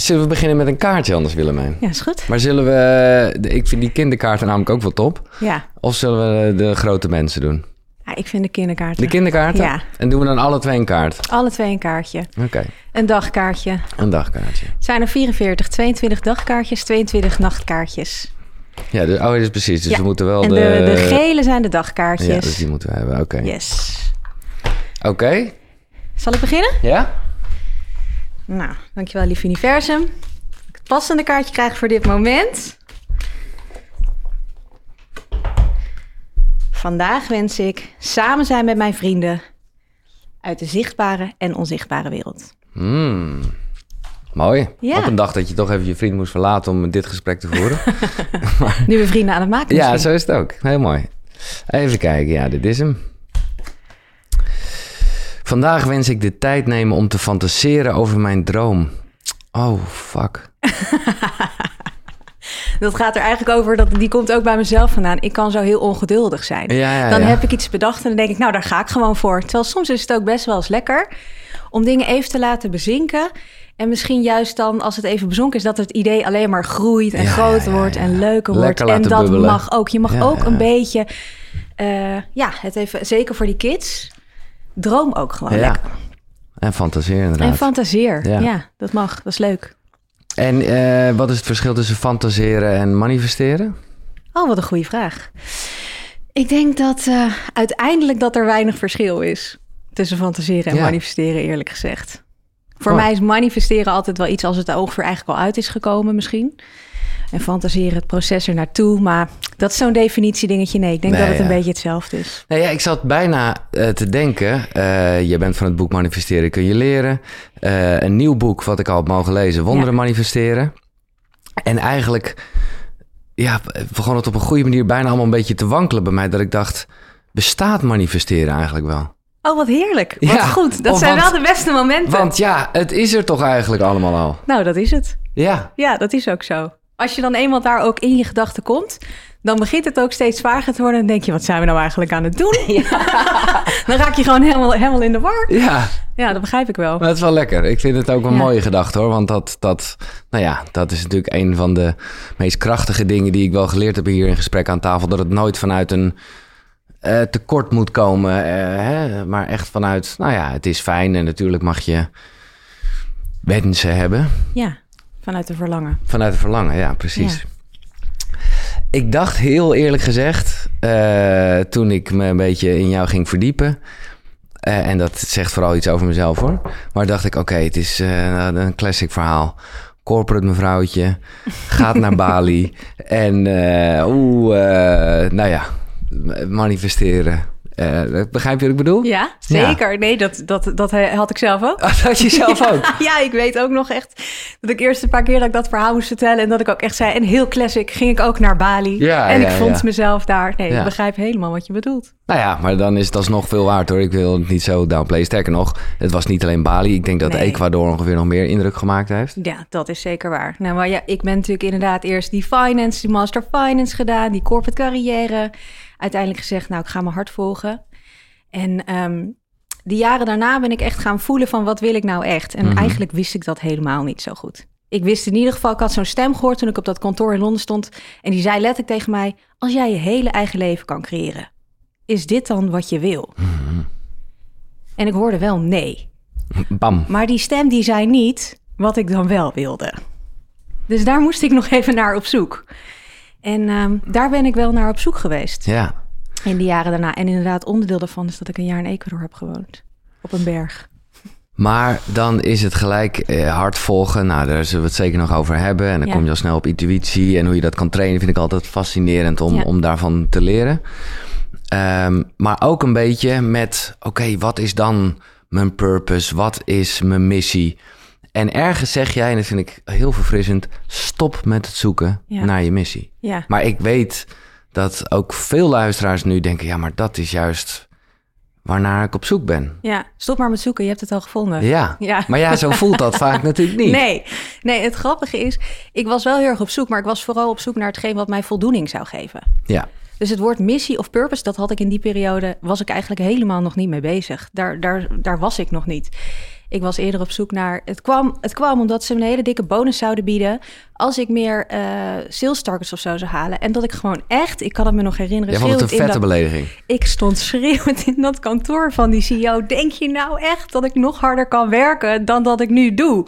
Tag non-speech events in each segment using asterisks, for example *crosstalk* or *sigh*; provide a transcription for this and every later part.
Zullen we beginnen met een kaartje anders, Willemijn? Ja, is goed. Maar zullen we... Ik vind die kinderkaarten namelijk ook wel top. Ja. Of zullen we de grote mensen doen? ja, ik vind de kinderkaarten. De kinderkaarten? Ja. En doen we dan alle twee een kaart? Alle twee een kaartje. Oké, Een dagkaartje. een dagkaartje. Het zijn er 44. 22 dagkaartjes, 22 nachtkaartjes. Ja, dus, oh, dat is precies. Dus Ja, we moeten wel en de... de, de gele zijn de dagkaartjes. Ja, dus die moeten we hebben. Oké. Yes. Oké. Zal ik beginnen? Ja? Nou, dankjewel lief universum. Ik het passende kaartje krijg voor dit moment. Vandaag wens ik samen zijn met mijn vrienden uit de zichtbare en onzichtbare wereld. Hmm. Mooi. Ja. Op een dag dat je toch even je vriend moest verlaten om dit gesprek te voeren. *laughs* Nu we vrienden aan het maken ja, misschien. zo is het ook. Heel mooi. Even kijken. Ja, dit is hem. Vandaag wens ik de tijd nemen om te fantaseren over mijn droom. Oh, fuck. *laughs* Dat gaat er eigenlijk over, dat, die komt ook bij mezelf vandaan. Ik kan zo heel ongeduldig zijn. Ja, ja, dan ja. heb ik iets bedacht en dan denk ik, nou, daar ga ik gewoon voor. Terwijl soms is het ook best wel eens lekker om dingen even te laten bezinken. En misschien juist dan, als het even bezonken is, dat het idee alleen maar groeit en groter wordt en leuker Lekker wordt. En dat bubbelen. mag ook. Je mag ook een beetje, eh, ja, het even, zeker voor die kids, droom ook gewoon Ja. lekker. En fantaseer inderdaad. En fantaseer. Ja. Ja. dat mag. Dat is leuk. En eh, wat is het verschil tussen fantaseren en manifesteren? Oh, wat een goede vraag. Ik denk dat eh, uiteindelijk dat er weinig verschil is tussen fantaseren en Ja. manifesteren, eerlijk gezegd. Voor Oh. mij is manifesteren altijd wel iets als het oogvuur eigenlijk al uit is gekomen misschien. En fantaseren het proces er naartoe. Maar dat is zo'n definitiedingetje. Nee, ik denk Nee, dat het een beetje hetzelfde is. Nou ja, ik zat bijna eh, te denken. eh, je bent van het boek Manifesteren kun je leren. Eh, een nieuw boek wat ik al heb mogen lezen, Wonderen Ja. manifesteren. En eigenlijk ja, begon het op een goede manier bijna allemaal een beetje te wankelen bij mij. Dat ik dacht, bestaat manifesteren eigenlijk wel? Oh, wat heerlijk. Wat Ja, goed. Dat zijn want- wel de beste momenten. Want ja, het is er toch eigenlijk allemaal al. Nou, dat is het. Ja, Ja, dat is ook zo. Als je dan eenmaal daar ook in je gedachten komt, dan begint het ook steeds vager te worden. En denk je, wat zijn we nou eigenlijk aan het doen? *laughs* *laughs* dan raak je gewoon helemaal, helemaal in de war. ja. Ja, dat begrijp ik wel. Maar het is wel lekker. Ik vind het ook een Ja. mooie gedachte hoor. Want dat, dat, nou ja, dat is natuurlijk een van de meest krachtige dingen die ik wel geleerd heb hier in gesprek aan tafel. Dat het nooit vanuit een eh, tekort moet komen. eh, hè, maar echt vanuit, nou ja, het is fijn en natuurlijk mag je wensen hebben. Ja, vanuit de verlangen. Vanuit het verlangen, ja, precies. Ja. Ik dacht heel eerlijk gezegd, eh, toen ik me een beetje in jou ging verdiepen. eh, en dat zegt vooral iets over mezelf hoor. Maar dacht ik, oké, het is eh, een classic verhaal. Corporate mevrouwtje, gaat naar *laughs* Bali. En eh, oeh, eh, nou ja, manifesteren. Eh, begrijp je wat ik bedoel? Ja, zeker. Nee, dat, dat, dat had ik zelf ook. *laughs* Dat had je zelf ook. *laughs* Ja, ik weet ook nog echt dat ik eerst een paar keer dat ik dat verhaal moest vertellen. En dat ik ook echt zei, en heel classic, ging ik ook naar Bali. Ja, en ik vond mezelf daar. Nee, ik begrijp helemaal wat je bedoelt. Nou ja, maar dan is het alsnog veel waard hoor. Ik wil het niet zo downplayen. Sterker nog, het was niet alleen Bali. Ik denk dat Nee. Ecuador ongeveer nog meer indruk gemaakt heeft. Ja, dat is zeker waar. Nou, maar ja, ik ben natuurlijk inderdaad eerst die finance, die master finance gedaan, die corporate carrière. Uiteindelijk gezegd, nou, ik ga mijn hart volgen. En ehm die jaren daarna ben ik echt gaan voelen van wat wil ik nou echt? En Mhm. eigenlijk wist ik dat helemaal niet zo goed. Ik wist in ieder geval, ik had zo'n stem gehoord toen ik op dat kantoor in Londen stond. En die zei letterlijk tegen mij, als jij je hele eigen leven kan creëren, is dit dan wat je wil? En ik hoorde wel nee. Bam. Maar die stem die zei niet wat ik dan wel wilde. Dus daar moest ik nog even naar op zoek. En ehm, daar ben ik wel naar op zoek geweest Ja. in de jaren daarna. En inderdaad, onderdeel daarvan is dat ik een jaar in Ecuador heb gewoond. Op een berg. Maar dan is het gelijk eh, hard volgen. Nou, daar zullen we het zeker nog over hebben. En dan Ja. kom je al snel op intuïtie. En hoe je dat kan trainen vind ik altijd fascinerend om, Ja. om daarvan te leren. Ehm, maar ook een beetje met, oké, wat is dan mijn purpose? Wat is mijn missie? En ergens zeg jij, en dat vind ik heel verfrissend... stop met het zoeken Ja. naar je missie. Ja, Maar ik weet dat ook veel luisteraars nu denken... ja, maar dat is juist waarnaar ik op zoek ben. ja. stop maar met zoeken, je hebt het al gevonden. Ja, Ja. maar ja, zo voelt dat vaak *laughs* natuurlijk niet. Nee, nee, het grappige is, ik was wel heel erg op zoek, maar ik was vooral op zoek naar hetgeen wat mij voldoening zou geven. Ja, Dus het woord missie of purpose, dat had ik in die periode, was ik eigenlijk helemaal nog niet mee bezig. Daar, daar, daar was ik nog niet. Ik was eerder op zoek naar. Het kwam, het kwam omdat ze me een hele dikke bonus zouden bieden. als ik meer eh sales targets of zo zou halen. En dat ik gewoon echt, ik kan het me nog herinneren. Jij vond het een vette dat- belediging. ik stond schreeuwend in dat kantoor van die CEO. Denk je nou echt dat ik nog harder kan werken dan dat ik nu doe?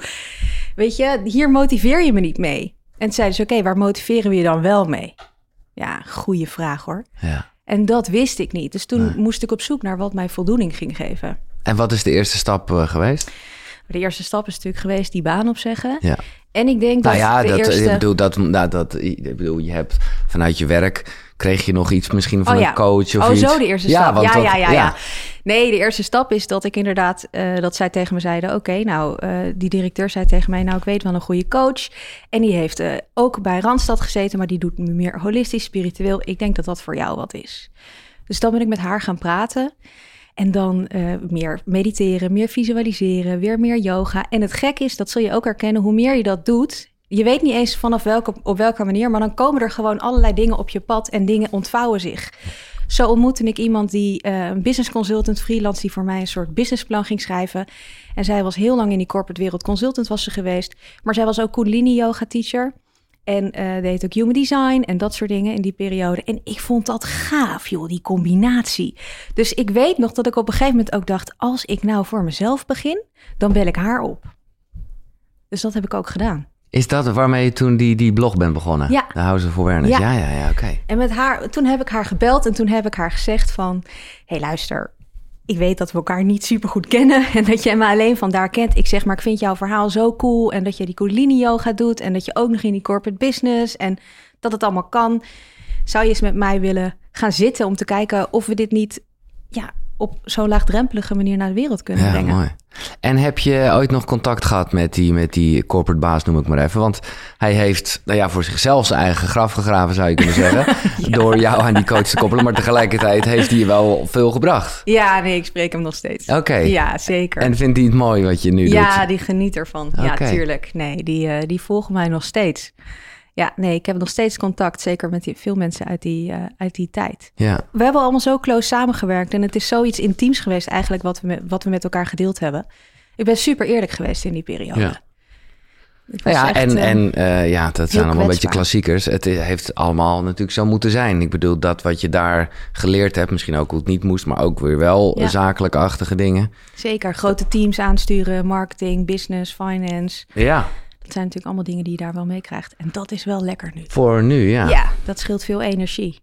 Weet je, hier motiveer je me niet mee. En toen zeiden ze, oké, waar motiveren we je dan wel mee? Ja, goede vraag hoor. Ja. En dat wist ik niet. Dus toen Nee. moest ik op zoek naar wat mij voldoening ging geven. En wat is de eerste stap eh, geweest? De eerste stap is natuurlijk geweest die baan opzeggen. Ja. En ik denk dat Nou ja, de dat, eerste... ik bedoel, dat, nou, dat, ik bedoel, je hebt vanuit je werk... kreeg je nog iets misschien van Oh ja. een coach of oh, iets? zo de eerste stap. want Ja, dat- ja, ja, ja. Nee, de eerste stap is dat ik inderdaad, eh, dat zij tegen me zeiden: Oké, nou, eh, die directeur zei tegen mij: Nou, ik weet wel een goede coach. En die heeft eh, ook bij Randstad gezeten, maar die doet nu meer holistisch, spiritueel. Ik denk dat dat voor jou wat is. Dus dan ben ik met haar gaan praten. En dan eh, meer mediteren, meer visualiseren, weer meer yoga. En het gek is, dat zul je ook herkennen, hoe meer je dat doet. Je weet niet eens vanaf welke, op welke manier, maar dan komen er gewoon allerlei dingen op je pad en dingen ontvouwen zich. Zo ontmoette ik iemand die, eh, een business consultant, freelance, die voor mij een soort businessplan ging schrijven. En zij was heel lang in die corporate wereld consultant was ze geweest. Maar zij was ook Kundalini yoga teacher. En eh deed ook human design en dat soort dingen in die periode. En ik vond dat gaaf, joh, die combinatie. Dus ik weet nog dat ik op een gegeven moment ook dacht... als ik nou voor mezelf begin, dan bel ik haar op. Dus dat heb ik ook gedaan. Is dat waarmee je toen die, die blog bent begonnen? Ja. De House of Awareness. Ja, Ja. ja, ja, oké. En met haar, toen heb ik haar gebeld en toen heb ik haar gezegd van... hé, hey, luister, ik weet dat we elkaar niet super goed kennen... en dat jij me alleen vandaar kent. Ik zeg, maar ik vind jouw verhaal zo cool... en dat je die Kundalini yoga doet... en dat je ook nog in die corporate business... en dat het allemaal kan. Zou je eens met mij willen gaan zitten om te kijken... of we dit niet ja, op zo'n laagdrempelige manier naar de wereld kunnen Ja, brengen? mooi. En heb je ooit nog contact gehad met die, met die corporate baas, noem ik maar even? Want hij heeft nou ja, voor zichzelf zijn eigen graf gegraven, zou je kunnen zeggen. *laughs* Door jou aan die coach te koppelen. Maar tegelijkertijd heeft hij je wel veel gebracht. Ja, nee, ik spreek hem nog steeds. Oké. Ja, zeker. En vindt hij het mooi wat je nu ja, doet? die geniet ervan. Ja, tuurlijk. Nee, die, eh, die volgen mij nog steeds. Ja, nee, ik heb nog steeds contact, zeker met die, veel mensen uit die, eh, uit die tijd. Ja. We hebben allemaal zo close samengewerkt en het is zoiets intiems geweest eigenlijk wat we met, wat we met elkaar gedeeld hebben. Ik ben super eerlijk geweest in die periode. Ja. Ja, echt, en, eh, en eh, ja, dat zijn allemaal een beetje klassiekers. Het heeft allemaal natuurlijk zo moeten zijn. Ik bedoel, dat wat je daar geleerd hebt, misschien ook hoe het niet moest, maar ook weer wel Ja. zakelijke-achtige dingen. Zeker, grote teams aansturen, marketing, business, finance. Ja, Dat zijn natuurlijk allemaal dingen die je daar wel mee krijgt. En dat is wel lekker nu. voor nu, ja. Ja, dat scheelt veel energie.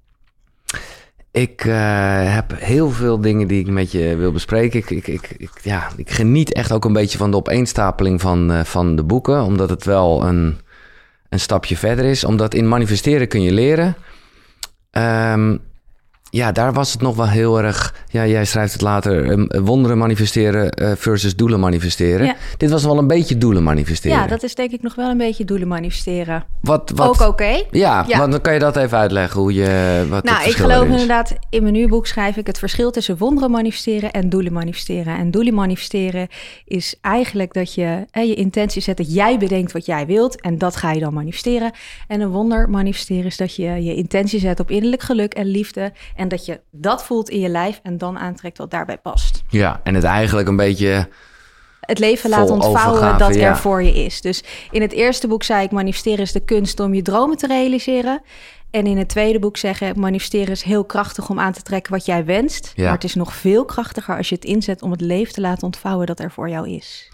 Ik eh, heb heel veel dingen die ik met je wil bespreken. Ik, ik, ik, ik- ja, ik geniet echt ook een beetje van de opeenstapeling van, eh, van de boeken. Omdat het wel een, een stapje verder is. Omdat in manifesteren kun je leren. Ehm, ja, daar was het nog wel heel erg... Ja, jij schrijft het later. eh, wonderen manifesteren eh, versus doelen manifesteren. Ja. Dit was wel een beetje doelen manifesteren. Ja, dat is denk ik nog wel een beetje doelen manifesteren. wat, wat, Ook oké. Ja, Ja. want dan kan je dat even uitleggen. Hoe je, wat het Nou, ik geloof is. inderdaad, in mijn nieuwe boek schrijf ik het verschil tussen wonderen manifesteren en doelen manifesteren. En doelen manifesteren is eigenlijk dat je hè, je intentie zet dat jij bedenkt wat jij wilt en dat ga je dan manifesteren. En een wonder manifesteren is dat je je intentie zet op innerlijk geluk en liefde en dat je dat voelt in je lijf en dan aantrekt wat daarbij past. Ja, en het eigenlijk een beetje... het leven laat ontvouwen overgave, dat er ja. voor je is. Dus in het eerste boek zei ik, manifesteren is de kunst om je dromen te realiseren. En in het tweede boek zeggen, manifesteren is heel krachtig om aan te trekken wat jij wenst. Ja. Maar het is nog veel krachtiger als je het inzet om het leven te laten ontvouwen dat er voor jou is.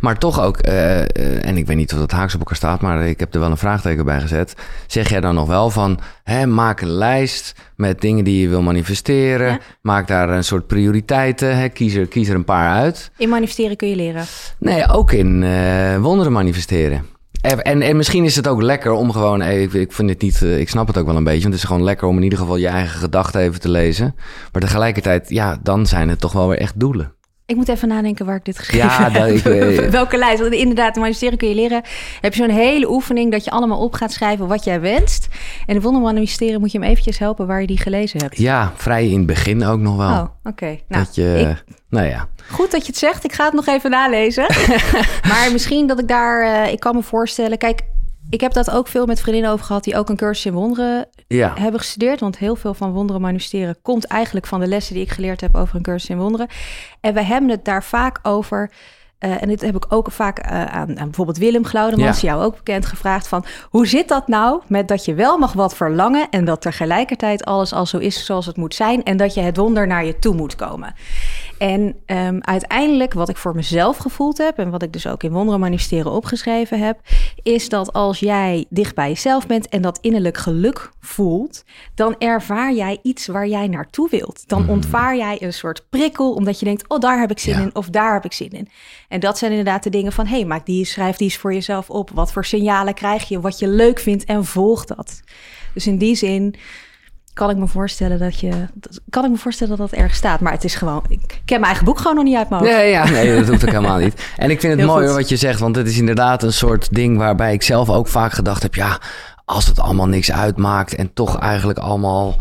Maar toch ook, eh, eh, en ik weet niet of dat haaks op elkaar staat, maar ik heb er wel een vraagteken bij gezet. Zeg jij dan nog wel van, hè, maak een lijst met dingen die je wil manifesteren. Ja. Maak daar een soort prioriteiten, hè, kies, er, kies er een paar uit. In manifesteren kun je leren. Nee, ook in eh, wonderen manifesteren. En, en, en misschien is het ook lekker om gewoon, eh, ik, ik vind het niet, eh, ik snap het ook wel een beetje, want het is gewoon lekker om in ieder geval je eigen gedachten even te lezen. Maar tegelijkertijd, ja, dan zijn het toch wel weer echt doelen. Ik moet even nadenken waar ik dit geschreven Ja, dat- heb. ik, eh, *laughs* Welke lijst? Want inderdaad, manifesteren kun je leren. Heb je zo'n hele oefening dat je allemaal op gaat schrijven wat jij wenst. En de manifesteren moet je hem eventjes helpen waar je die gelezen hebt. Ja, vrij in het begin ook nog wel. Oh, oké. Nou, dat je, ik- nou ja. Goed dat je het zegt. Ik ga het nog even nalezen. *laughs* maar misschien dat ik daar... eh, ik kan me voorstellen... Kijk, ik heb dat ook veel met vriendinnen over gehad... die ook een cursus in wonderen Ja, hebben gestudeerd. Want heel veel van wonderen manifesteren... komt eigenlijk van de lessen die ik geleerd heb... over een cursus in wonderen. En we hebben het daar vaak over... eh, en dit heb ik ook vaak eh, aan, aan, bijvoorbeeld Willem Glaudemans, jou ook bekend, gevraagd van hoe zit dat nou met dat je wel mag wat verlangen en dat tegelijkertijd alles al zo is zoals het moet zijn en dat je het wonder naar je toe moet komen. En um, uiteindelijk, wat ik voor mezelf gevoeld heb en wat ik dus ook in Wonderen Manifesteren opgeschreven heb, is dat als jij dicht bij jezelf bent en dat innerlijk geluk voelt, dan ervaar jij iets waar jij naartoe wilt. Dan mm. ontvaar jij een soort prikkel omdat je denkt, oh daar heb ik zin in of daar heb ik zin in. En dat zijn inderdaad de dingen van, hey, maak die, schrijf die eens voor jezelf op. Wat voor signalen krijg je, wat je leuk vindt en volg dat. Dus in die zin kan ik me voorstellen dat je. Kan ik me voorstellen dat dat erg staat. Maar het is gewoon. Ik ken mijn eigen boek gewoon nog niet uit mijn Nee, ja, nee dat hoeft ook helemaal niet. En ik vind het mooi wat je zegt. Want het is inderdaad een soort ding waarbij ik zelf ook vaak gedacht heb. Ja, als het allemaal niks uitmaakt. En toch eigenlijk allemaal.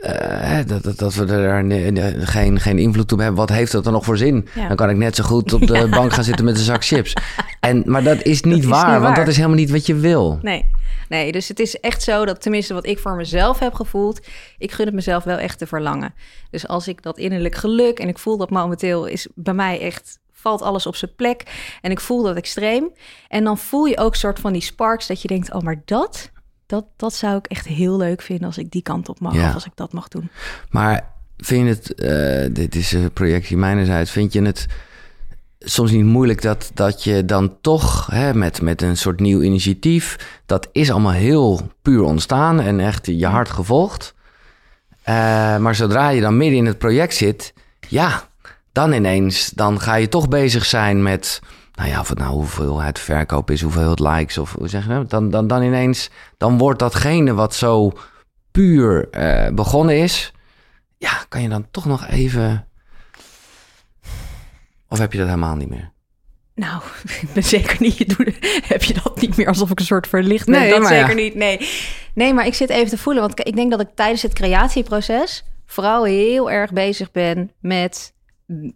Uh, dat, dat, dat, we er geen, geen invloed op hebben. Wat heeft dat dan nog voor zin? Dan kan ik net zo goed op *laughs* de bank gaan zitten met een zak chips. En, maar dat is niet, waar, niet waar, want dat is helemaal niet wat je wil. Nee. Nee, dus het is echt zo dat, tenminste wat ik voor mezelf heb gevoeld, ik gun het mezelf wel echt te verlangen. Dus als ik dat innerlijk geluk en ik voel dat momenteel is bij mij echt valt alles op zijn plek en ik voel dat extreem. En dan voel je ook soort van die sparks dat je denkt, oh maar dat, dat, dat zou ik echt heel leuk vinden als ik die kant op mag of als ik dat mag doen. Maar vind je het, uh, dit is een projectie mijnerzijds, vind je het soms niet moeilijk dat, dat je dan toch hè, met, met een soort nieuw initiatief, dat is allemaal heel puur ontstaan en echt je hart gevolgd. Uh, maar zodra je dan midden in het project zit, ja, dan ineens, dan ga je toch bezig zijn met, nou ja, of het nou hoeveelheid verkoop is, hoeveel het likes of hoe zeg je dat? Dan, dan, dan ineens, dan wordt datgene wat zo puur uh, begonnen is, ja, kan je dan toch nog even of heb je dat helemaal niet meer? Nou, *laughs* ik ben zeker niet. heb je dat niet meer alsof ik een soort verlicht ben? Nee, dat zeker niet. Nee. nee, maar ik zit even te voelen. Want ik denk dat ik tijdens het creatieproces vooral heel erg bezig ben met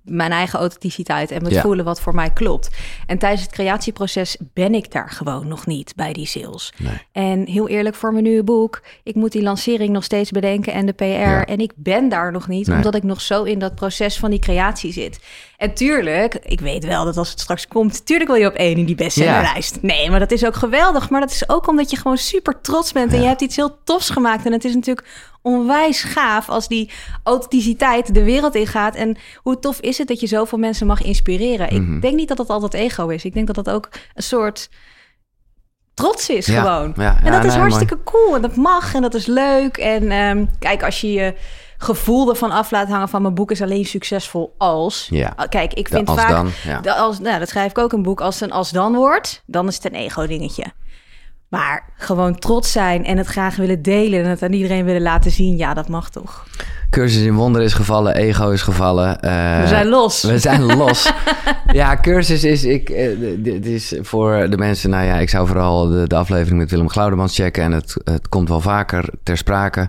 mijn eigen authenticiteit en met voelen wat voor mij klopt. En tijdens het creatieproces ben ik daar gewoon nog niet bij die sales. Nee. En heel eerlijk voor mijn nieuwe boek, ik moet die lancering nog steeds bedenken en de PR. En ik ben daar nog niet, omdat ik nog zo in dat proces van die creatie zit. En tuurlijk, ik weet wel dat als het straks komt, tuurlijk wil je op één in die bestsellerlijst. Ja. Nee, maar dat is ook geweldig. Maar dat is ook omdat je gewoon super trots bent en je hebt iets heel tofs gemaakt. En het is natuurlijk onwijs gaaf als die authenticiteit de wereld ingaat. En hoe tof is het dat je zoveel mensen mag inspireren? Ik mhm. denk niet dat dat altijd ego is. Ik denk dat dat ook een soort trots is gewoon. en dat is hartstikke cool en dat mag en dat is leuk. En um, kijk, als je je gevoel ervan af laat hangen van mijn boek is alleen succesvol als. Ja. Ah, kijk, ik vind vaak dan, ja. als, nou, dat schrijf ik ook een boek. Als het een als dan wordt, dan is het een ego dingetje. Maar gewoon trots zijn en het graag willen delen en het aan iedereen willen laten zien, ja, dat mag toch. Cursus in wonder is gevallen, ego is gevallen. Uh, we zijn los. We zijn *laughs* los. ja, cursus is, ik, uh, dit is voor de mensen, nou ja, ik zou vooral de, de aflevering met Willem Glaudemans checken en het, het komt wel vaker ter sprake.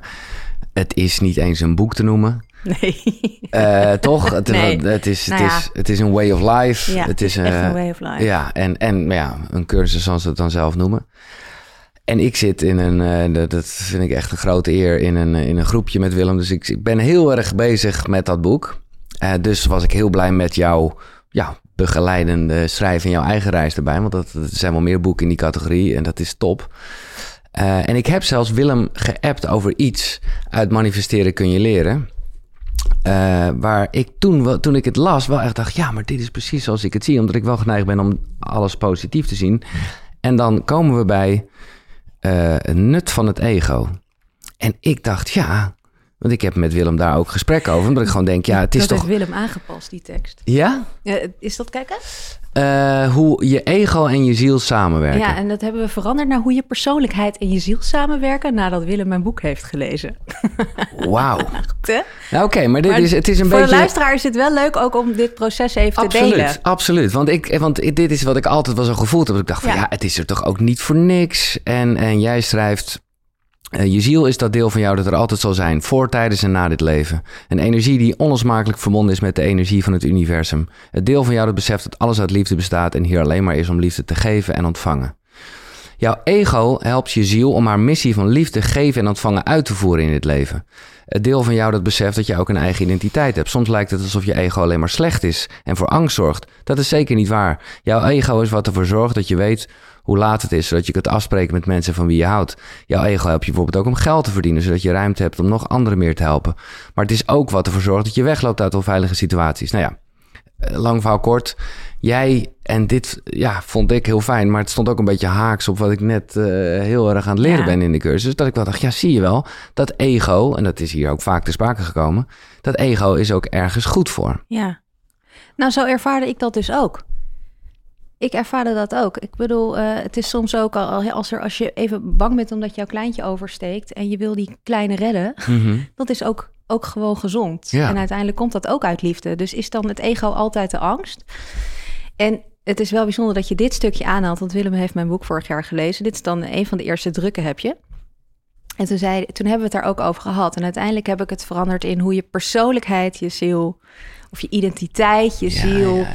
Het is niet eens een boek te noemen. Nee. Uh, toch? Het, nee. het, is, het, nou ja. is, het is een way of life. Ja, het is, echt een way of life. Ja, en, en ja, een cursus zoals ze het dan zelf noemen. En ik zit in een, uh, dat vind ik echt een grote eer, in een, in een groepje met Willem. Dus ik, ik ben heel erg bezig met dat boek. Uh, dus was ik heel blij met jouw ja, begeleidende schrijven en jouw eigen reis erbij. Want dat, er zijn wel meer boeken in die categorie en dat is top. En ik heb zelfs Willem geappt over iets uit manifesteren kun je leren. Waar ik toen, toen ik het las wel echt dacht... ja, maar dit is precies zoals ik het zie. Omdat ik wel geneigd ben om alles positief te zien. En dan komen we bij uh, nut van het ego. En ik dacht, ja, want ik heb met Willem daar ook gesprek over. Omdat ik gewoon denk, ja, het is dat toch... Dat Willem aangepast, die tekst. Ja? is dat kijken? Uh, hoe je ego en je ziel samenwerken. Ja, en dat hebben we veranderd naar hoe je persoonlijkheid en je ziel samenwerken... nadat Willem mijn boek heeft gelezen. Wauw. *laughs* Nou, Oké, maar dit is, het is een voor beetje... Voor de luisteraar is het wel leuk ook om dit proces even absoluut, te delen. Absoluut, want, ik, want dit is wat ik altijd wel zo gevoeld heb. Ik dacht van ja, het is er toch ook niet voor niks. En, en jij schrijft... Uh, je ziel is dat deel van jou dat er altijd zal zijn, voor, tijdens en na dit leven. Een energie die onlosmakelijk verbonden is met de energie van het universum. Het deel van jou dat beseft dat alles uit liefde bestaat en hier alleen maar is om liefde te geven en ontvangen. Jouw ego helpt je ziel om haar missie van liefde, geven en ontvangen uit te voeren in het leven. Het deel van jou dat beseft dat je ook een eigen identiteit hebt. Soms lijkt het alsof je ego alleen maar slecht is en voor angst zorgt. Dat is zeker niet waar. Jouw ego is wat ervoor zorgt dat je weet hoe laat het is, zodat je kunt afspreken met mensen van wie je houdt. Jouw ego helpt je bijvoorbeeld ook om geld te verdienen, zodat je ruimte hebt om nog anderen meer te helpen. Maar het is ook wat ervoor zorgt dat je wegloopt uit onveilige situaties. Nou ja, eh, lang verhaal kort. Jij, en dit ja, vond ik heel fijn, maar het stond ook een beetje haaks op wat ik net uh, heel erg aan het leren Ja. ben in de cursus. Dat ik wel dacht, ja, zie je wel, dat ego, en dat is hier ook vaak te sprake gekomen, dat ego is ook ergens goed voor. Ja. Nou, zo ervaarde ik dat dus ook. Ik ervaarde dat ook. Ik bedoel, eh, het is soms ook al als, er, als je even bang bent omdat jouw kleintje oversteekt en je wil die kleine redden, dat is ook, ook gewoon gezond. Ja. En uiteindelijk komt dat ook uit liefde. Dus is dan het ego altijd de angst? En het is wel bijzonder dat je dit stukje aanhaalt, want Willem heeft mijn boek vorig jaar gelezen. Dit is dan een van de eerste drukken, heb je. En toen, zei, toen hebben we het daar ook over gehad. En uiteindelijk heb ik het veranderd in hoe je persoonlijkheid, je ziel, of je identiteit, je ziel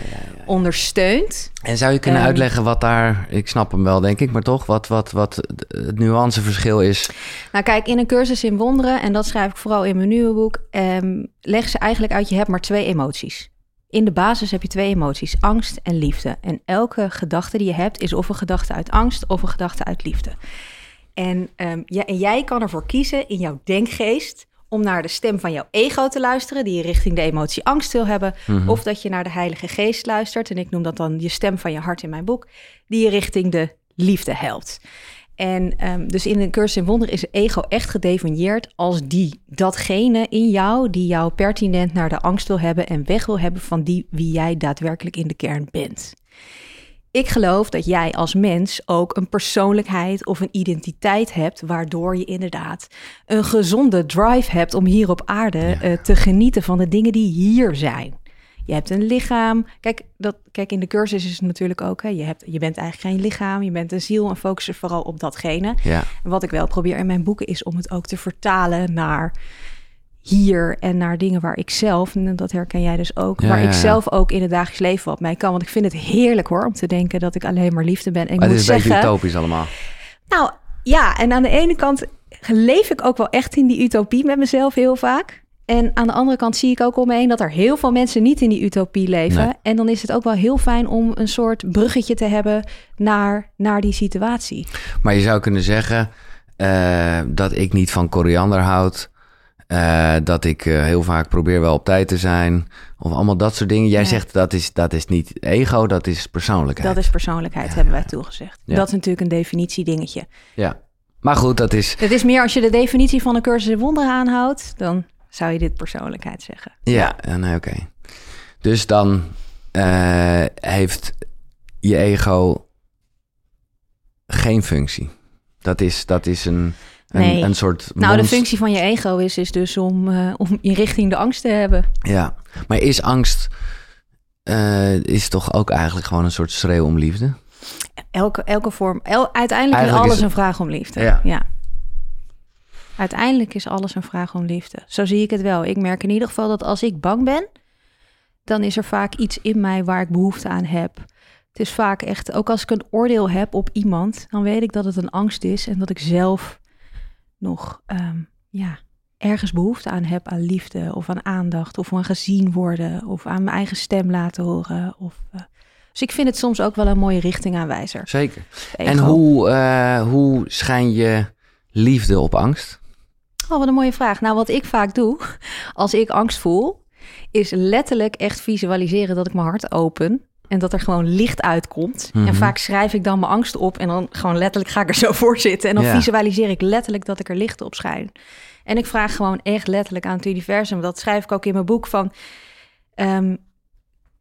ondersteunt. En zou je kunnen Ehm. uitleggen wat daar, ik snap hem wel denk ik, maar toch, wat, wat, wat het nuanceverschil is? Nou, kijk, in een cursus in wonderen, en dat schrijf ik vooral in mijn nieuwe boek, ehm, leggen ze eigenlijk uit: je hebt maar twee emoties. In de basis heb je twee emoties: angst en liefde. En elke gedachte die je hebt, is of een gedachte uit angst of een gedachte uit liefde. En, ehm, ja, en jij kan ervoor kiezen in jouw denkgeest om naar de stem van jouw ego te luisteren, die je richting de emotie angst wil hebben, of dat je naar de Heilige Geest luistert. En ik noem dat dan je stem van je hart in mijn boek, die je richting de liefde helpt. En ehm, dus in de cursus in wonderen is ego echt gedefinieerd als die, datgene in jou die jou pertinent naar de angst wil hebben en weg wil hebben van die wie jij daadwerkelijk in de kern bent. Ik geloof dat jij als mens ook een persoonlijkheid of een identiteit hebt, waardoor je inderdaad een gezonde drive hebt om hier op aarde eh, te genieten van de dingen die hier zijn. Je hebt een lichaam. Kijk, dat, kijk, in de cursus is het natuurlijk ook. Hè, je, hebt, je bent eigenlijk geen lichaam, je bent een ziel en focus je vooral op datgene. Ja, En wat ik wel probeer in mijn boeken is om het ook te vertalen naar hier en naar dingen waar ik zelf, en dat herken jij dus ook, Ja, waar ja, ik zelf ook in het dagelijks leven wat mij kan. Want ik vind het heerlijk hoor, om te denken dat ik alleen maar liefde ben. En ik maar het moet is een beetje zeggen, utopisch allemaal. nou ja, en aan de ene kant leef ik ook wel echt in die utopie met mezelf heel vaak. En aan de andere kant zie ik ook om me heen dat er heel veel mensen niet in die utopie leven. Nee. En dan is het ook wel heel fijn om een soort bruggetje te hebben naar, naar die situatie. Maar je zou kunnen zeggen eh, dat ik niet van koriander houd. Eh, dat ik eh, heel vaak probeer wel op tijd te zijn. Of allemaal dat soort dingen. Jij Ja. zegt dat is, dat is niet ego, dat is persoonlijkheid. Dat is persoonlijkheid, hebben wij toegezegd. Ja. Dat is natuurlijk een definitiedingetje. Ja. Maar goed, dat is... Het is meer als je de definitie van een cursus in wonderen aanhoudt, dan zou je dit persoonlijkheid zeggen. Ja, ja nee, oké. Dus dan eh, heeft je ego geen functie. Dat is, dat is een, Nee. een soort. Nou, de functie van je ego is, is dus om, eh, om je richting de angst te hebben. Ja, maar is angst. eh, is toch ook eigenlijk gewoon een soort schreeuw om liefde? Elke, elke vorm. El, uiteindelijk Eigenlijk is alles is- een vraag om liefde. Ja. Uiteindelijk is alles een vraag om liefde. Zo zie ik het wel. Ik merk in ieder geval dat als ik bang ben, dan is er vaak iets in mij waar ik behoefte aan heb. Het is vaak echt, ook als ik een oordeel heb op iemand, dan weet ik dat het een angst is en dat ik zelf nog ehm, ja, ergens behoefte aan heb aan liefde of aan aandacht of aan gezien worden of aan mijn eigen stem laten horen. Of, eh, dus ik vind het soms ook wel een mooie richtingaanwijzer. Zeker. En hoe, eh, hoe schijn je liefde op angst? Oh, wat een mooie vraag. Nou, wat ik vaak doe als ik angst voel, is letterlijk echt visualiseren dat ik mijn hart open. En dat er gewoon licht uitkomt. Mhm. En vaak schrijf ik dan mijn angst op. En dan gewoon letterlijk ga ik er zo *laughs* voor zitten. En dan Ja. visualiseer ik letterlijk dat ik er licht op schijn. En ik vraag gewoon echt letterlijk aan het universum. Dat schrijf ik ook in mijn boek van. ehm,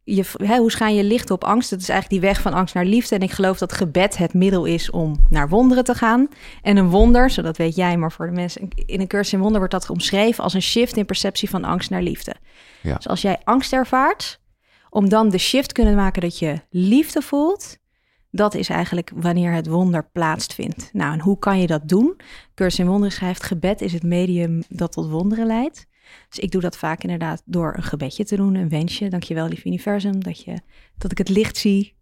je, hè, hoe schijn je licht op angst? Dat is eigenlijk die weg van angst naar liefde. En ik geloof dat gebed het middel is om naar wonderen te gaan. En een wonder, zodat weet jij, maar voor de mensen in een cursus in wonder wordt dat omschreven als een shift in perceptie van angst naar liefde. Ja. Dus als jij angst ervaart, om dan de shift kunnen maken dat je liefde voelt, dat is eigenlijk wanneer het wonder plaatsvindt. Nou, en hoe kan je dat doen? Cursus in wonderen schrijft, gebed is het medium dat tot wonderen leidt. Dus ik doe dat vaak inderdaad door een gebedje te doen, een wensje. Dankjewel, lief universum, dat, je, dat ik het licht zie.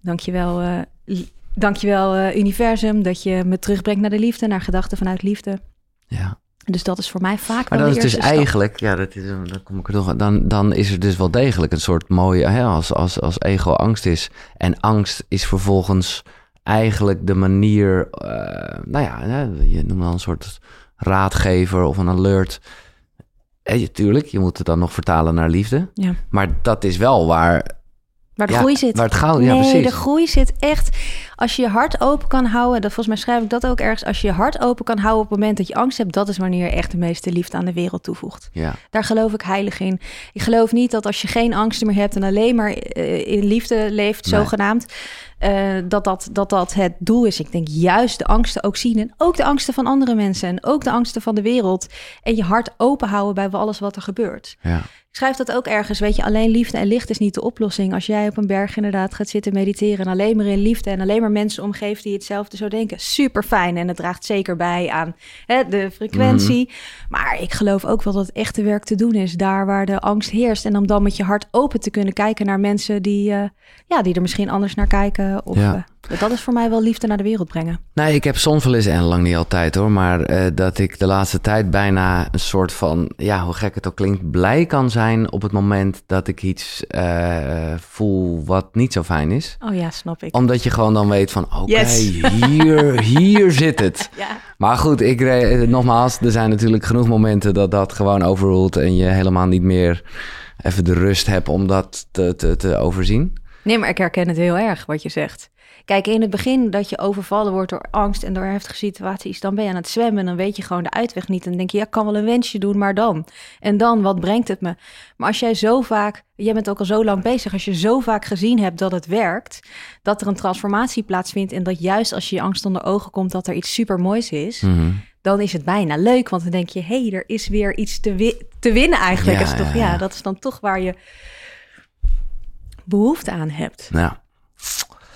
Dankjewel, li- dankjewel uh, universum dat je me terugbrengt naar de liefde, naar gedachten vanuit liefde. Ja. Dus dat is voor mij vaak maar dan is dus eerste stap. eigenlijk, ja, dat is, dan kom ik er toch, dan, dan is er dus wel degelijk een soort mooie, hè, als, als, als ego angst is. En angst is vervolgens eigenlijk de manier, eh, nou ja, je noemt dan een soort raadgever of een alert. Tuurlijk, je moet het dan nog vertalen naar liefde. Ja. Maar dat is wel waar, Waar de ja, groei zit. waar het goud, ja precies. de groei zit echt. Als je je hart open kan houden, dat volgens mij schrijf ik dat ook ergens. Als je je hart open kan houden op het moment dat je angst hebt, dat is wanneer je echt de meeste liefde aan de wereld toevoegt. Ja, Daar geloof ik heilig in. Ik geloof niet dat als je geen angsten meer hebt en alleen maar eh, in liefde leeft, Nee. zogenaamd, eh, dat, dat, dat dat het doel is. Ik denk juist de angsten ook zien en ook de angsten van andere mensen en ook de angsten van de wereld. En je hart open houden bij alles wat er gebeurt. ja. Ik schrijf dat ook ergens. Weet je, alleen liefde en licht is niet de oplossing. Als jij op een berg inderdaad gaat zitten mediteren en alleen maar in liefde en alleen maar mensen omgeeft die hetzelfde zo denken, super fijn. En het draagt zeker bij aan hè, de frequentie. Maar ik geloof ook wel dat het echte werk te doen is daar waar de angst heerst. En om dan met je hart open te kunnen kijken naar mensen die, eh, ja, die er misschien anders naar kijken. Of, Ja. Dat is voor mij wel liefde naar de wereld brengen. Nee, ik heb soms wel eens, en lang niet altijd hoor, maar eh, dat ik de laatste tijd bijna een soort van, ja, hoe gek het ook klinkt, blij kan zijn op het moment dat ik iets eh, voel wat niet zo fijn is. Oh ja, snap ik. Omdat je gewoon dan weet van, oké, Yes. hier, hier zit het. *laughs* Ja. Maar goed, ik, re- eh, nogmaals, er zijn natuurlijk genoeg momenten dat dat gewoon overroelt en je helemaal niet meer even de rust hebt om dat te, te, te overzien. Nee, maar ik herken het heel erg wat je zegt. Kijk, in het begin dat je overvallen wordt door angst en door heftige situaties, dan ben je aan het zwemmen en dan weet je gewoon de uitweg niet. En dan denk je, ja, ik kan wel een wensje doen, maar dan? En dan, wat brengt het me? Maar als jij zo vaak, jij bent ook al zo lang bezig, als je zo vaak gezien hebt dat het werkt, dat er een transformatie plaatsvindt en dat juist als je je angst onder ogen komt, dat er iets super moois is, Mhm. dan is het bijna leuk. Want dan denk je, hé, hey, er is weer iets te, wi- te winnen eigenlijk. Ja, is toch, ja, ja, ja. dat is dan toch waar je behoefte aan hebt. Nou,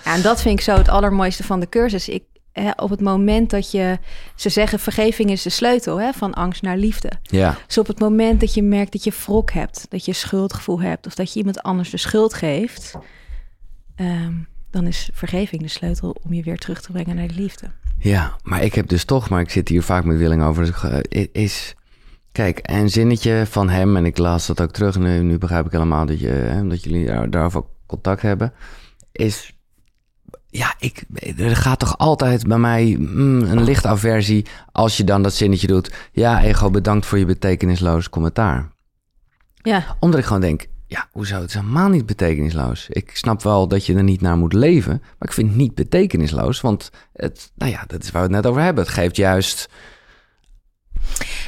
Ja, en dat vind ik zo het allermooiste van de cursus. Ik, hè, op het moment dat je, ze zeggen vergeving is de sleutel hè, van angst naar liefde. ja, Dus op het moment dat je merkt dat je wrok hebt, dat je schuldgevoel hebt of dat je iemand anders de schuld geeft, ehm, dan is vergeving de sleutel om je weer terug te brengen naar de liefde. Ja, maar ik heb dus toch, maar ik zit hier vaak met Willing over, dus, is... Kijk, een zinnetje van hem, en ik las dat ook terug, nu, nu begrijp ik helemaal dat, je, hè, dat jullie daar, daarover contact hebben, is... Ja, ik, er gaat toch altijd bij mij mm, een lichte aversie als je dan dat zinnetje doet. Ja, ego, bedankt voor je betekenisloos commentaar. Ja, Omdat ik gewoon denk, ja, hoezo? Het is helemaal niet betekenisloos. Ik snap wel dat je er niet naar moet leven, maar ik vind het niet betekenisloos. Want het, nou ja, dat is waar we het net over hebben. Het geeft juist,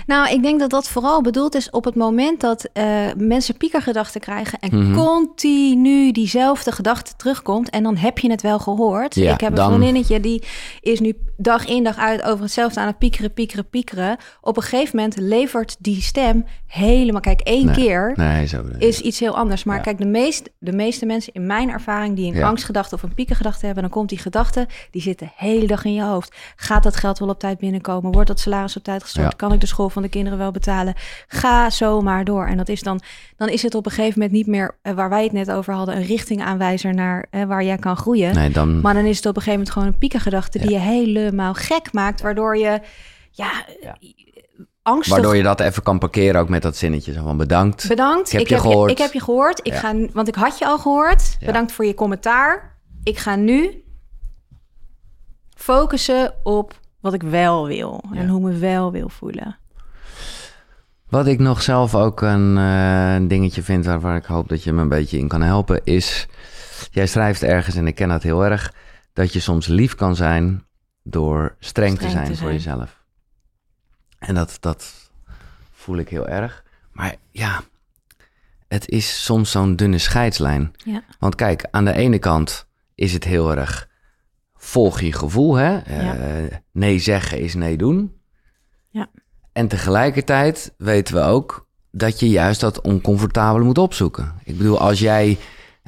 nou, ik denk dat dat vooral bedoeld is op het moment dat eh, mensen piekergedachten krijgen en Mhm. continu diezelfde gedachte terugkomt en dan heb je het wel gehoord. Ja, ik heb een dan- vriendinnetje die is nu dag in dag uit over hetzelfde aan het piekeren, piekeren, piekeren. Op een gegeven moment levert die stem helemaal, kijk, één Nee, keer nee, zo. is iets heel anders. Maar Ja. kijk, de, meest, de meeste mensen in mijn ervaring die een Ja. angstgedachte of een piekergedachte hebben, dan komt die gedachte, die zit de hele dag in je hoofd. Gaat dat geld wel op tijd binnenkomen? Wordt dat salaris op tijd gestort? Ja. Kan ik de school van de kinderen wel betalen? Ga zo maar door. En dat is dan, dan is het op een gegeven moment niet meer, eh, waar wij het net over hadden, een richtingaanwijzer naar eh, waar jij kan groeien. Nee, dan, Maar dan is het op een gegeven moment gewoon een piekergedachte die je helemaal gek maakt, waardoor je, ja, Ja. angstig waardoor je dat even kan parkeren ook met dat zinnetje zo van bedankt. Bedankt. Ik heb ik, je heb gehoord. Je, ik heb je gehoord. Ik Ja. ga, want ik had je al gehoord. Ja. Bedankt voor je commentaar. Ik ga nu focussen op wat ik wel wil. En hoe me wel wil voelen. Wat ik nog zelf ook een eh, dingetje vind waar, waar ik hoop dat je me een beetje in kan helpen, is, jij schrijft ergens, en ik ken dat heel erg, dat je soms lief kan zijn door streng, te zijn te voor jezelf. En dat, dat voel ik heel erg. Maar ja, het is soms zo'n dunne scheidslijn. Ja. Want kijk, aan de ene kant is het heel erg volg je gevoel, hè? Eh, nee zeggen is nee doen. Ja. En tegelijkertijd weten we ook dat je juist dat oncomfortabele moet opzoeken. Ik bedoel, als jij,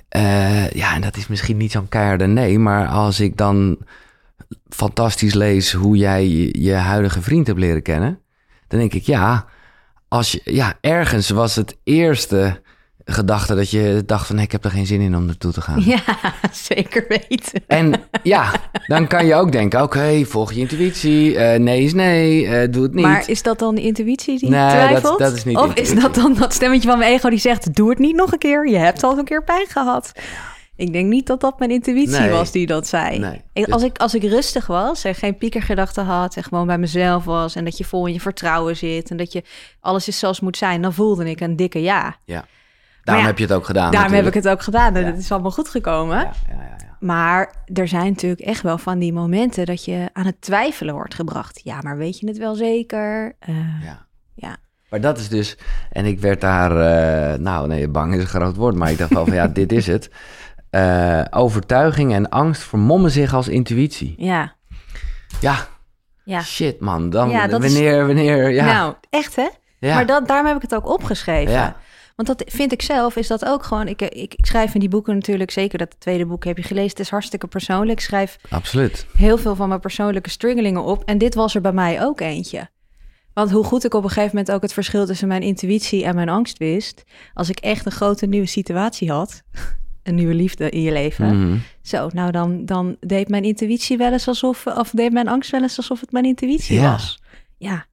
eh, ja, en dat is misschien niet zo'n keiharde nee, maar als ik dan fantastisch lees hoe jij je, je huidige vriend hebt leren kennen, dan denk ik, ja, als je, ja, ergens was het eerste gedachte dat je dacht van... ik heb er geen zin in om naartoe te gaan? *laughs* Ja, zeker weten. En ja, dan kan je ook denken... oké, volg je intuïtie. Eh, nee is nee, eh, doe het niet. Maar is dat dan de intuïtie die Nee, dat- twijfelt? dat is niet Of is dat dan dat stemmetje van mijn ego die zegt... doe het niet nog een keer, je hebt al een keer pijn gehad. Ik denk niet dat dat mijn intuïtie Nee. was die dat zei. Nee. Ik- als, ik, als ik rustig was en geen piekergedachten had... en gewoon bij mezelf was... en dat je vol in je vertrouwen zit... en dat je alles is zoals moet zijn... dan voelde ik een dikke ja. Ja. Daarom ja, heb je het ook gedaan Daarom heb ik het ook gedaan en Ja. het is allemaal goed gekomen. Ja, ja, ja, ja. Maar er zijn natuurlijk echt wel van die momenten dat je aan het twijfelen wordt gebracht. Ja, maar weet je het wel zeker? Eh, Ja. ja. Maar dat is dus... En ik werd daar... eh, nou, nee, bang is een groot woord. Maar ik dacht wel van, ja, *laughs* dit is het. Eh, overtuiging en angst vermommen zich als intuïtie. Ja, Ja, ja. shit man. Dan, Ja, dat is- wanneer, wanneer... Ja, Nou, echt hè? ja. Maar dat, daarom heb ik het ook opgeschreven. Ja. Want dat vind ik zelf, is dat ook gewoon... Ik, ik, ik schrijf in die boeken natuurlijk, zeker dat tweede boek heb je gelezen. Het is hartstikke persoonlijk. Ik schrijf absoluut. heel veel van mijn persoonlijke struggelingen op. En dit was er bij mij ook eentje. Want hoe goed ik op een gegeven moment ook het verschil tussen mijn intuïtie en mijn angst wist. Als ik echt een grote nieuwe situatie had, een nieuwe liefde in je leven. Mhm. Zo, nou dan, dan deed mijn intuïtie wel eens alsof, of deed mijn angst wel eens alsof het mijn intuïtie Ja. was. Ja,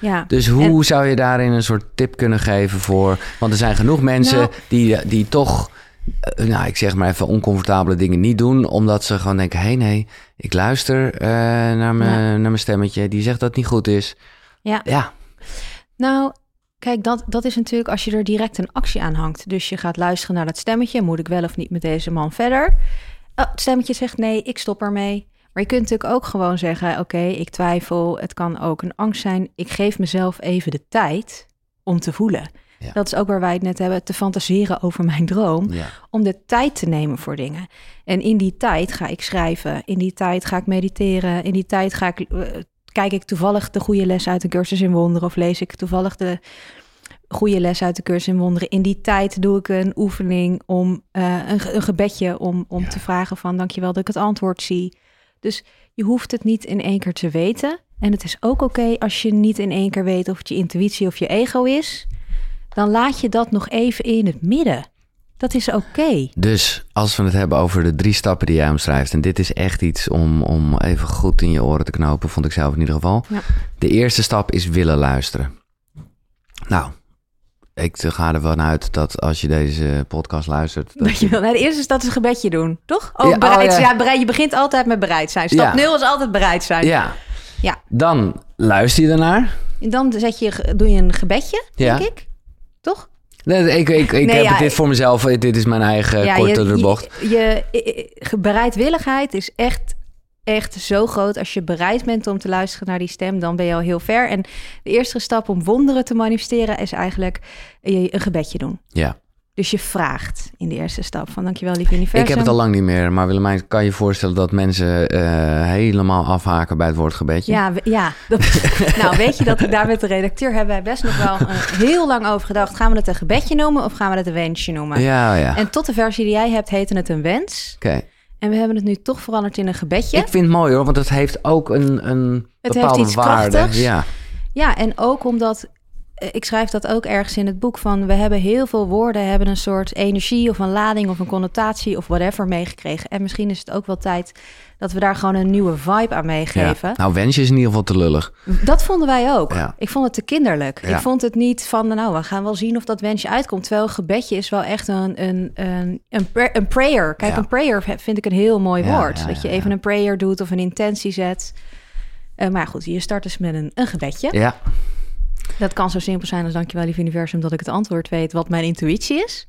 ja. Dus hoe zou je daarin een soort tip kunnen geven voor... Want er zijn genoeg mensen Nou- die, die toch... eh, nou, ik zeg maar even oncomfortabele dingen niet doen... omdat ze gewoon denken... hé, hey, nee, ik luister eh, naar, mijn, Ja. naar mijn stemmetje... die zegt dat het niet goed is. Ja. Ja, Nou, kijk, dat, dat is natuurlijk als je er direct een actie aan hangt. Dus je gaat luisteren naar dat stemmetje. Moet ik wel of niet met deze man verder? Oh, het stemmetje zegt nee, ik stop ermee. Maar je kunt natuurlijk ook gewoon zeggen: Oké, ik twijfel. Het kan ook een angst zijn. Ik geef mezelf even de tijd om te voelen. Ja. Dat is ook waar wij het net hebben, te fantaseren over mijn droom. ja. Om de tijd te nemen voor dingen. En in die tijd ga ik schrijven. In die tijd ga ik mediteren. In die tijd ga ik, eh, kijk ik toevallig de goede les uit een cursus in wonderen. Of lees ik toevallig de goede les uit de cursus in wonderen. In die tijd doe ik een oefening om eh, een, ge- een gebedje om, om Ja. te vragen van dankjewel dat ik het antwoord zie. Dus je hoeft het niet in één keer te weten. En het is ook oké als je niet in één keer weet of het je intuïtie of je ego is. Dan laat je dat nog even in het midden. Dat is oké. Dus als we het hebben over de drie stappen die jij omschrijft... en dit is echt iets om, om even goed in je oren te knopen... vond ik zelf in ieder geval. Ja. De eerste stap is willen luisteren. Nou, ik ga ervan uit dat als je deze podcast luistert... dat Dat je wil. Nou, de eerste is dat is een gebedje doen, toch? Oh, Ja, bereid, oh, ja. ja. bereid, je begint altijd met bereid zijn. Stap nul is altijd bereid zijn. Ja. Ja. Dan luister je ernaar. En dan zet je, doe je een gebedje, denk ik. Toch? Nee, ik ik, ik Nee, heb ja, het dit voor mezelf. Dit is mijn eigen ja, korte je, de bocht. Je, je, bereidwilligheid is echt, echt zo groot. Als je bereid bent om te luisteren naar die stem, dan ben je al heel ver. En de eerste stap om wonderen te manifesteren is eigenlijk je een gebedje doen. Ja. Dus je vraagt in de eerste stap van dankjewel lieve universum. Ik heb het al lang niet meer. Maar Willemijn, kan je voorstellen dat mensen eh, helemaal afhaken bij het woord gebedje? Ja, we- ja. Dat- *laughs* nou, weet je dat ik daar met de redacteur hebben wij best nog wel heel lang over gedacht. Gaan we het een gebedje noemen of gaan we het een wensje noemen? Ja, ja. En tot de versie die jij hebt, heette het een wens. Oké. En we hebben het nu toch veranderd in een gebedje. Ik vind het mooi hoor, want het heeft ook een, een Het bepaalde heeft iets waarde. krachtigs. Ja. Ja, en ook omdat, ik schrijf dat ook ergens in het boek, van we hebben heel veel woorden, hebben een soort energie of een lading of een connotatie of whatever meegekregen. En misschien is het ook wel tijd dat we daar gewoon een nieuwe vibe aan meegeven. Ja. Nou, wensje is in ieder geval te lullig. Dat vonden wij ook. Ja. Ik vond het te kinderlijk. Ja. Ik vond het niet van, nou, we gaan wel zien of dat wensje uitkomt. Terwijl gebedje is wel echt een, een, een, een, pra- een prayer. Kijk, een prayer vind ik een heel mooi woord. dat je even een prayer doet of een intentie zet. Eh, maar goed, je start dus met een, een gebedje. Ja. Dat kan zo simpel zijn als dankjewel lieve universum dat ik het antwoord weet wat mijn intuïtie is.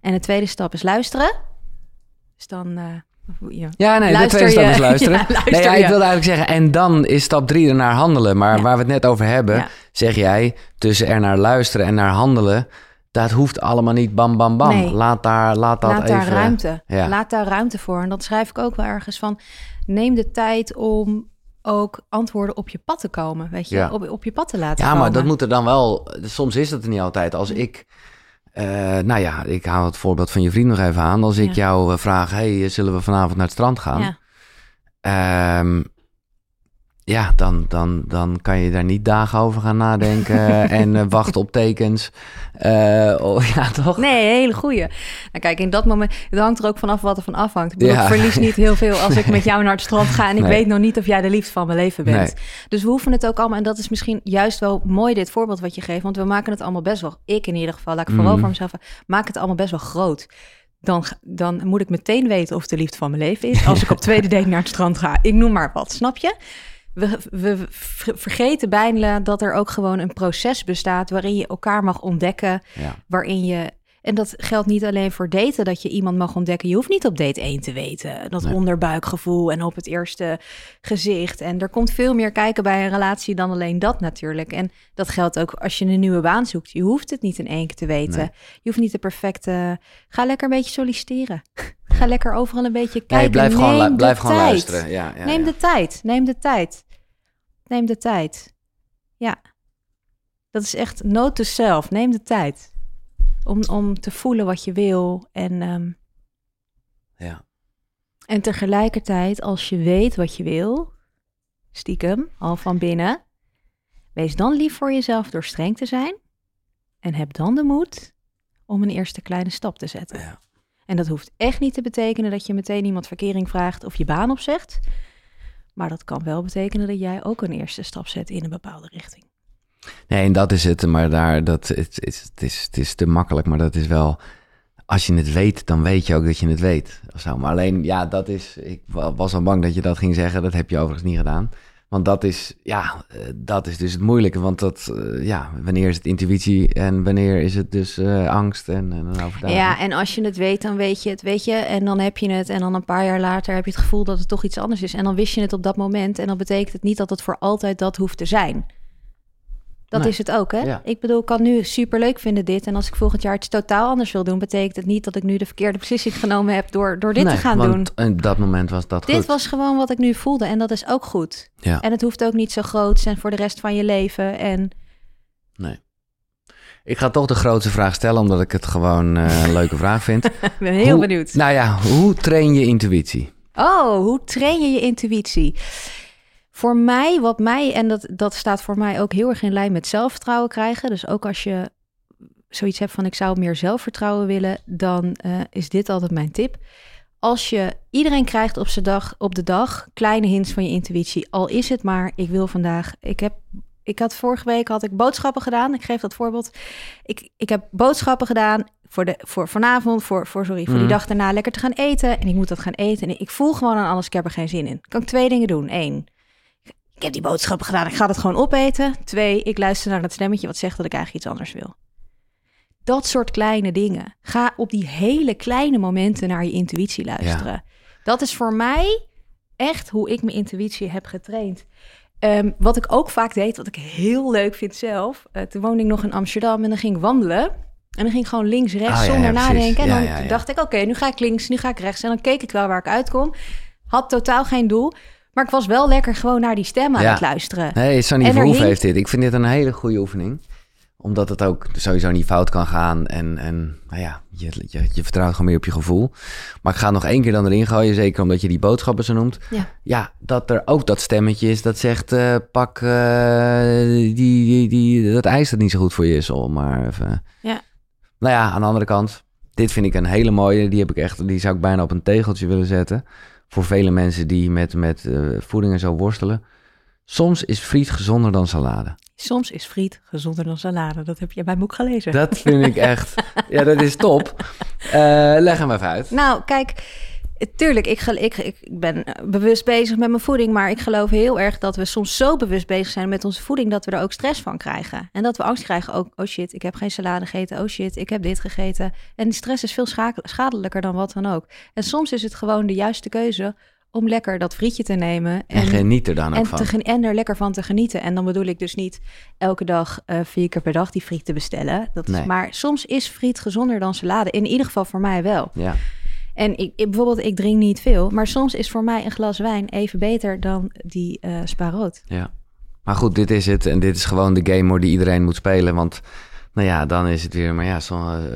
En de tweede stap is luisteren. Dus dan... eh, ja. Ja, nee, Luister de tweede stap is *laughs* luisteren. Ja, luister nee, ja, ik wilde eigenlijk zeggen, en dan is stap drie er naar handelen. Maar waar we het net over hebben, zeg jij, tussen er naar luisteren en naar handelen, dat hoeft allemaal niet bam, bam, bam. Nee. Laat daar, laat dat Laat even... daar ruimte. Laat daar ruimte voor. En dat schrijf ik ook wel ergens van. Neem de tijd om ook antwoorden op je pad te komen. Weet je, Ja. op, op je pad te laten Ja, komen. maar dat moet er dan wel. Soms is dat er niet altijd. Als ik. eh, nou ja, ik haal het voorbeeld van je vriend nog even aan. Als ik Ja. jou eh, vraag: hey, zullen we vanavond naar het strand gaan? Ja, Ehm, ja, dan, dan, dan kan je daar niet dagen over gaan nadenken *laughs* en uh, wachten op tekens. Uh, oh, ja, toch? Nee, hele goeie. Nou, kijk, in dat moment, het hangt er ook vanaf wat er van afhangt. Ik, bedoel, ja. ik verlies niet heel veel als ik met jou naar het strand ga en ik weet nog niet of jij de liefde van mijn leven bent. Nee. Dus we hoeven het ook allemaal, en dat is misschien juist wel mooi dit voorbeeld wat je geeft, want we maken het allemaal best wel, ik in ieder geval, laat ik vooral mm. voor mezelf, maak het allemaal best wel groot dan, dan moet ik meteen weten of de liefde van mijn leven is. Als ik op tweede date naar het strand ga, ik noem maar wat, snap je? We, we vergeten bijna dat er ook gewoon een proces bestaat waarin je elkaar mag ontdekken, waarin je en dat geldt niet alleen voor daten, dat je iemand mag ontdekken. Je hoeft niet op date 1 te weten. Dat onderbuikgevoel en op het eerste gezicht. En er komt veel meer kijken bij een relatie dan alleen dat natuurlijk. En dat geldt ook als je een nieuwe baan zoekt. Je hoeft het niet in één keer te weten. Je hoeft niet de perfecte... Ga lekker een beetje solliciteren. *laughs* Ga lekker overal een beetje kijken. Nee, blijf Neem gewoon, blijf gewoon luisteren. Ja, ja, Neem de tijd. Neem de tijd. Neem de tijd. Ja. Dat is echt note to self. Neem de tijd om, om te voelen wat je wil. En, um, ja. en tegelijkertijd, als je weet wat je wil, stiekem, al van binnen, wees dan lief voor jezelf door streng te zijn. En heb dan de moed om een eerste kleine stap te zetten. Ja. En dat hoeft echt niet te betekenen dat je meteen iemand verkering vraagt of je baan opzegt. Maar dat kan wel betekenen dat jij ook een eerste stap zet in een bepaalde richting. Nee, en dat is het. Maar daar, dat, het, het, is, het, is, het is te makkelijk. Maar dat is wel. Als je het weet, dan weet je ook dat je het weet. Maar alleen, ja, dat is. Ik was al bang dat je dat ging zeggen. Dat heb je overigens niet gedaan. Want dat is, ja, eh, dat is dus het moeilijke. Want dat, eh, ja, wanneer is het intuïtie en wanneer is het dus uh, angst en, en overtuiging? Ja, en als je het weet, dan weet je het, weet je. En dan heb je het en dan een paar jaar later heb je het gevoel dat het toch iets anders is. En dan wist je het op dat moment. En dan betekent het niet dat het voor altijd dat hoeft te zijn. Dat is het ook, hè? Ik bedoel, ik kan nu super leuk vinden dit. En als ik volgend jaar iets totaal anders wil doen, betekent het niet dat ik nu de verkeerde beslissing *laughs* genomen heb door, door dit te gaan want doen. En dat moment was dat dit goed. was gewoon wat ik nu voelde en dat is ook goed. Ja. En het hoeft ook niet zo groot te zijn voor de rest van je leven. En... Nee. Ik ga toch de grootste vraag stellen, omdat ik het gewoon uh, een leuke vraag vind. *laughs* ik ben heel benieuwd. Nou ja, hoe train je intuïtie? Oh, hoe train je je intuïtie? Voor mij, wat mij, en dat, dat staat voor mij ook heel erg in lijn met zelfvertrouwen krijgen. Dus ook als je zoiets hebt van ik zou meer zelfvertrouwen willen, dan uh, is dit altijd mijn tip. Als je iedereen krijgt op, zijn dag, op de dag kleine hints van je intuïtie, al is het maar, ik wil vandaag, ik heb ik had vorige week had ik boodschappen gedaan. Ik geef dat voorbeeld. Ik, ik heb boodschappen gedaan voor, de, voor vanavond, voor, voor, sorry, voor die mhm. dag daarna lekker te gaan eten. En ik moet dat gaan eten. En ik voel gewoon aan alles, ik heb er geen zin in. Kan ik twee dingen doen. Eén, ik heb die boodschappen gedaan, ik ga het gewoon opeten. Twee, ik luister naar dat stemmetje wat zegt dat ik eigenlijk iets anders wil. Dat soort kleine dingen. Ga op die hele kleine momenten naar je intuïtie luisteren. Dat is voor mij echt hoe ik mijn intuïtie heb getraind. Ehm, wat ik ook vaak deed, wat ik heel leuk vind zelf. Uh, toen woonde ik nog in Amsterdam en dan ging ik wandelen. En dan ging ik gewoon links, rechts, ah, zonder nadenken. En dan dacht ik, oké, nu ga ik links, nu ga ik rechts. En dan keek ik wel waar ik uitkom. Had totaal geen doel. Maar ik was wel lekker gewoon naar die stemmen aan het luisteren. Nee, Sunny Verhoef heeft dit. Ik vind dit een hele goede oefening. Omdat het ook sowieso niet fout kan gaan. En, en nou ja, je, je, je vertrouwt gewoon meer op je gevoel. Maar ik ga nog één keer dan erin gooien. Zeker omdat je die boodschappen zo noemt. Ja, ja dat er ook dat stemmetje is dat zegt... Uh, pak uh, die, die, die, dat ijs dat niet zo goed voor je is. Om maar even... Ja. Nou ja, aan de andere kant... Dit vind ik een hele mooie. Die heb ik echt... Die zou ik bijna op een tegeltje willen zetten voor vele mensen die met, met uh, voeding en zo worstelen. Soms is friet gezonder dan salade. Soms is friet gezonder dan salade. Dat heb je bij mijn boek gelezen. Dat vind ik echt. *laughs* ja, dat is top. Uh, leg hem even uit. Nou, kijk Tuurlijk, ik, ik, ik ben bewust bezig met mijn voeding, maar ik geloof heel erg dat we soms zo bewust bezig zijn met onze voeding dat we er ook stress van krijgen. En dat we angst krijgen ook, oh shit, ik heb geen salade gegeten, oh shit, ik heb dit gegeten. En die stress is veel schadelijker dan wat dan ook. En soms is het gewoon de juiste keuze om lekker dat frietje te nemen. En, en geniet er dan ook en van. Te, en er lekker van te genieten. En dan bedoel ik dus niet elke dag uh, vier keer per dag die friet te bestellen. Dat is, maar soms is friet gezonder dan salade. In ieder geval voor mij wel. Ja. En ik, ik, bijvoorbeeld, ik drink niet veel, maar soms is voor mij een glas wijn even beter dan die uh. Ja, maar goed, dit is het. En dit is gewoon de game die iedereen moet spelen. Want nou ja, dan is het weer, maar ja, zo, uh,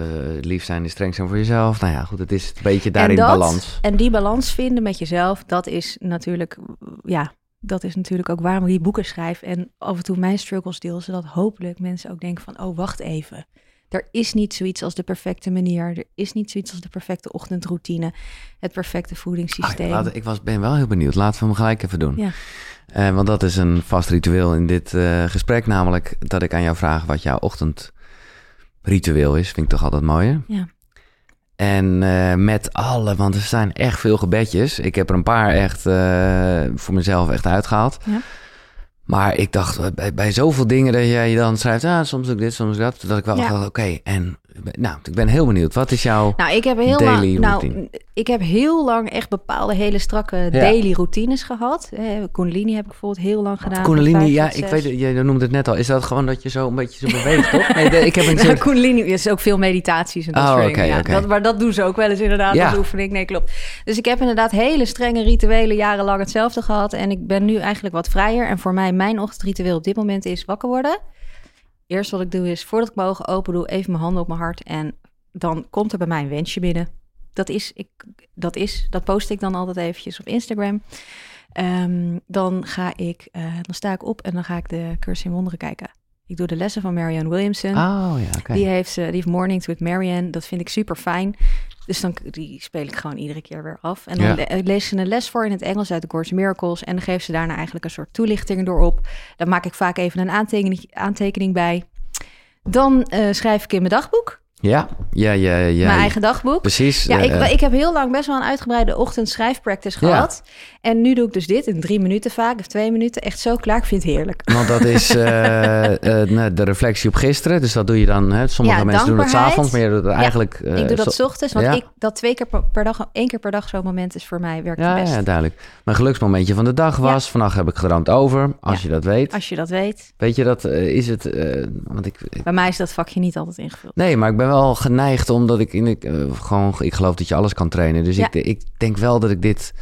lief zijn is streng zijn voor jezelf. Nou ja, goed, het is een beetje daarin balans. En die balans vinden met jezelf, dat is natuurlijk, ja, dat is natuurlijk ook waarom ik die boeken schrijf. En af en toe mijn struggles deel, zodat hopelijk mensen ook denken van, oh, wacht even. Er is niet zoiets als de perfecte manier. Er is niet zoiets als de perfecte ochtendroutine. Het perfecte voedingssysteem. Ah, laat- ik was, ben wel heel benieuwd. Laten we hem gelijk even doen. Ja. Eh, want dat is een vast ritueel in dit eh, gesprek. Namelijk dat ik aan jou vraag wat jouw ochtendritueel is. Vind ik toch altijd mooier. Ja. En eh, met alle, want er zijn echt veel gebedjes. Ik heb er een paar echt voor mezelf echt uitgehaald. Ja. Maar ik dacht, bij, bij zoveel dingen dat jij dan schrijft, ah, soms doe ik dit, soms dat. Dat ik wel Ja. dacht, oké, en nou, ik ben heel benieuwd. Wat is jouw... Nou, ik heb heel Daily lang, nou, routine. ik heb heel lang echt bepaalde hele strakke daily routines gehad. Eh, Kundalini heb ik bijvoorbeeld heel lang gedaan. Kundalini, ja, ik weet, je noemde het net al. Is dat gewoon dat je zo een beetje zo beweegt, toch? Nee, ik heb een *laughs* Nou, soort... Kundalini is ook veel meditaties en dat Oh, soort oké, dingen. Ja, dat, maar dat doen ze ook wel eens inderdaad Ja. als oefening. Nee, klopt. Dus ik heb inderdaad hele strenge rituelen jarenlang hetzelfde gehad. En ik ben nu eigenlijk wat vrijer. En voor mij, mijn ochtendritueel op dit moment is wakker worden. Eerst wat ik doe is, voordat ik mijn ogen open doe, even mijn handen op mijn hart. En dan komt er bij mij een wensje binnen. Dat is, ik, dat is, dat post ik dan altijd eventjes op Instagram. Ehm, dan ga ik, eh, dan sta ik op en dan ga ik de cursus in wonderen kijken. Ik doe de lessen van Marianne Williamson. Oh ja, oké. Die heeft ze, die heeft Mornings with Marianne. Dat vind ik super fijn. Dus dan die speel ik gewoon iedere keer weer af. En dan Ja. le- lees ze een les voor in het Engels uit de Course Miracles. En dan geeft ze daarna eigenlijk een soort toelichting door op. Dan maak ik vaak even een aantekening, aantekening bij. Dan eh, schrijf ik in mijn dagboek. Ja, ja, ja, ja. mijn eigen dagboek. Precies. Ja, ik, eh, ik heb heel lang best wel een uitgebreide ochtendschrijfpractice Ja. gehad. En nu doe ik dus dit in drie minuten vaak, of twee minuten. Echt zo klaar. Ik vind het heerlijk. *laughs* Want dat is nou, de reflectie op gisteren. Dus dat doe je dan. Hè, sommige Ja, mensen doen het s'avonds, maar je doet het eigenlijk. ik doe dat s ochtends, want ik dat twee keer per, dag, één keer per dag zo'n moment is voor mij werkt Ja, het best. ja, duidelijk. Mijn geluksmomentje van de dag was. Vannacht heb ik gedroomd over. Als je dat weet. Als je dat weet. Weet je dat? is het. want ik, ik- Bij mij is dat vakje niet altijd ingevuld. Nee, maar ik ben wel geneigd omdat ik in ik, eh, gewoon. Ik geloof dat je alles kan trainen. Dus Ja. ik, ik denk wel dat ik dit.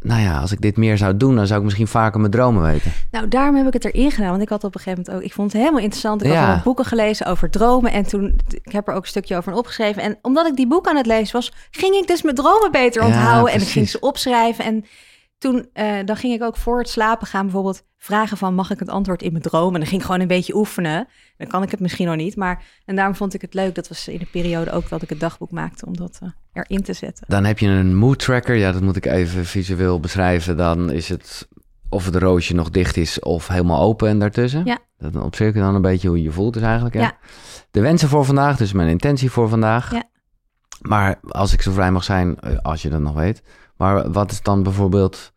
Nou ja, als ik dit meer zou doen, dan zou ik misschien vaker mijn dromen weten. Nou, daarom heb ik het erin gedaan. Want ik had op een gegeven moment ook... Ik vond het helemaal interessant. Ik Ja. had boeken gelezen over dromen. En toen... Ik heb er ook een stukje over opgeschreven. En omdat ik die boek aan het lezen was... ging ik dus mijn dromen beter Ja, onthouden. en ik ging ze opschrijven. En toen... eh, dan ging ik ook voor het slapen gaan bijvoorbeeld vragen van... mag ik het antwoord in mijn droom? En dan ging ik gewoon een beetje oefenen. Dan kan ik het misschien nog niet. Maar... En daarom vond ik het leuk. Dat was in de periode ook dat ik het dagboek maakte. Om dat eh, erin te zetten. Dan heb je een mood tracker. Ja, dat moet ik even visueel beschrijven. Dan is het of het roosje nog dicht is of helemaal open en daartussen. Ja. Dat observeer je dan een beetje hoe je je voelt dus eigenlijk. Hè? Ja. De wensen voor vandaag, dus mijn intentie voor vandaag. Ja. Maar als ik zo vrij mag zijn, eh, als je dat nog weet. Maar wat is dan bijvoorbeeld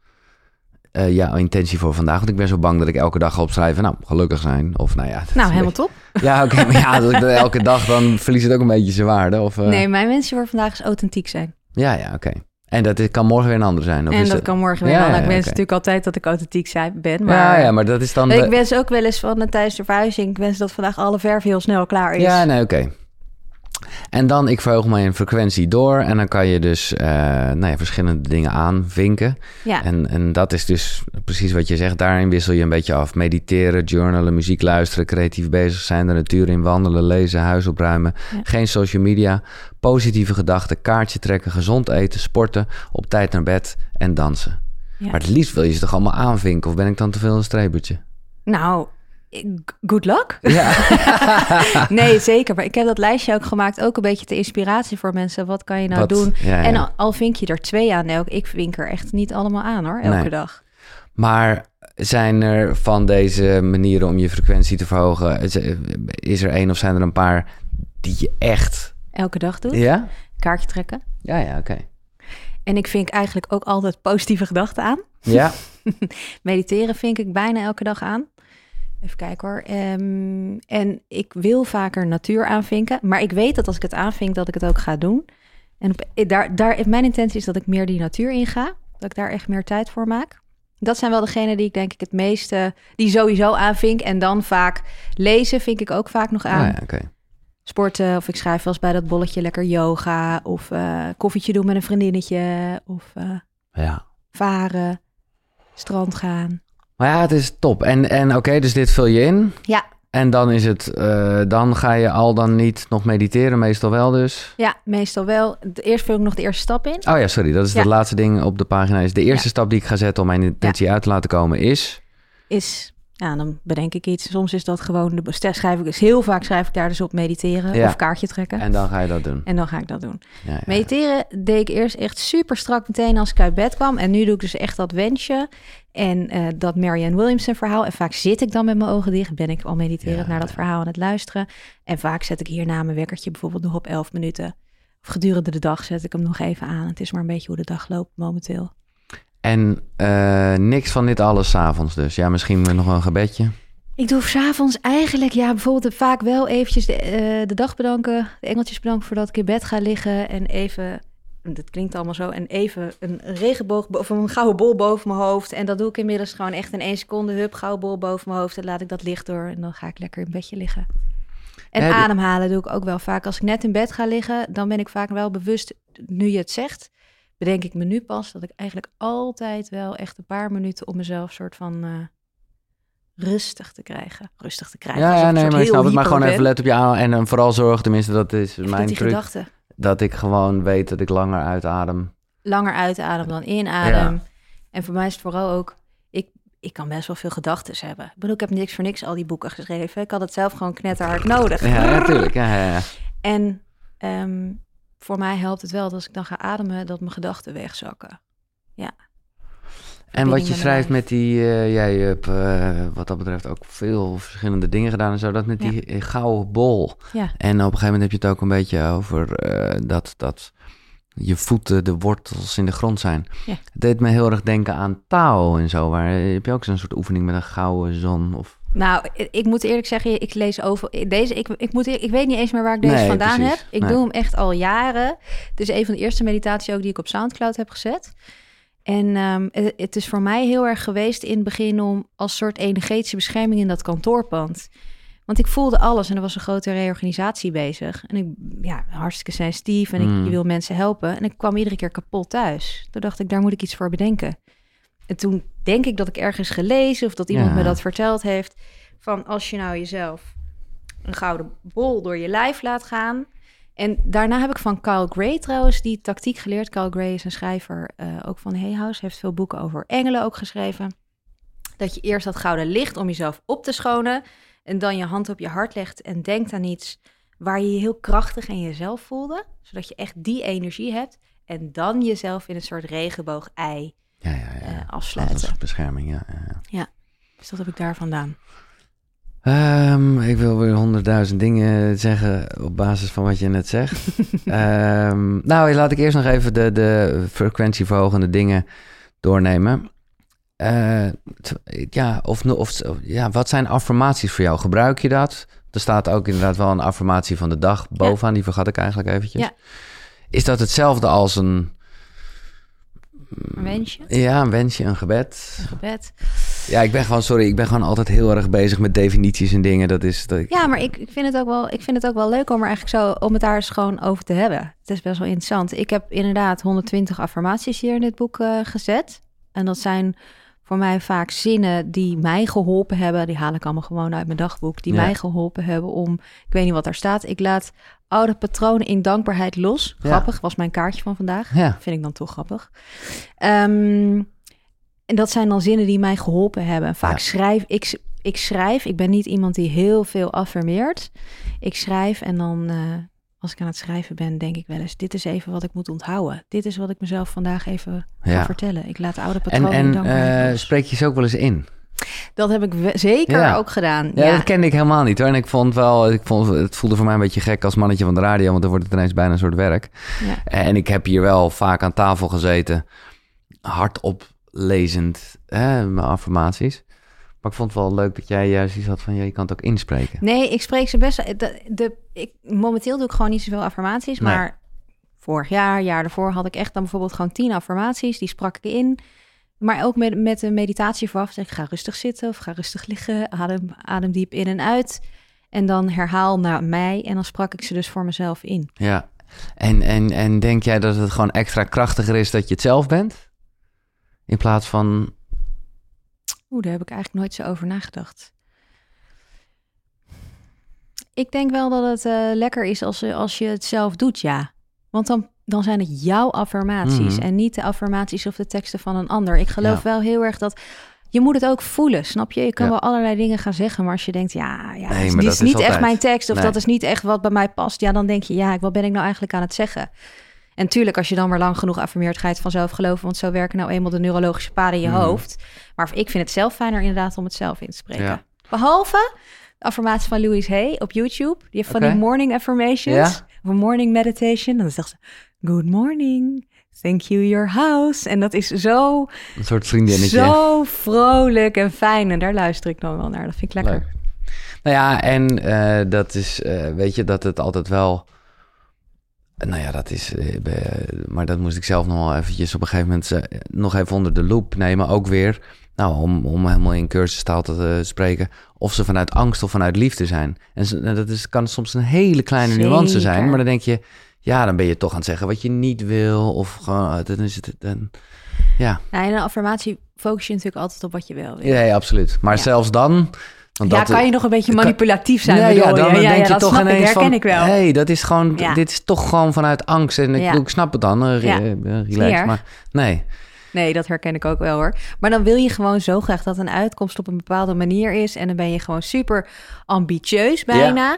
eh jouw intentie voor vandaag? Want ik ben zo bang dat ik elke dag ga opschrijven, nou, gelukkig zijn. Of nou ja. Nou, een helemaal top. *laughs* Ja, oké, maar ja, dat ik dat elke dag dan verliest het ook een beetje zijn waarde. Of, eh, Nee, mijn wensje voor vandaag is authentiek zijn. Ja, ja, oké. En dat is- kan morgen weer een ander zijn. Of en dat kan morgen weer. Ja, Ja, ja, ik wens natuurlijk altijd dat ik authentiek zijn ben. Maar Ja, ja, maar dat is dan... ik wens ook wel eens van eh, tijdens de verhuizing. Ik wens dat vandaag alle verf heel snel klaar is. Ja, nee, oké. En dan, ik verhoog mijn frequentie door. En dan kan je dus eh, nou ja, verschillende dingen aanvinken. Ja. En, en dat is dus precies wat je zegt. Daarin wissel je een beetje af. Mediteren, journalen, muziek luisteren, creatief bezig zijn, de natuur in wandelen, lezen, huis opruimen. Ja. Geen social media, positieve gedachten, kaartje trekken, gezond eten, sporten, op tijd naar bed en dansen. Maar het liefst wil je ze toch allemaal aanvinken? Of ben ik dan te veel een streepertje? Nou, good luck. Ja. *laughs* nee, zeker. Maar ik heb dat lijstje ook gemaakt. Ook een beetje ter inspiratie voor mensen. Wat kan je nou Wat- doen? ja, ja. En al, al vink je er twee aan. elk- ik vink er echt niet allemaal aan hoor, elke Nee. dag. Maar zijn er van deze manieren om je frequentie te verhogen, is- er één of zijn er een paar die je echt... Elke dag doe. Ja? Kaartje trekken. Ja, ja, oké. En ik vink eigenlijk ook altijd positieve gedachten aan. Ja, *laughs* Mediteren vink ik bijna elke dag aan. Even kijken hoor. Ehm, en ik wil vaker natuur aanvinken. Maar ik weet dat als ik het aanvink, dat ik het ook ga doen. En op, eh, daar, daar, mijn intentie is dat ik meer die natuur in ga. Dat ik daar echt meer tijd voor maak. Dat zijn wel degenen die ik denk ik het meeste... die sowieso aanvink. En dan vaak lezen vink ik ook vaak nog aan. Ah, ja oké. Sporten of ik schrijf wel eens bij dat bolletje lekker yoga. Of eh, koffietje doen met een vriendinnetje. Of eh, Ja. varen. Strand gaan. Maar ja, het is top. En, en oké, dus dit vul je in. Ja. En dan is het, eh, dan ga je al dan niet nog mediteren, meestal wel dus. Ja, meestal wel. Eerst vul ik nog de eerste stap in. Oh ja, sorry, dat is Ja. het laatste ding op de pagina. Is de eerste Ja. stap die ik ga zetten om mijn intentie uit te laten komen is... Is, ja, dan bedenk ik iets. Soms is dat gewoon, de, schrijf ik dus heel vaak schrijf ik daar dus op mediteren Ja. of kaartje trekken. En dan ga je dat doen. En dan ga ik dat doen. Ja, ja. Mediteren deed ik eerst echt super strak meteen als ik uit bed kwam. En nu doe ik dus echt dat wensje. En eh, dat Marianne Williamson verhaal. En vaak zit ik dan met mijn ogen dicht. Ben ik al mediterend naar dat verhaal aan het luisteren. En vaak zet ik hierna mijn wekkertje bijvoorbeeld nog op 11 minuten. Of gedurende de dag zet ik hem nog even aan. Het is maar een beetje hoe de dag loopt momenteel. En eh, niks van dit alles 's avonds dus. Ja, misschien nog wel een gebedje. Ik doe s'avonds eigenlijk, ja, bijvoorbeeld vaak wel eventjes de, eh, de dag bedanken. De engeltjes bedanken voordat ik in bed ga liggen. En even, dat klinkt allemaal zo, en even een regenboog of een gouden bol boven mijn hoofd. En dat doe ik inmiddels gewoon echt in één seconde. Hup, gouden bol boven mijn hoofd. En laat ik dat licht door. En dan ga ik lekker in bedje liggen. En Ja, ademhalen doe ik ook wel vaak. Als ik net in bed ga liggen, dan ben ik vaak wel bewust, nu je het zegt, bedenk ik me nu pas dat ik eigenlijk altijd wel echt een paar minuten om mezelf soort van eh, rustig te krijgen. Rustig te krijgen. Ja, ja nee, maar ik snap het. Maar gewoon even let op je aan. En dan vooral zorg, tenminste, dat is mijn truc. gedachten. Dat ik gewoon weet dat ik langer uitadem. Langer uitademen dan inadem. En voor mij is het vooral ook, ik, ik kan best wel veel gedachten hebben. Ik bedoel, ik heb niks voor niks al die boeken geschreven. Ik had het zelf gewoon knetterhard nodig. Ja, natuurlijk. Ja, ja, ja. En ehm, voor mij helpt het wel dat als ik dan ga ademen, dat mijn gedachten wegzakken. En wat je met schrijft met die... eh, jij hebt eh, wat dat betreft ook veel verschillende dingen gedaan en zo. Dat met die eh, gouden bol. Ja. En op een gegeven moment heb je het ook een beetje over eh, dat, dat je voeten de wortels in de grond zijn. Ja. Het deed me heel erg denken aan Tao en zo. Waar, heb je ook zo'n soort oefening met een gouden zon? Of... Nou, ik, ik moet eerlijk zeggen, ik lees over deze. Ik, ik, moet, ik weet niet eens meer waar ik deze Nee, vandaan precies. heb. Ik Nee. doe hem echt al jaren. Het is een van de eerste meditaties ook die ik op SoundCloud heb gezet. En ehm, het, het is voor mij heel erg geweest in het begin om als soort energetische bescherming in dat kantoorpand. Want ik voelde alles en er was een grote reorganisatie bezig. En ik, ja, hartstikke sensitief en ik Mm. je wil mensen helpen. En ik kwam iedere keer kapot thuis. Toen dacht ik, daar moet ik iets voor bedenken. En toen denk ik dat ik ergens gelezen of dat iemand Ja. me dat verteld heeft. Van als je nou jezelf een gouden bol door je lijf laat gaan. En daarna heb ik van Kyle Gray trouwens die tactiek geleerd. Kyle Gray is een schrijver eh, ook van Hay House. Heeft veel boeken over engelen ook geschreven. Dat je eerst dat gouden licht om jezelf op te schonen. En dan je hand op je hart legt en denkt aan iets waar je je heel krachtig in jezelf voelde. Zodat je echt die energie hebt. En dan jezelf in een soort regenboog-ei Ja, ja, ja. eh, afsluiten. bescherming, ja. ja, ja. Dus dat heb ik daar vandaan. Ehm, ik wil weer honderdduizend dingen zeggen op basis van wat je net zegt. *laughs* Ehm, nou, laat ik eerst nog even de, de frequentieverhogende dingen doornemen. Eh, ja, of, of, ja, wat zijn affirmaties voor jou? Gebruik je dat? Er staat ook inderdaad wel een affirmatie van de dag bovenaan. Die vergat ik eigenlijk eventjes. Ja. Is dat hetzelfde als een... Een wensje, Ja, een wensje, een gebed? een gebed. Ja, ik ben gewoon, sorry, ik ben gewoon altijd heel erg bezig met definities en dingen. Dat is... Dat ik, Ja, maar ik, ik, vind het ook wel, ik vind het ook wel leuk om er eigenlijk zo om het daar eens gewoon over te hebben. Het is best wel interessant. Ik heb inderdaad 120 affirmaties hier in dit boek eh, gezet. En dat zijn voor mij vaak zinnen die mij geholpen hebben. Die haal ik allemaal gewoon uit mijn dagboek. Die Ja. mij geholpen hebben om, ik weet niet wat daar staat. Ik laat oude patronen in dankbaarheid los. Ja. Grappig, was mijn kaartje van vandaag. ja. Vind ik dan toch grappig. Ehm, en dat zijn dan zinnen die mij geholpen hebben. Vaak schrijf ik, ik schrijf. Ik ben niet iemand die heel veel affirmeert. Ik schrijf en dan, eh, als ik aan het schrijven ben, denk ik wel eens: dit is even wat ik moet onthouden. Dit is wat ik mezelf vandaag even ga Ja. vertellen. Ik laat oude En, patronen en dankbaarheid eh, spreek je ze ook wel eens in? Dat heb ik zeker Ja. ook gedaan. Ja, Ja, dat kende ik helemaal niet hoor. En ik vond wel, ik vond, het voelde voor mij een beetje gek als mannetje van de radio, want dan wordt het ineens bijna een soort werk. Ja. En ik heb hier wel vaak aan tafel gezeten, hardop lezend, hè, mijn affirmaties. Maar ik vond het wel leuk dat jij juist iets had van, ja, je kan het ook inspreken. Nee, ik spreek ze best. De, de, ik, momenteel doe ik gewoon niet zoveel affirmaties. Nee. Maar vorig jaar, jaar daarvoor had ik echt dan bijvoorbeeld gewoon tien affirmaties. Die sprak ik in. Maar ook met, met een meditatie vooraf. Zeg ik ga rustig zitten of ga rustig liggen. Adem, adem diep in en uit. En dan herhaal naar mij. En dan sprak ik ze dus voor mezelf in. Ja. En, en, en denk jij dat het gewoon extra krachtiger is dat je het zelf bent? In plaats van, Oeh, daar heb ik eigenlijk nooit zo over nagedacht. Ik denk wel dat het eh, lekker is als, je- als je het zelf doet, ja. Want dan, dan zijn het jouw affirmaties Mhm. en niet de affirmaties of de teksten van een ander. Ik geloof Ja. wel heel erg dat je moet het ook voelen, snap je? Je kan Ja. wel allerlei dingen gaan zeggen, maar als je denkt, ja, ja Nee, dit is niet echt mijn tekst of Nee. dat is niet echt wat bij mij past, ja, dan denk je, ja, wat ben ik nou eigenlijk aan het zeggen? En tuurlijk, als je dan maar lang genoeg affirmeert, ga je het vanzelf geloven, want zo werken nou eenmaal de neurologische paden in je Mhm. hoofd. Maar ik vind het zelf fijner inderdaad om het zelf in te spreken. Ja. Behalve de affirmatie van Louise Hay op YouTube. Die heeft van die morning affirmations. Ja. Of morning meditation. Dan zegt ze, good morning, thank you your house. En dat is zo, Een soort vriendinnetje. zo vrolijk en fijn. En daar luister ik dan wel naar. Dat vind ik lekker. Leuk. Nou ja, en eh, dat is, eh, weet je, dat het altijd wel... Nou ja, dat is... eh, maar dat moest ik zelf nog wel eventjes op een gegeven moment... eh, nog even onder de loep nemen, ook weer. Nou, om, om helemaal in cursustaal te eh, spreken... of ze vanuit angst of vanuit liefde zijn. En ze- nou, dat is, kan soms een hele kleine nuance zijn... Maar dan denk je... Ja, dan ben je toch aan het zeggen wat je niet wil. Of gewoon, dan is het... Dan, ja, Nou, in een affirmatie focus je natuurlijk altijd op wat je wil. ja, absoluut. Maar Ja. zelfs dan... Ja, kan je nog een beetje kan- manipulatief zijn, ja, ja, je? dan ja, denk ja, je toch ik, ineens herken van, ik wel. hey, dat is gewoon, dit is toch gewoon vanuit angst. En ik, ik snap het dan, eh, Ja. eh, Niet relax. Maar nee, Nee, dat herken ik ook wel hoor. Maar dan wil je gewoon zo graag dat een uitkomst op een bepaalde manier is. En dan ben je gewoon super ambitieus bijna.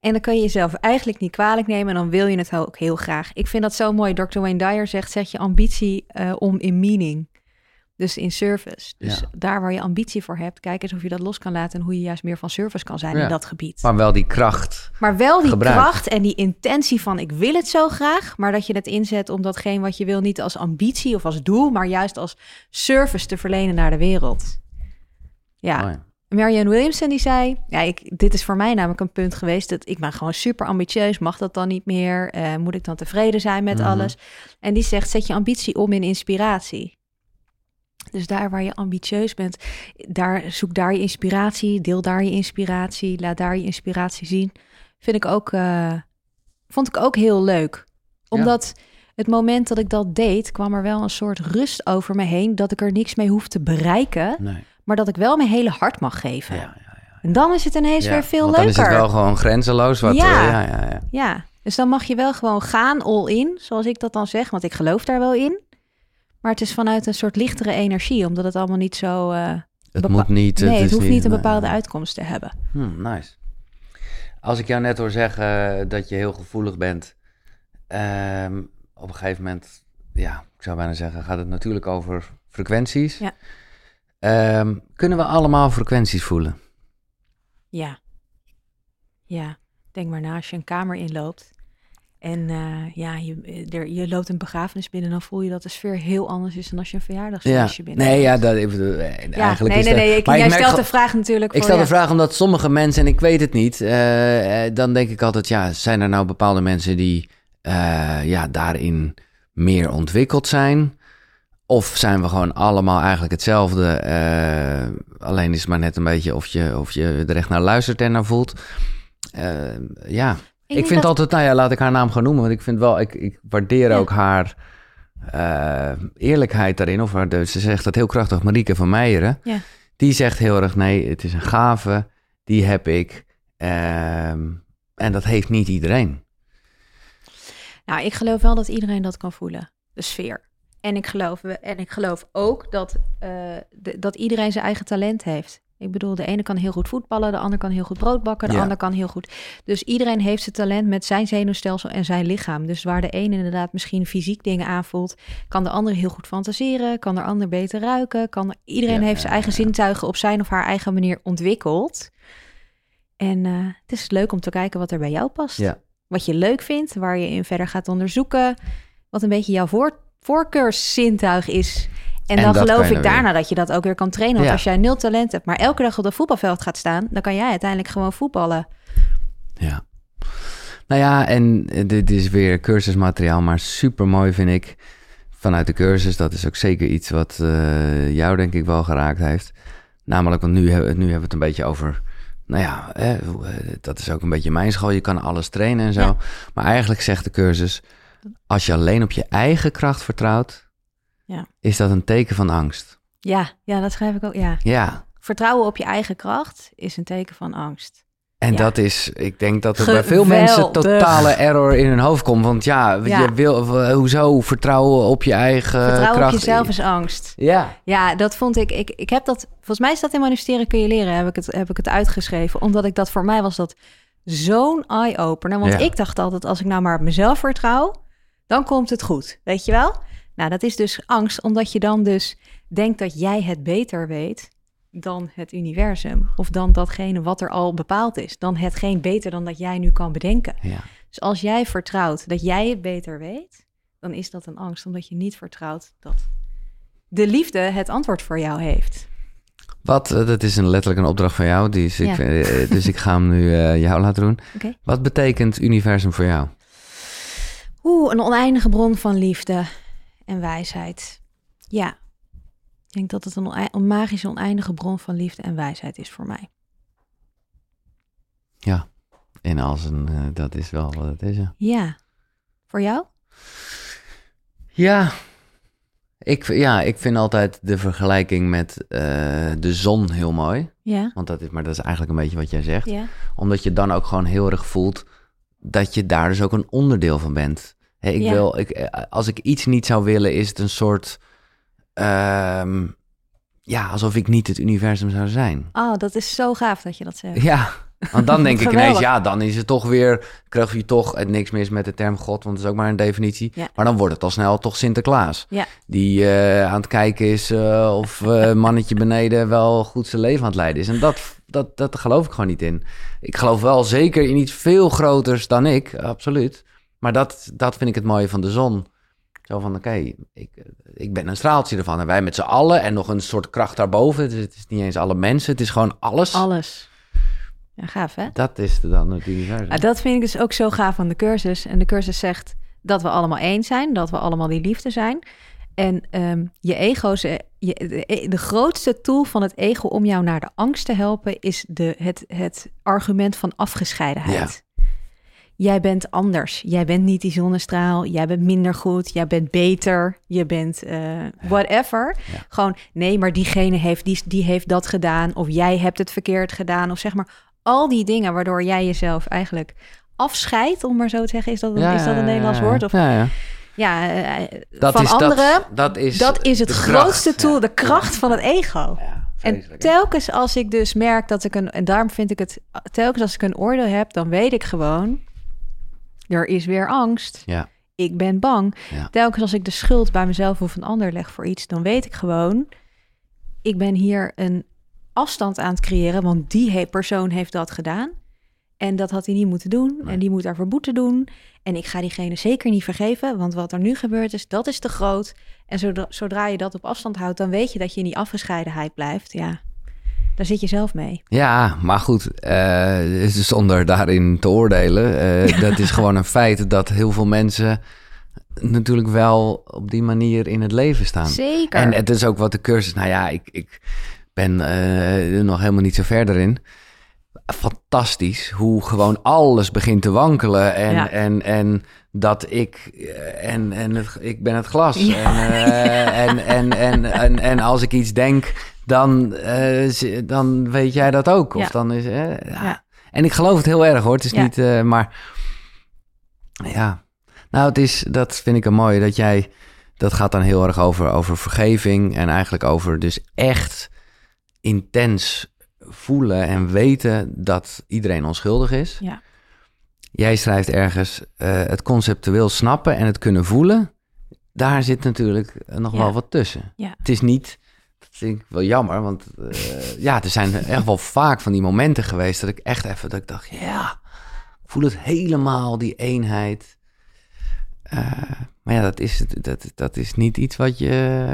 En dan kan je jezelf eigenlijk niet kwalijk nemen. En dan wil je het ook heel graag. Ik vind dat zo mooi. Dr. Wayne Dyer zegt, zet je ambitie eh, om in meaning. Dus in service. Dus Ja. daar waar je ambitie voor hebt, kijk eens of je dat los kan laten. En hoe je juist meer van service kan zijn Ja. in dat gebied. maar wel die kracht. Maar wel die kracht en die intentie van ik wil het zo graag, maar dat je het inzet om datgene wat je wil niet als ambitie of als doel, maar juist als service te verlenen naar de wereld. Ja, Mooi. Marianne Williamson die zei, ja, ik, dit is voor mij namelijk een punt geweest dat ik ben gewoon super ambitieus, mag dat dan niet meer? Eh, moet ik dan tevreden zijn met Mhm. alles? En die zegt, zet je ambitie om in inspiratie. Dus daar waar je ambitieus bent, daar, zoek daar je inspiratie, deel daar je inspiratie, laat daar je inspiratie zien. Vind ik ook, eh, vond ik ook heel leuk. Omdat het moment dat ik dat deed, kwam er wel een soort rust over me heen, dat ik er niks mee hoef te bereiken, Nee. maar dat ik wel mijn hele hart mag geven. Ja, ja, En dan is het ineens weer veel leuker. dan is het wel gewoon grenzeloos. Wat, Ja. eh, ja, ja, ja. Ja, dus dan mag je wel gewoon gaan all in, zoals ik dat dan zeg, want ik geloof daar wel in. Maar het is vanuit een soort lichtere energie, omdat het allemaal niet zo. eh, Het moet niet... nee, het hoeft niet een nee, bepaalde nee. uitkomst te hebben. Hmm, nice. Als ik jou net hoor zeggen dat je heel gevoelig bent, ehm, op een gegeven moment, ja, ik zou bijna zeggen, gaat het natuurlijk over frequenties. Ja. Ehm, kunnen we allemaal frequenties voelen? Ja. Ja, denk maar na als je een kamer inloopt. En eh, ja, je, er, je loopt een begrafenis binnen, dan voel je dat de sfeer heel anders is dan als je een verjaardagsfeestje binnen. nee, ja, dat, ik eh, ja, eigenlijk nee, is nee, dat- nee. Ik, maar jij ik stelt de vraag natuurlijk. Ik voor, stel de ja. vraag omdat sommige mensen, en ik weet het niet, eh, eh, dan denk ik altijd, ja, zijn er nou bepaalde mensen die eh, ja, daarin meer ontwikkeld zijn? Of zijn we gewoon allemaal eigenlijk hetzelfde? eh, alleen is het maar net een beetje of je, of je er echt naar luistert en naar voelt. Eh, ja, ik, vind dat- altijd, nou ja, laat ik haar naam gaan noemen, want ik vind wel, ik, ik waardeer Ja. ook haar eh, eerlijkheid daarin. Of haar, ze zegt dat heel krachtig, Marieke van Meijeren. Ja. Die zegt heel erg, nee, het is een gave, die heb ik. ehm, en dat heeft niet iedereen. Nou, ik geloof wel dat iedereen dat kan voelen, de sfeer. En ik geloof, en ik geloof ook dat, eh, de- dat iedereen zijn eigen talent heeft. Ik bedoel, de ene kan heel goed voetballen, de ander kan heel goed brood bakken, de Ja. ander kan heel goed. Dus iedereen heeft zijn talent met zijn zenuwstelsel en zijn lichaam. Dus waar de een inderdaad misschien fysiek dingen aanvoelt, kan de ander heel goed fantaseren, kan de ander beter ruiken. Kan iedereen Ja, heeft zijn eigen ja. zintuigen op zijn of haar eigen manier ontwikkeld. En eh, het is leuk om te kijken wat er bij jou past wat je leuk vindt, waar je in verder gaat onderzoeken, wat een beetje jouw voor, voorkeurszintuig is. En, En dan geloof ik weer. daarna dat je dat ook weer kan trainen. Want Ja. als jij nul talent hebt, maar elke dag op dat voetbalveld gaat staan, dan kan jij uiteindelijk gewoon voetballen. Ja. Nou ja, en dit is weer cursusmateriaal, maar super mooi vind ik. Vanuit de cursus, dat is ook zeker iets wat eh, jou denk ik wel geraakt heeft. Namelijk, want nu, hebben- nu hebben we het een beetje over... Nou ja, eh, dat is ook een beetje mijn school. Je kan alles trainen en zo. Ja. Maar eigenlijk zegt de cursus... Als je alleen op je eigen kracht vertrouwt... Ja. is dat een teken van angst. Ja, ja, dat schrijf ik ook. Ja. Ja, Vertrouwen op je eigen kracht is een teken van angst. En Ja. dat is, ik denk dat er bij veel mensen totale error in hun hoofd komt. Want ja, Ja. je wil, eh, hoezo vertrouwen op je eigen Vertrouwen kracht. op jezelf is angst. Ja, Ja, dat vond ik, ik. Ik heb dat. Volgens mij is dat in manifesteren kun je leren. Heb ik het, heb ik het uitgeschreven. Omdat ik dat voor mij was dat zo'n eye-opener. Want Ja. ik dacht altijd, als ik nou maar op mezelf vertrouw, dan komt het goed. Weet je wel? Nou, dat is dus angst, omdat je dan dus denkt dat jij het beter weet dan het universum. Of dan datgene wat er al bepaald is. Dan hetgeen beter dan dat jij nu kan bedenken. ja. Dus als jij vertrouwt dat jij het beter weet, dan is dat een angst, omdat je niet vertrouwt dat de liefde het antwoord voor jou heeft. Wat, eh, dat is een, letterlijk een opdracht van jou, die is, ik, Ja. vind- eh, dus ik ga hem nu eh, jou laten doen. *laughs* Wat betekent universum voor jou? Oeh, een oneindige bron van liefde en wijsheid. Ja, ik denk dat het een, magische oneindige bron van liefde en wijsheid is voor mij. Ja, in als een, eh, dat is wel wat het is, ja. Ja, voor jou? Ja. Ik, ja, ik vind altijd de vergelijking met eh, de zon heel mooi. Ja, Want dat is, maar dat is eigenlijk een beetje wat jij zegt. ja, Omdat je dan ook gewoon heel erg voelt dat je daar dus ook een onderdeel van bent. Ik Ja. wil, ik, eh, als ik iets niet zou willen, is het een soort. ehm, ja, alsof ik niet het universum zou zijn. Oh, dat is zo gaaf dat je dat zegt. Ja, want dan denk ik ineens, ja, dan is het toch weer. Krijg je toch het niks mis met de term God, want dat is ook maar een definitie. Ja. Maar dan wordt het al snel toch Sinterklaas. Ja. Die eh, aan het kijken is eh, of eh, *laughs* mannetje beneden wel goed zijn leven aan het leiden is. En dat, dat, dat geloof ik gewoon niet in. Ik geloof wel zeker in iets veel groters dan ik, absoluut. Maar dat, dat vind ik het mooie van de zon. Zo van, oké, ik, ik ben een straaltje ervan. En wij met z'n allen en nog een soort kracht daarboven. Dus het is niet eens alle mensen, het is gewoon alles. Alles. Ja, gaaf hè? Dat is dan het universum. Dat vind ik dus ook zo gaaf aan de cursus. En de cursus zegt dat we allemaal één zijn, dat we allemaal die liefde zijn. En ehm, je ego, is, eh, je, de, de grootste tool van het ego om jou naar de angst te helpen, is de, het, het argument van afgescheidenheid. Jij bent anders. Jij bent niet die zonnestraal. Jij bent minder goed. Jij bent beter. Je bent eh, whatever. Ja. Gewoon, nee, maar diegene heeft, die, die heeft dat gedaan. Of jij hebt het verkeerd gedaan. Of zeg maar, al die dingen waardoor jij jezelf eigenlijk afscheidt, om maar zo te zeggen. Is dat, Ja, is dat een Nederlands woord? Of ja, ja. ja, eh, Dat van is, anderen. Dat, dat is, Dat is het grootste kracht. tool, de kracht van het ego. En telkens als ik dus merk dat ik een... En daarom vind ik het... Telkens als ik een oordeel heb, dan weet ik gewoon... Er is weer angst. Ja. Ik ben bang. Ja. Telkens als ik de schuld bij mezelf of een ander leg voor iets... dan weet ik gewoon... Ik ben hier een afstand aan het creëren... want die persoon heeft dat gedaan. En dat had hij niet moeten doen. Nee. En die moet daarvoor boete doen. En ik ga diegene zeker niet vergeven... want wat er nu gebeurd is, dat is te groot... En zodra, zodra je dat op afstand houdt, dan weet je dat je in die afgescheidenheid blijft. Ja, daar zit je zelf mee. Ja, maar goed, eh, zonder daarin te oordelen. eh, *laughs* Dat is gewoon een feit dat heel veel mensen natuurlijk wel op die manier in het leven staan. Zeker. En het is ook wat de cursus... Nou ja, ik, ik ben eh, nog helemaal niet zo verder in. Fantastisch hoe gewoon alles begint te wankelen. En, Ja. en, en dat ik... eh, En, en het, ik ben het glas. Ja. En, eh, *laughs* en, en, en, en, en als ik iets denk, dan, eh, dan weet jij dat ook. Of Ja. dan is... eh, ja. Ja. En ik geloof het heel erg hoor. Het is niet... eh, maar ja... Nou, het is, dat vind ik een mooie, dat jij, dat gaat dan heel erg over, over vergeving en eigenlijk over dus echt intens voelen en weten dat iedereen onschuldig is. Ja. Jij schrijft ergens eh, het conceptueel snappen en het kunnen voelen. Daar zit natuurlijk nog Ja. wel wat tussen. Ja. Het is niet, dat vind ik wel jammer, want eh, ja, er zijn echt wel vaak van die momenten geweest dat ik echt even, dat ik dacht, ja, ik voel het helemaal, die eenheid. Eh, maar ja, dat is, dat, dat is niet iets wat je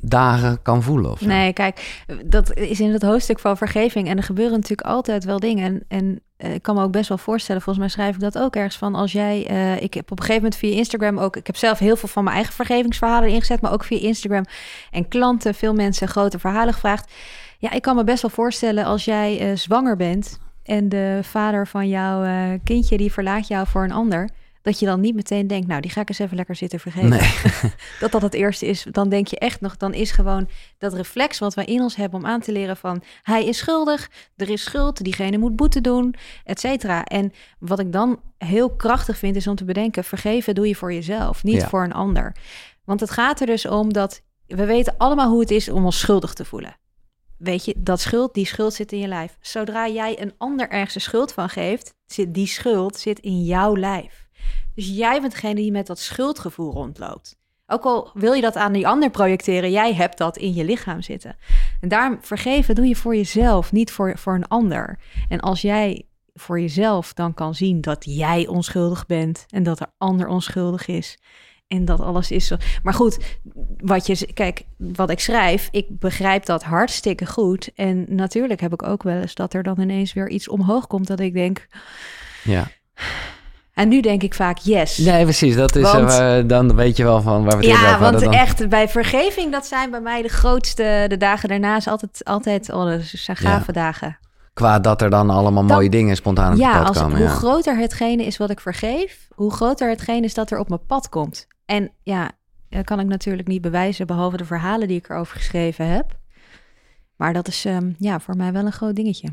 dagen kan voelen of zo. Nee, kijk, dat is in het hoofdstuk van vergeving. En er gebeuren natuurlijk altijd wel dingen. En, en eh, ik kan me ook best wel voorstellen, volgens mij schrijf ik dat ook ergens van. Als jij, eh, ik heb op een gegeven moment via Instagram ook, ik heb zelf heel veel van mijn eigen vergevingsverhalen ingezet, maar ook via Instagram en klanten, veel mensen grote verhalen gevraagd. Ja, ik kan me best wel voorstellen als jij eh, zwanger bent en de vader van jouw eh, kindje die verlaat jou voor een ander, dat je dan niet meteen denkt, nou, die ga ik eens even lekker zitten vergeven. Nee. *laughs* dat dat het eerste is. Dan denk je echt nog, dan is gewoon dat reflex wat wij in ons hebben om aan te leren van, hij is schuldig, er is schuld, diegene moet boete doen, et cetera. En wat ik dan heel krachtig vind, is om te bedenken, vergeven doe je voor jezelf, niet Ja. voor een ander. Want het gaat er dus om dat, we weten allemaal hoe het is om ons schuldig te voelen. Weet je, dat schuld, die schuld zit in je lijf. Zodra jij een ander ergens schuld van geeft, zit die schuld zit in jouw lijf. Dus jij bent degene die met dat schuldgevoel rondloopt. Ook al wil je dat aan die ander projecteren, jij hebt dat in je lichaam zitten. En daarom vergeven doe je voor jezelf, niet voor, voor een ander. En als jij voor jezelf dan kan zien dat jij onschuldig bent en dat er ander onschuldig is. En dat alles is zo. Maar goed, wat je, kijk, wat ik schrijf, ik begrijp dat hartstikke goed. En natuurlijk heb ik ook wel eens dat er dan ineens weer iets omhoog komt dat ik denk. Ja. En nu denk ik vaak yes. Nee, precies. Dat is, Want- eh, dan weet je wel van waar we het Ja, over want. Dan. echt bij vergeving, dat zijn bij mij de grootste. De dagen daarna is altijd, altijd, oh, dat zijn gave dagen. Qua dat er dan allemaal mooie dingen spontaan op Ja, pad als, komen. hoe ja. groter hetgene is wat ik vergeef, hoe groter hetgene is dat er op mijn pad komt. En ja, dat kan ik natuurlijk niet bewijzen, behalve de verhalen die ik erover geschreven heb. Maar dat is ehm, ja, voor mij wel een groot dingetje.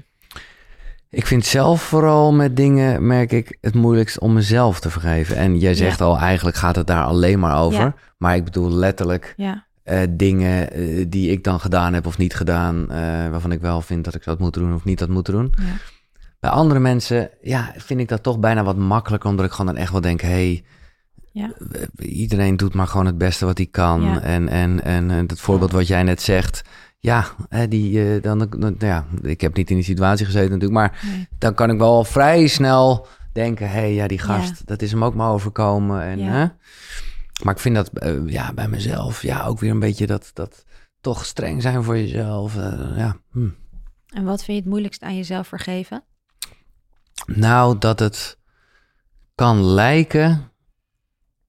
Ik vind zelf vooral met dingen, merk ik, het moeilijkst om mezelf te vergeven. En jij zegt al, eigenlijk gaat het daar alleen maar over. Ja. Maar ik bedoel letterlijk Ja, eh, dingen eh, die ik dan gedaan heb of niet gedaan. eh, waarvan ik wel vind dat ik dat moet doen of niet dat moet doen. ja. Bij andere mensen, ja, vind ik dat toch bijna wat makkelijker. Omdat ik gewoon dan echt wel denk, hey, Ja. iedereen doet maar gewoon het beste wat hij kan. Ja. En, en, en dat voorbeeld wat jij net zegt. Ja, hè, die, eh, dan, dan, ja, ik heb niet in die situatie gezeten natuurlijk. Maar Nee. dan kan ik wel vrij snel denken, hé, hey, ja, die gast, Ja. dat is hem ook maar overkomen. En, Ja. hè? Maar ik vind dat eh, ja, bij mezelf, ja, ook weer een beetje dat, dat toch streng zijn voor jezelf. eh, ja. hm. En wat vind je het moeilijkst aan jezelf vergeven? Nou, dat het kan lijken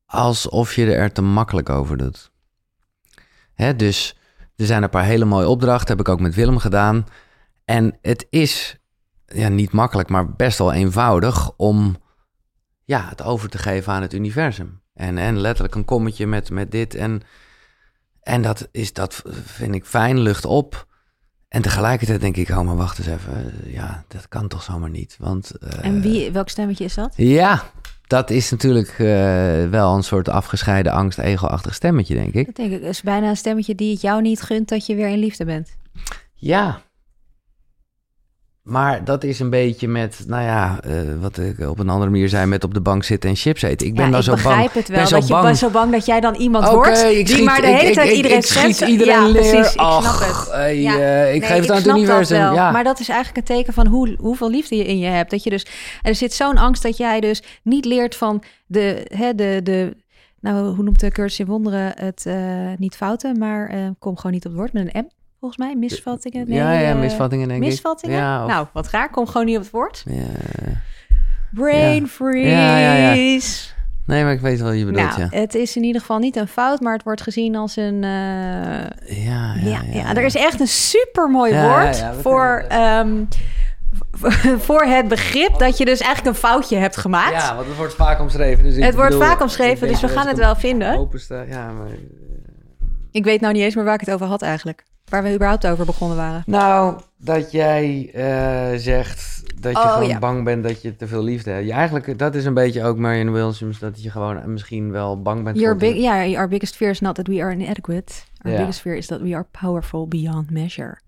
alsof je er te makkelijk over doet. Hè, dus er zijn een paar hele mooie opdrachten, heb ik ook met Willem gedaan. En het is ja, niet makkelijk, maar best wel eenvoudig om ja, het over te geven aan het universum. En, en letterlijk een kommetje met, met dit. En, en dat, is, dat vind ik fijn, lucht op. En tegelijkertijd denk ik, oh maar wacht eens even. Ja, dat kan toch zomaar niet. Want, eh, En wie, welk stemmetje is dat? Ja, dat is natuurlijk eh, wel een soort afgescheiden angst, ego-achtig stemmetje, denk ik. Dat denk ik. is bijna een stemmetje die het jou niet gunt dat je weer in liefde bent. Ja. Maar dat is een beetje met, nou ja, eh, wat ik op een andere manier zei, met op de bank zitten en chips eten. Ik ben ja, nou ik zo begrijp bang. het ben wel. zo Dat je bang. bent zo bang dat jij dan iemand Oké, wordt ik die schiet- maar de ik- hele ik- tijd ik- iedereen ik schiet iedereen ja, leer. precies. Ik Ach, snap het. eh, Ja. eh, ik Nee, geef het aan het universum. Ja. Maar dat is eigenlijk een teken van hoe, hoeveel liefde je in je hebt. Dat je dus, er zit zo'n angst dat jij dus niet leert van de, hè, de, de nou, hoe noemt de cursus in wonderen het niet fouten, maar kom gewoon niet op het woord met een M, volgens mij. Misvattingen. Nee, ja, ja, eh, misvattingen denk Misvattingen? ik. Ja, of- Nou, wat raar. Kom gewoon niet op het woord. ja. Brain Ja. freeze. Nee, maar ik weet wel wat je bedoelt, Nou, ja. het is in ieder geval niet een fout, maar het wordt gezien als een... eh, Ja, ja, ja, ja, er is echt een supermooi woord voor, ehm, *laughs* voor het begrip dat je dus eigenlijk een foutje hebt gemaakt. Ja, want het wordt vaak omschreven. Dus het wordt bedoel, vaak omschreven, dus we gaan het wel vinden. hem opensta- Ja, maar... Ik weet nou niet eens meer waar ik het over had eigenlijk. Waar we überhaupt over begonnen waren. Nou, dat jij eh, zegt dat je Oh, gewoon ja. bang bent dat je te veel liefde hebt. Ja, eigenlijk, dat is een beetje ook Marianne Williams, dat je gewoon misschien wel bang bent Your big, yeah, our biggest fear is not that we are inadequate. Our Ja. biggest fear is that we are powerful beyond measure.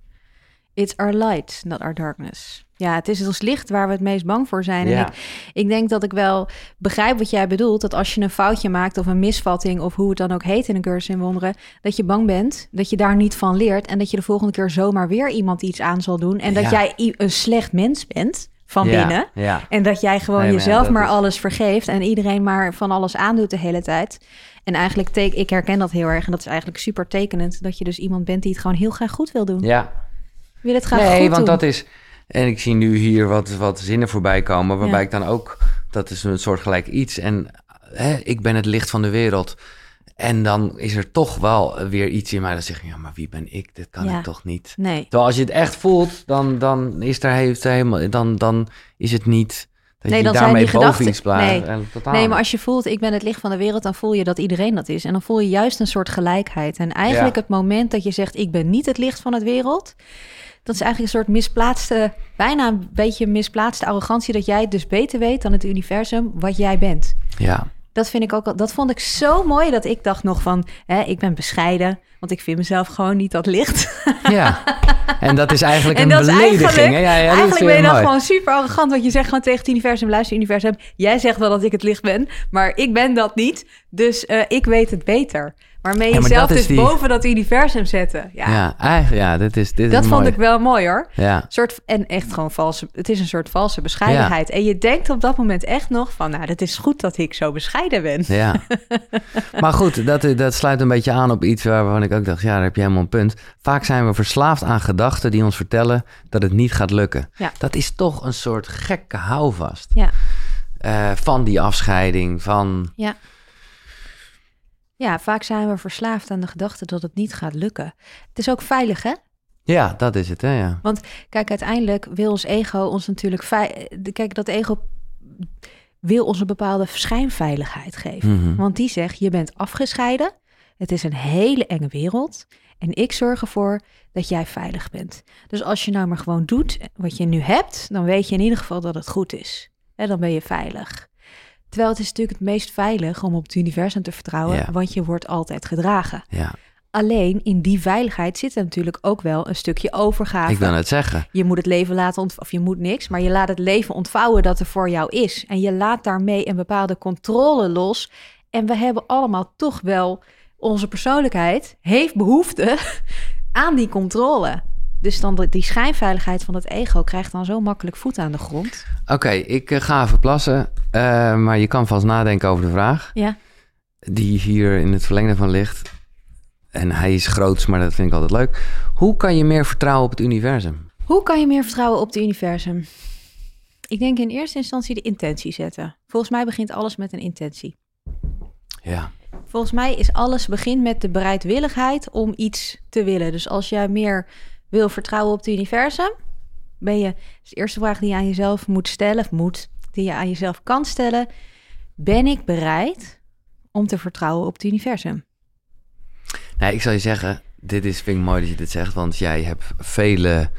It's our light, not our darkness. Ja, het is ons licht waar we het meest bang voor zijn. En ik, ik denk dat ik wel begrijp wat jij bedoelt. Dat als je een foutje maakt of een misvatting... of hoe het dan ook heet in een cursus in wonderen... dat je bang bent, dat je daar niet van leert... en dat je de volgende keer zomaar weer iemand iets aan zal doen... en dat Ja. jij een slecht mens bent van ja, binnen... En dat jij gewoon Nee, jezelf maar is- alles vergeeft en iedereen maar van alles aandoet de hele tijd. En eigenlijk, teken, ik herken dat heel erg en dat is eigenlijk super tekenend. Dat je dus iemand bent die het gewoon heel graag goed wil doen. ja. Wil het graag Nee, goed want doen. dat is... En ik zie nu hier wat, wat zinnen voorbij komen, waarbij Ja. ik dan ook... Dat is een soort gelijk iets. En hè, ik ben het licht van de wereld. En dan is er toch wel weer iets in mij dat zegt... Ja, maar wie ben ik? Dit kan Ja. ik toch niet? Nee, Terwijl als je het echt voelt, dan, dan is er heeft helemaal, dan, dan is het niet, Dat Nee, je dan zijn daarmee die boven gedachten- nee. Maar als je voelt, ik ben het licht van de wereld, dan voel je dat iedereen dat is. En dan voel je juist een soort gelijkheid. En eigenlijk Ja. het moment dat je zegt, ik ben niet het licht van het wereld, dat is eigenlijk een soort misplaatste, bijna een beetje misplaatste arrogantie, dat jij het dus beter weet dan het universum wat jij bent. Ja, Dat vind ik ook, al- dat vond ik zo mooi dat ik dacht nog van, hè, ik ben bescheiden, want ik vind mezelf gewoon niet dat licht. *laughs* ja. En dat is eigenlijk *laughs* En een belediging. eigenlijk- hè? Ja, ja, dat Eigenlijk ben je dan mooi. gewoon super arrogant, want je zegt gewoon tegen het universum, luister universum, jij zegt wel dat ik het licht ben, maar ik ben dat niet, dus eh, ik weet het beter. Waarmee Ja, je dat is dus die- boven dat universum zetten. Ja, Ja, eigenlijk, ja, dit is, dit dat is vond mooi. ik wel mooi hoor. Ja, Soort, en echt gewoon valse, het is een soort valse bescheidenheid. En je denkt op dat moment echt nog van, nou, het is goed dat ik zo bescheiden ben. ja. *laughs* maar goed, dat, dat sluit een beetje aan op iets waarvan ik ook dacht, ja, daar heb je helemaal een punt. Vaak zijn we verslaafd aan gedachten die ons vertellen dat het niet gaat lukken. Ja. Dat is toch een soort gekke houvast. Ja. Eh, van die afscheiding, van... Ja. Ja, vaak zijn we verslaafd aan de gedachte dat het niet gaat lukken. Het is ook veilig, hè? Ja, dat is het, hè, ja. Kijk, uiteindelijk wil ons ego ons natuurlijk... Kijk, dat ego wil ons een bepaalde schijnveiligheid geven. Mhm. Want die zegt, je bent afgescheiden. Het is een hele enge wereld. En ik zorg ervoor dat jij veilig bent. Dus als je nou maar gewoon doet wat je nu hebt... dan weet je in ieder geval dat het goed is. En dan ben je veilig. Terwijl het is natuurlijk het meest veilig om op het universum te vertrouwen... Ja. want je wordt altijd gedragen. Ja, Alleen in die veiligheid zit er natuurlijk ook wel een stukje overgave. ik wil het zeggen. Je moet het leven laten ontvouwen, of je moet niks, maar je laat het leven ontvouwen dat er voor jou is. En je laat daarmee een bepaalde controle los. En we hebben allemaal toch wel, onze persoonlijkheid heeft behoefte *laughs* aan die controle. Dus dan die schijnveiligheid van het ego krijgt dan zo makkelijk voet aan de grond. Oké, ik eh, ga even plassen. eh, maar je kan vast nadenken over de vraag. Ja. Die hier in het verlengde van ligt. En hij is groots, maar dat vind ik altijd leuk. Hoe kan je meer vertrouwen op het universum? Hoe kan je meer vertrouwen op het universum? Ik denk in eerste instantie de intentie zetten. Volgens mij begint alles met een intentie. Ja. Volgens mij is alles begint met de bereidwilligheid om iets te willen. Dus als jij meer wil vertrouwen op het universum, ben je. Dus de eerste vraag die je aan jezelf moet stellen, of moet, die je aan jezelf kan stellen: ben ik bereid om te vertrouwen op het universum? Nee, ik zal je zeggen, dit is, vind ik mooi dat je dit zegt, want jij hebt vele...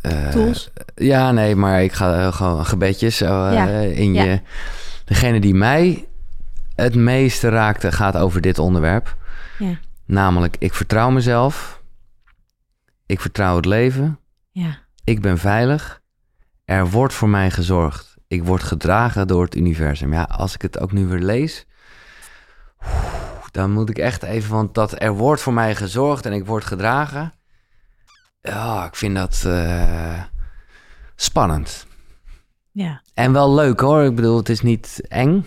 eh, Tools. Ja, nee, maar ik ga eh, gewoon gebedjes Ja, in ja. je... Degene die mij het meeste raakte gaat over dit onderwerp. Ja, Namelijk, ik vertrouw mezelf. Ik vertrouw het leven. ja, Ik ben veilig. Er wordt voor mij gezorgd. Ik word gedragen door het universum. Ja, als ik het ook nu weer lees, dan moet ik echt even, want dat er wordt voor mij gezorgd en ik word gedragen. Ja, ik vind dat eh, spannend. ja. En wel leuk hoor. Ik bedoel, het is niet eng.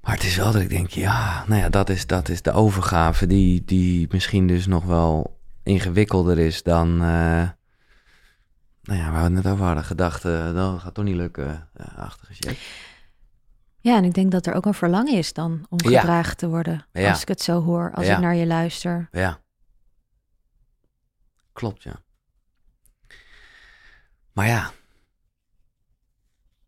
Maar het is wel dat ik denk, ja, nou ja, dat is, dat is de overgave die, die misschien dus nog wel ingewikkelder is dan, eh, nou ja, waar we het net over hadden, gedachten, dat gaat toch niet lukken, eh, achtige shit. Ja, en ik denk dat er ook een verlangen is dan om Ja. gedragen te worden. Ja. Als ik het zo hoor, als Ja. ik naar je luister. Ja. Klopt, ja. Maar ja.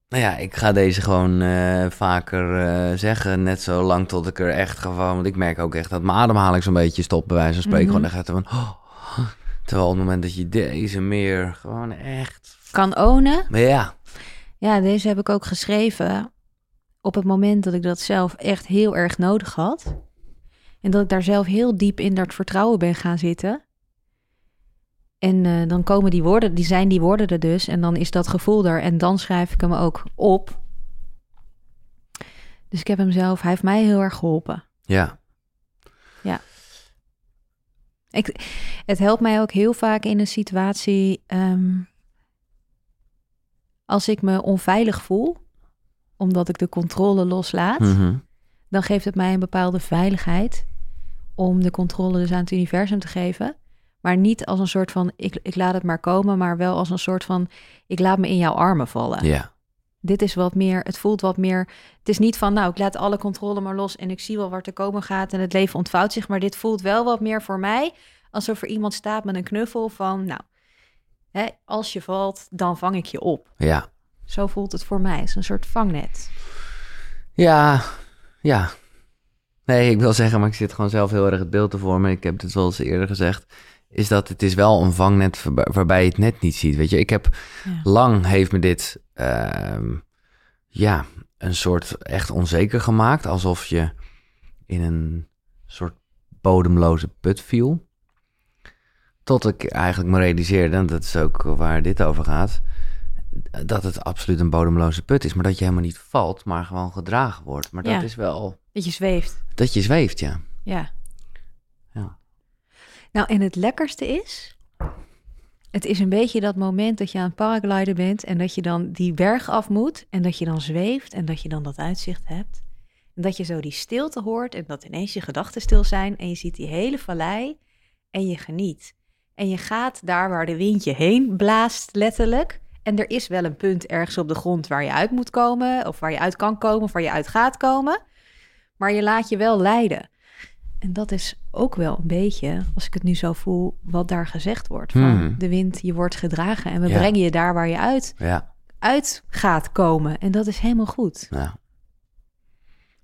Nou ja, ik ga deze gewoon eh, vaker zeggen. Net zo lang tot ik er echt gewoon... Want ik merk ook echt dat mijn ademhaling zo'n beetje stopt. Bij wijze van spreken. Mhm. Gewoon echt van... oh. Terwijl op het moment dat je deze meer gewoon echt... Kan ownen. Maar ja. Ja, deze heb ik ook geschreven op het moment dat ik dat zelf echt heel erg nodig had. En dat ik daar zelf heel diep in dat vertrouwen ben gaan zitten. En eh, dan komen die woorden, die zijn die woorden er dus. En dan is dat gevoel er. En dan schrijf ik hem ook op. Dus ik heb hem zelf, hij heeft mij heel erg geholpen. Ja. Ik, het helpt mij ook heel vaak in een situatie. ehm, als ik me onveilig voel, omdat ik de controle loslaat, Mhm. dan geeft het mij een bepaalde veiligheid om de controle dus aan het universum te geven. Maar niet als een soort van ik, ik laat het maar komen, maar wel als een soort van ik laat me in jouw armen vallen. Ja. Dit is wat meer, het voelt wat meer. Het is niet van nou, ik laat alle controle maar los en ik zie wel waar te komen gaat en het leven ontvouwt zich. Maar dit voelt wel wat meer voor mij alsof er iemand staat met een knuffel van nou, hè, als je valt, dan vang ik je op. Ja. Zo voelt het voor mij. Het is een soort vangnet. Ja, ja. Nee, ik wil zeggen, maar ik zit gewoon zelf heel erg het beeld te vormen. Ik heb het wel eens eerder gezegd. Is dat het is wel een vangnet waarbi- waarbij je het net niet ziet. Weet je, ik heb Ja. lang heeft me dit ja, een soort echt onzeker gemaakt. Alsof je in een soort bodemloze put viel. Tot ik eigenlijk me realiseerde, en dat is ook waar dit over gaat, dat het absoluut een bodemloze put is. Maar dat je helemaal niet valt, maar gewoon gedragen wordt. Maar Ja. dat is wel Dat je zweeft. dat je zweeft, ja. Ja. Ja. Nou, en het lekkerste is... Het is een beetje dat moment dat je aan het paragliden bent... en dat je dan die berg af moet... en dat je dan zweeft en dat je dan dat uitzicht hebt. En dat je zo die stilte hoort... en dat ineens je gedachten stil zijn... en je ziet die hele vallei en je geniet. En je gaat daar waar de wind je heen blaast, letterlijk... En er is wel een punt ergens op de grond waar je uit moet komen... of waar je uit kan komen of waar je uit gaat komen... maar je laat je wel leiden. En dat is ook wel een beetje, als ik het nu zo voel, wat daar gezegd wordt. Van Hmm. de wind, je wordt gedragen en we Ja. brengen je daar waar je uit, Ja, uit gaat komen. En dat is helemaal goed. ja.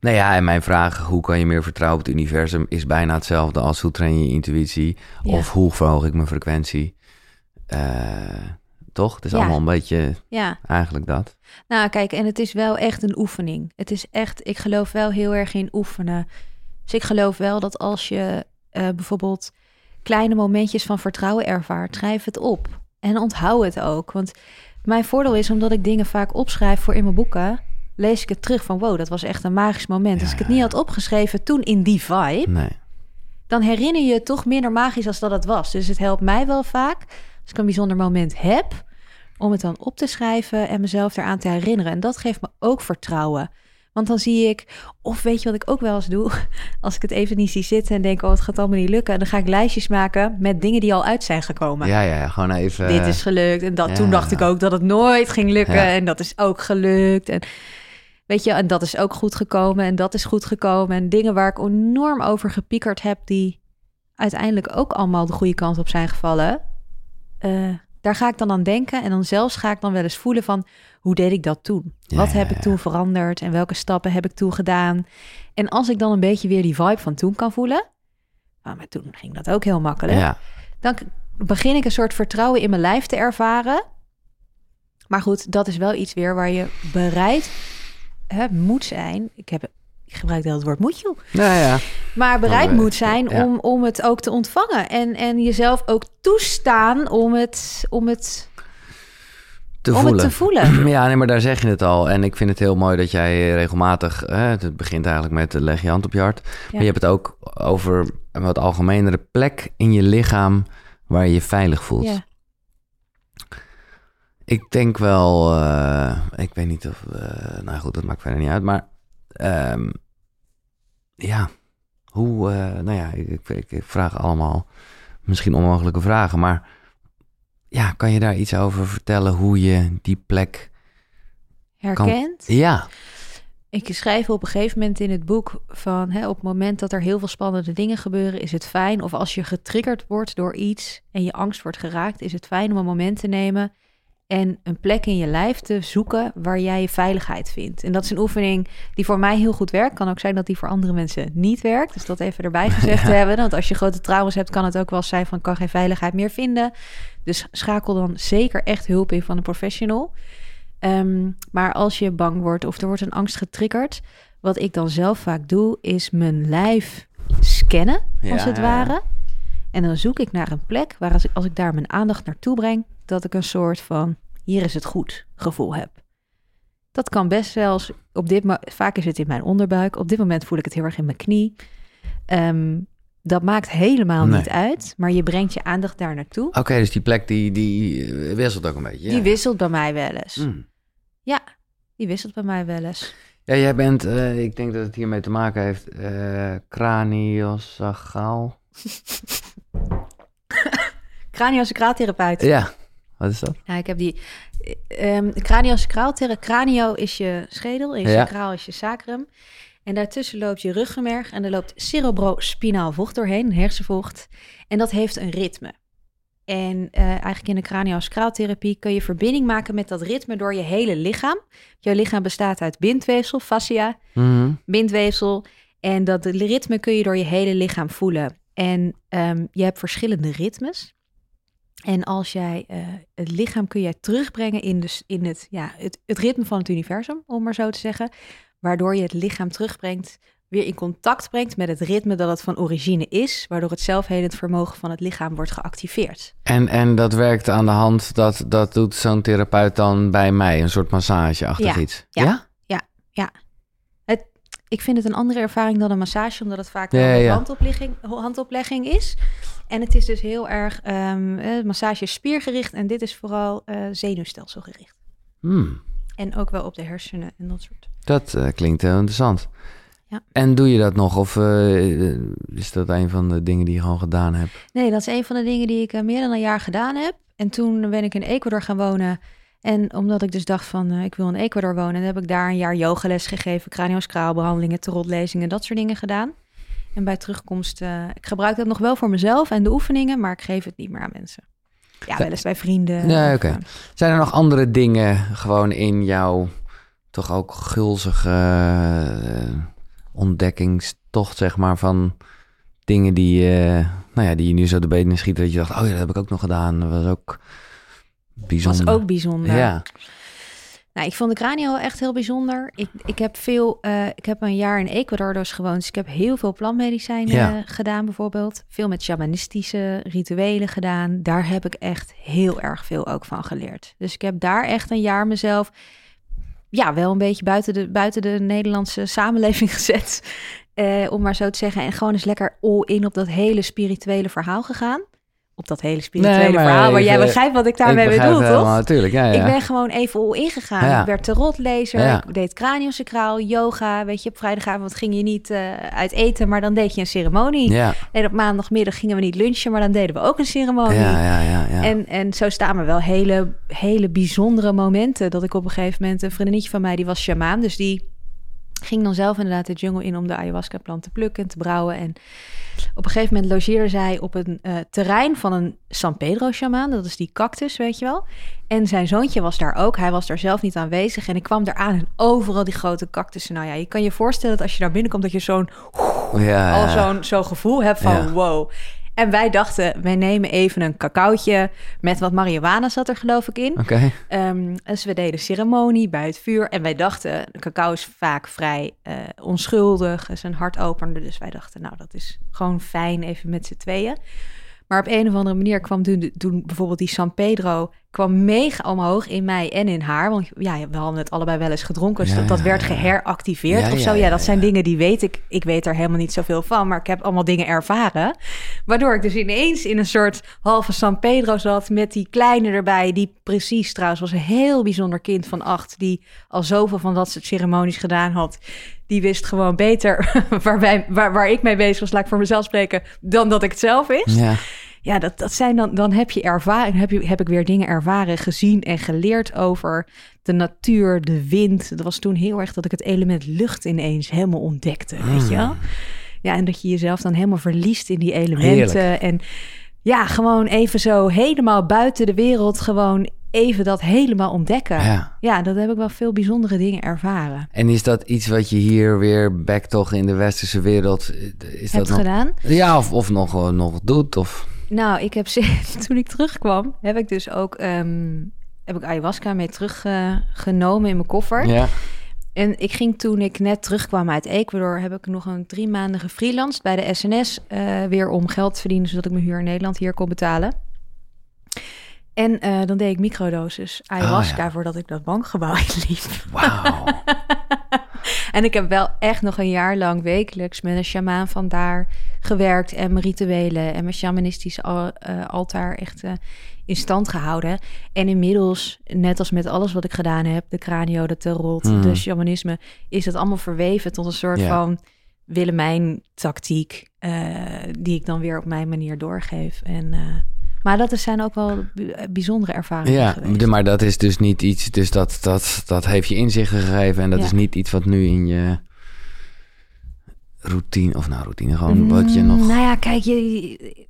Nou ja, en mijn vraag, hoe kan je meer vertrouwen op het universum, is bijna hetzelfde als hoe train je je intuïtie? Ja. Of hoe verhoog ik mijn frequentie? Eh, toch? Het is Ja. allemaal een beetje Ja, eigenlijk dat. nou kijk, en het is wel echt een oefening. Het is echt, ik geloof wel heel erg in oefenen. Dus ik geloof wel dat als je eh, bijvoorbeeld kleine momentjes van vertrouwen ervaart, schrijf het op. En onthoud het ook. Want mijn voordeel is, omdat ik dingen vaak opschrijf voor in mijn boeken, lees ik het terug van wow, dat was echt een magisch moment. Als ik het niet had opgeschreven toen in die vibe, Nee. dan herinner je het toch minder magisch als dat het was. Dus het helpt mij wel vaak, als ik een bijzonder moment heb, om het dan op te schrijven en mezelf eraan te herinneren. En dat geeft me ook vertrouwen. Want dan zie ik, of weet je wat ik ook wel eens doe? *laughs* Als ik het even niet zie zitten en denk, oh, het gaat allemaal niet lukken. Dan ga ik lijstjes maken met dingen die al uit zijn gekomen. Ja, ja, gewoon even... Dit is gelukt. En dat, ja. toen dacht ik ook dat het nooit ging lukken. Ja. En dat is ook gelukt. En weet je, en dat is ook goed gekomen. En dat is goed gekomen. En dingen waar ik enorm over gepiekerd heb, die uiteindelijk ook allemaal de goede kant op zijn gevallen. Eh, daar ga ik dan aan denken. En dan zelfs ga ik dan wel eens voelen van, hoe deed ik dat toen? Ja, Wat heb ik toen veranderd? En welke stappen heb ik toen gedaan? En als ik dan een beetje weer die vibe van toen kan voelen. Nou, maar toen ging dat ook heel makkelijk Ja, dan begin ik een soort vertrouwen in mijn lijf te ervaren. Maar goed, dat is wel iets weer waar je bereid hè, moet zijn. Ik, heb, ik gebruik wel het woord moet, nou ja. Maar bereid Oh, eh, moet zijn ja. om, om het ook te ontvangen. En, en jezelf ook toestaan om het, om het, Te om voelen. het te voelen. *clears throat* Ja, nee, maar daar zeg je het al. En ik vind het heel mooi dat jij regelmatig... Hè, het begint eigenlijk met eh, leg je hand op je hart. Maar je hebt het ook over een wat algemenere plek in je lichaam... waar je je veilig voelt. Ja. Ik denk wel... eh, ik weet niet of... eh, nou goed, dat maakt verder niet uit. Maar ehm, ja, hoe... eh, nou ja, ik, ik, vraag allemaal misschien onmogelijke vragen. Maar ja, kan je daar iets over vertellen... hoe je die plek... Herkend. Ja, Ik schrijf op een gegeven moment in het boek van hè, op het moment dat er heel veel spannende dingen gebeuren, is het fijn. Of als je getriggerd wordt door iets en je angst wordt geraakt, is het fijn om een moment te nemen en een plek in je lijf te zoeken waar jij je veiligheid vindt. En dat is een oefening die voor mij heel goed werkt. Kan ook zijn dat die voor andere mensen niet werkt. Dus dat even erbij gezegd *laughs* te hebben. Want als je grote trauma's hebt, kan het ook wel zijn van ik kan geen veiligheid meer vinden. Dus schakel dan zeker echt hulp in van een professional. Ehm, maar als je bang wordt of er wordt een angst getriggerd, wat ik dan zelf vaak doe, is mijn lijf scannen, als Ja, het ja, ware. En dan zoek ik naar een plek waar als ik, als ik daar mijn aandacht naartoe breng, dat ik een soort van hier is het goed gevoel heb. Dat kan best zelfs op dit mo- vaak is het in mijn onderbuik. Op dit moment voel ik het heel erg in mijn knie. Ehm, dat maakt helemaal Nee. niet uit, maar je brengt je aandacht daar naartoe. oké, dus die plek die, die eh, wisselt ook een beetje. Die wisselt bij mij wel eens. Hmm. Ja, die wisselt bij mij wel eens. Ja, jij bent, eh, ik denk dat het hiermee te maken heeft, eh craniosacraal. *laughs* Craniosacraaltherapeut. Ja, wat is dat? Ja, ik heb die um, craniosacraalthera. Cranio is je schedel en je Ja. sacraal is je sacrum. En daartussen loopt je ruggenmerg en er loopt cerebrospinaal vocht doorheen, hersenvocht. En dat heeft een ritme. En eh, eigenlijk in de craniosacraaltherapie kun je verbinding maken met dat ritme door je hele lichaam. Jouw lichaam bestaat uit bindweefsel, fascia, Mhm. bindweefsel. En dat ritme kun je door je hele lichaam voelen. En ehm, je hebt verschillende ritmes. En als jij eh, het lichaam kun jij terugbrengen in, de, s- in het, ja, het, het ritme van het universum, om maar zo te zeggen. Waardoor je het lichaam terugbrengt, weer in contact brengt met het ritme dat het van origine is. Waardoor het zelfhelend vermogen van het lichaam wordt geactiveerd. En, en dat werkt aan de hand, dat, dat doet zo'n therapeut dan bij mij, een soort massageachtig Ja, iets. ja. Ik vind het een andere ervaring dan een massage, omdat het vaak Ja, ja, een ja. handoplegging, handoplegging is. En het is dus heel erg, eh, massage spiergericht en dit is vooral eh, zenuwstelselgericht. Hmm, En ook wel op de hersenen en dat soort. dat eh, klinkt heel interessant. Ja. En doe je dat nog of is dat een van de dingen die je gewoon gedaan hebt? Nee, dat is een van de dingen die ik meer dan een jaar gedaan heb. En toen ben ik in Ecuador gaan wonen. En omdat ik dus dacht van, ik wil in Ecuador wonen, heb ik daar een jaar yogales gegeven, craniosacraalbehandelingen, tarotlezingen, dat soort dingen gedaan. En bij terugkomst, eh, ik gebruik dat nog wel voor mezelf en de oefeningen, maar ik geef het niet meer aan mensen. Ja, wel eens bij vrienden. Ja, oké. Zijn er nog andere dingen gewoon in jouw toch ook gulzige eh, ontdekkingstocht, zeg maar, van dingen die, nou ja, die je nu zo de benen schieten, dat je dacht, oh ja, dat heb ik ook nog gedaan. Dat was ook bijzonder. was ook bijzonder. Ja, Nou, ik vond de cranio echt heel bijzonder. Ik, ik heb veel, eh, ik heb een jaar in Ecuador dus gewoond. Dus ik heb heel veel plantmedicijnen Ja. gedaan bijvoorbeeld. Veel met shamanistische rituelen gedaan. Daar heb ik echt heel erg veel ook van geleerd. Dus ik heb daar echt een jaar mezelf, ja, wel een beetje buiten de, buiten de Nederlandse samenleving *laughs* gezet. Eh, om maar zo te zeggen. En gewoon eens lekker all in op dat hele spirituele verhaal gegaan. Op dat hele spirituele Nee, maar verhaal. Maar jij begrijpt wat ik daarmee ik bedoel, toch? Natuurlijk, ja, ja. Ik ben gewoon even all ingegaan. Ja. Ik werd tarotlezer, Ja. ik deed craniosacraal, yoga. Weet je, op vrijdagavond ging je niet eh, uit eten, maar dan deed je een ceremonie. Ja, En op maandagmiddag gingen we niet lunchen, maar dan deden we ook een ceremonie. ja, ja, ja. ja. En, en zo staan er wel hele, hele bijzondere momenten. Dat ik op een gegeven moment, een vriendinnetje van mij, die was shamaan. Dus die ging dan zelf inderdaad de jungle in om de ayahuasca plant te plukken en te brouwen. En op een gegeven moment logeerde zij op een eh, terrein van een San Pedro shamaan. Dat is die cactus, weet je wel. En zijn zoontje was daar ook. Hij was daar zelf niet aanwezig. En ik kwam daar aan en overal die grote cactussen. Nou ja, je kan je voorstellen dat als je daar binnenkomt, dat je zo'n ja, al zo'n zo'n gevoel hebt van Ja. wow. En wij dachten, wij nemen even een cacaotje met wat marihuana zat er geloof ik in. Oké. Ehm, dus we deden ceremonie bij het vuur. En wij dachten, cacao is vaak vrij eh, onschuldig, is een hartopener. Dus wij dachten, nou dat is gewoon fijn even met z'n tweeën. Maar op een of andere manier kwam toen, toen bijvoorbeeld die San Pedro kwam mega omhoog in mij en in haar. Want ja, we hadden het allebei wel eens gedronken. Dus Ja, dat, dat ja, werd geheractiveerd of zo. Ja, dat zijn dingen die weet ik. Ik weet er helemaal niet zoveel van. Maar ik heb allemaal dingen ervaren. Waardoor ik dus ineens in een soort halve San Pedro zat. Met die kleine erbij. Die precies trouwens was een heel bijzonder kind van acht. Die al zoveel van dat soort ceremonies gedaan had. Die wist gewoon beter *laughs* waar, wij, waar, waar ik mee bezig was. Laat ik voor mezelf spreken. Dan dat ik het zelf wist. Ja. Ja, dat, dat zijn dan, dan heb je ervaren, heb, je, heb ik weer dingen ervaren, gezien en geleerd over de natuur, de wind. Dat was toen heel erg dat ik het element lucht ineens helemaal ontdekte, weet je wel? Ja, en dat je jezelf dan helemaal verliest in die elementen. Heerlijk. En ja, gewoon even zo helemaal buiten de wereld, gewoon even dat helemaal ontdekken. Ja. Ja, dat heb ik wel veel bijzondere dingen ervaren. En is dat iets wat je hier weer back toch in de westerse wereld... Is Heb dat nog... gedaan? Ja, of, of nog, eh, nog doet, of... Nou, ik heb *laughs* toen ik terugkwam, heb ik dus ook ehm, heb ik ayahuasca mee teruggenomen in mijn koffer. Ja. En ik ging toen ik net terugkwam uit Ecuador, heb ik nog een drie maanden gefreelanced bij de SNS. eh, weer om geld te verdienen, zodat ik mijn huur in Nederland hier kon betalen. En eh, dan deed ik microdosis ayahuasca Ah, ja. voordat ik dat bankgebouw *laughs* inliep. Wauw. *laughs* En ik heb wel echt nog een jaar lang wekelijks met een shamaan van daar gewerkt. En mijn rituelen en mijn shamanistische al- eh, altaar echt eh, in stand gehouden. En inmiddels, net als met alles wat ik gedaan heb, de cranio, de tarot, Hmm. de shamanisme, is het allemaal verweven tot een soort Ja. van Willemijn tactiek. eh, die ik dan weer op mijn manier doorgeef. En, maar dat zijn ook wel bijzondere ervaringen Ja, geweest. maar dat is dus niet iets... Dus dat, dat, dat heeft je inzichten gegeven... en dat Ja. is niet iets wat nu in je routine... Of nou, routine gewoon wat je nog... Mm, Nou ja, kijk, je,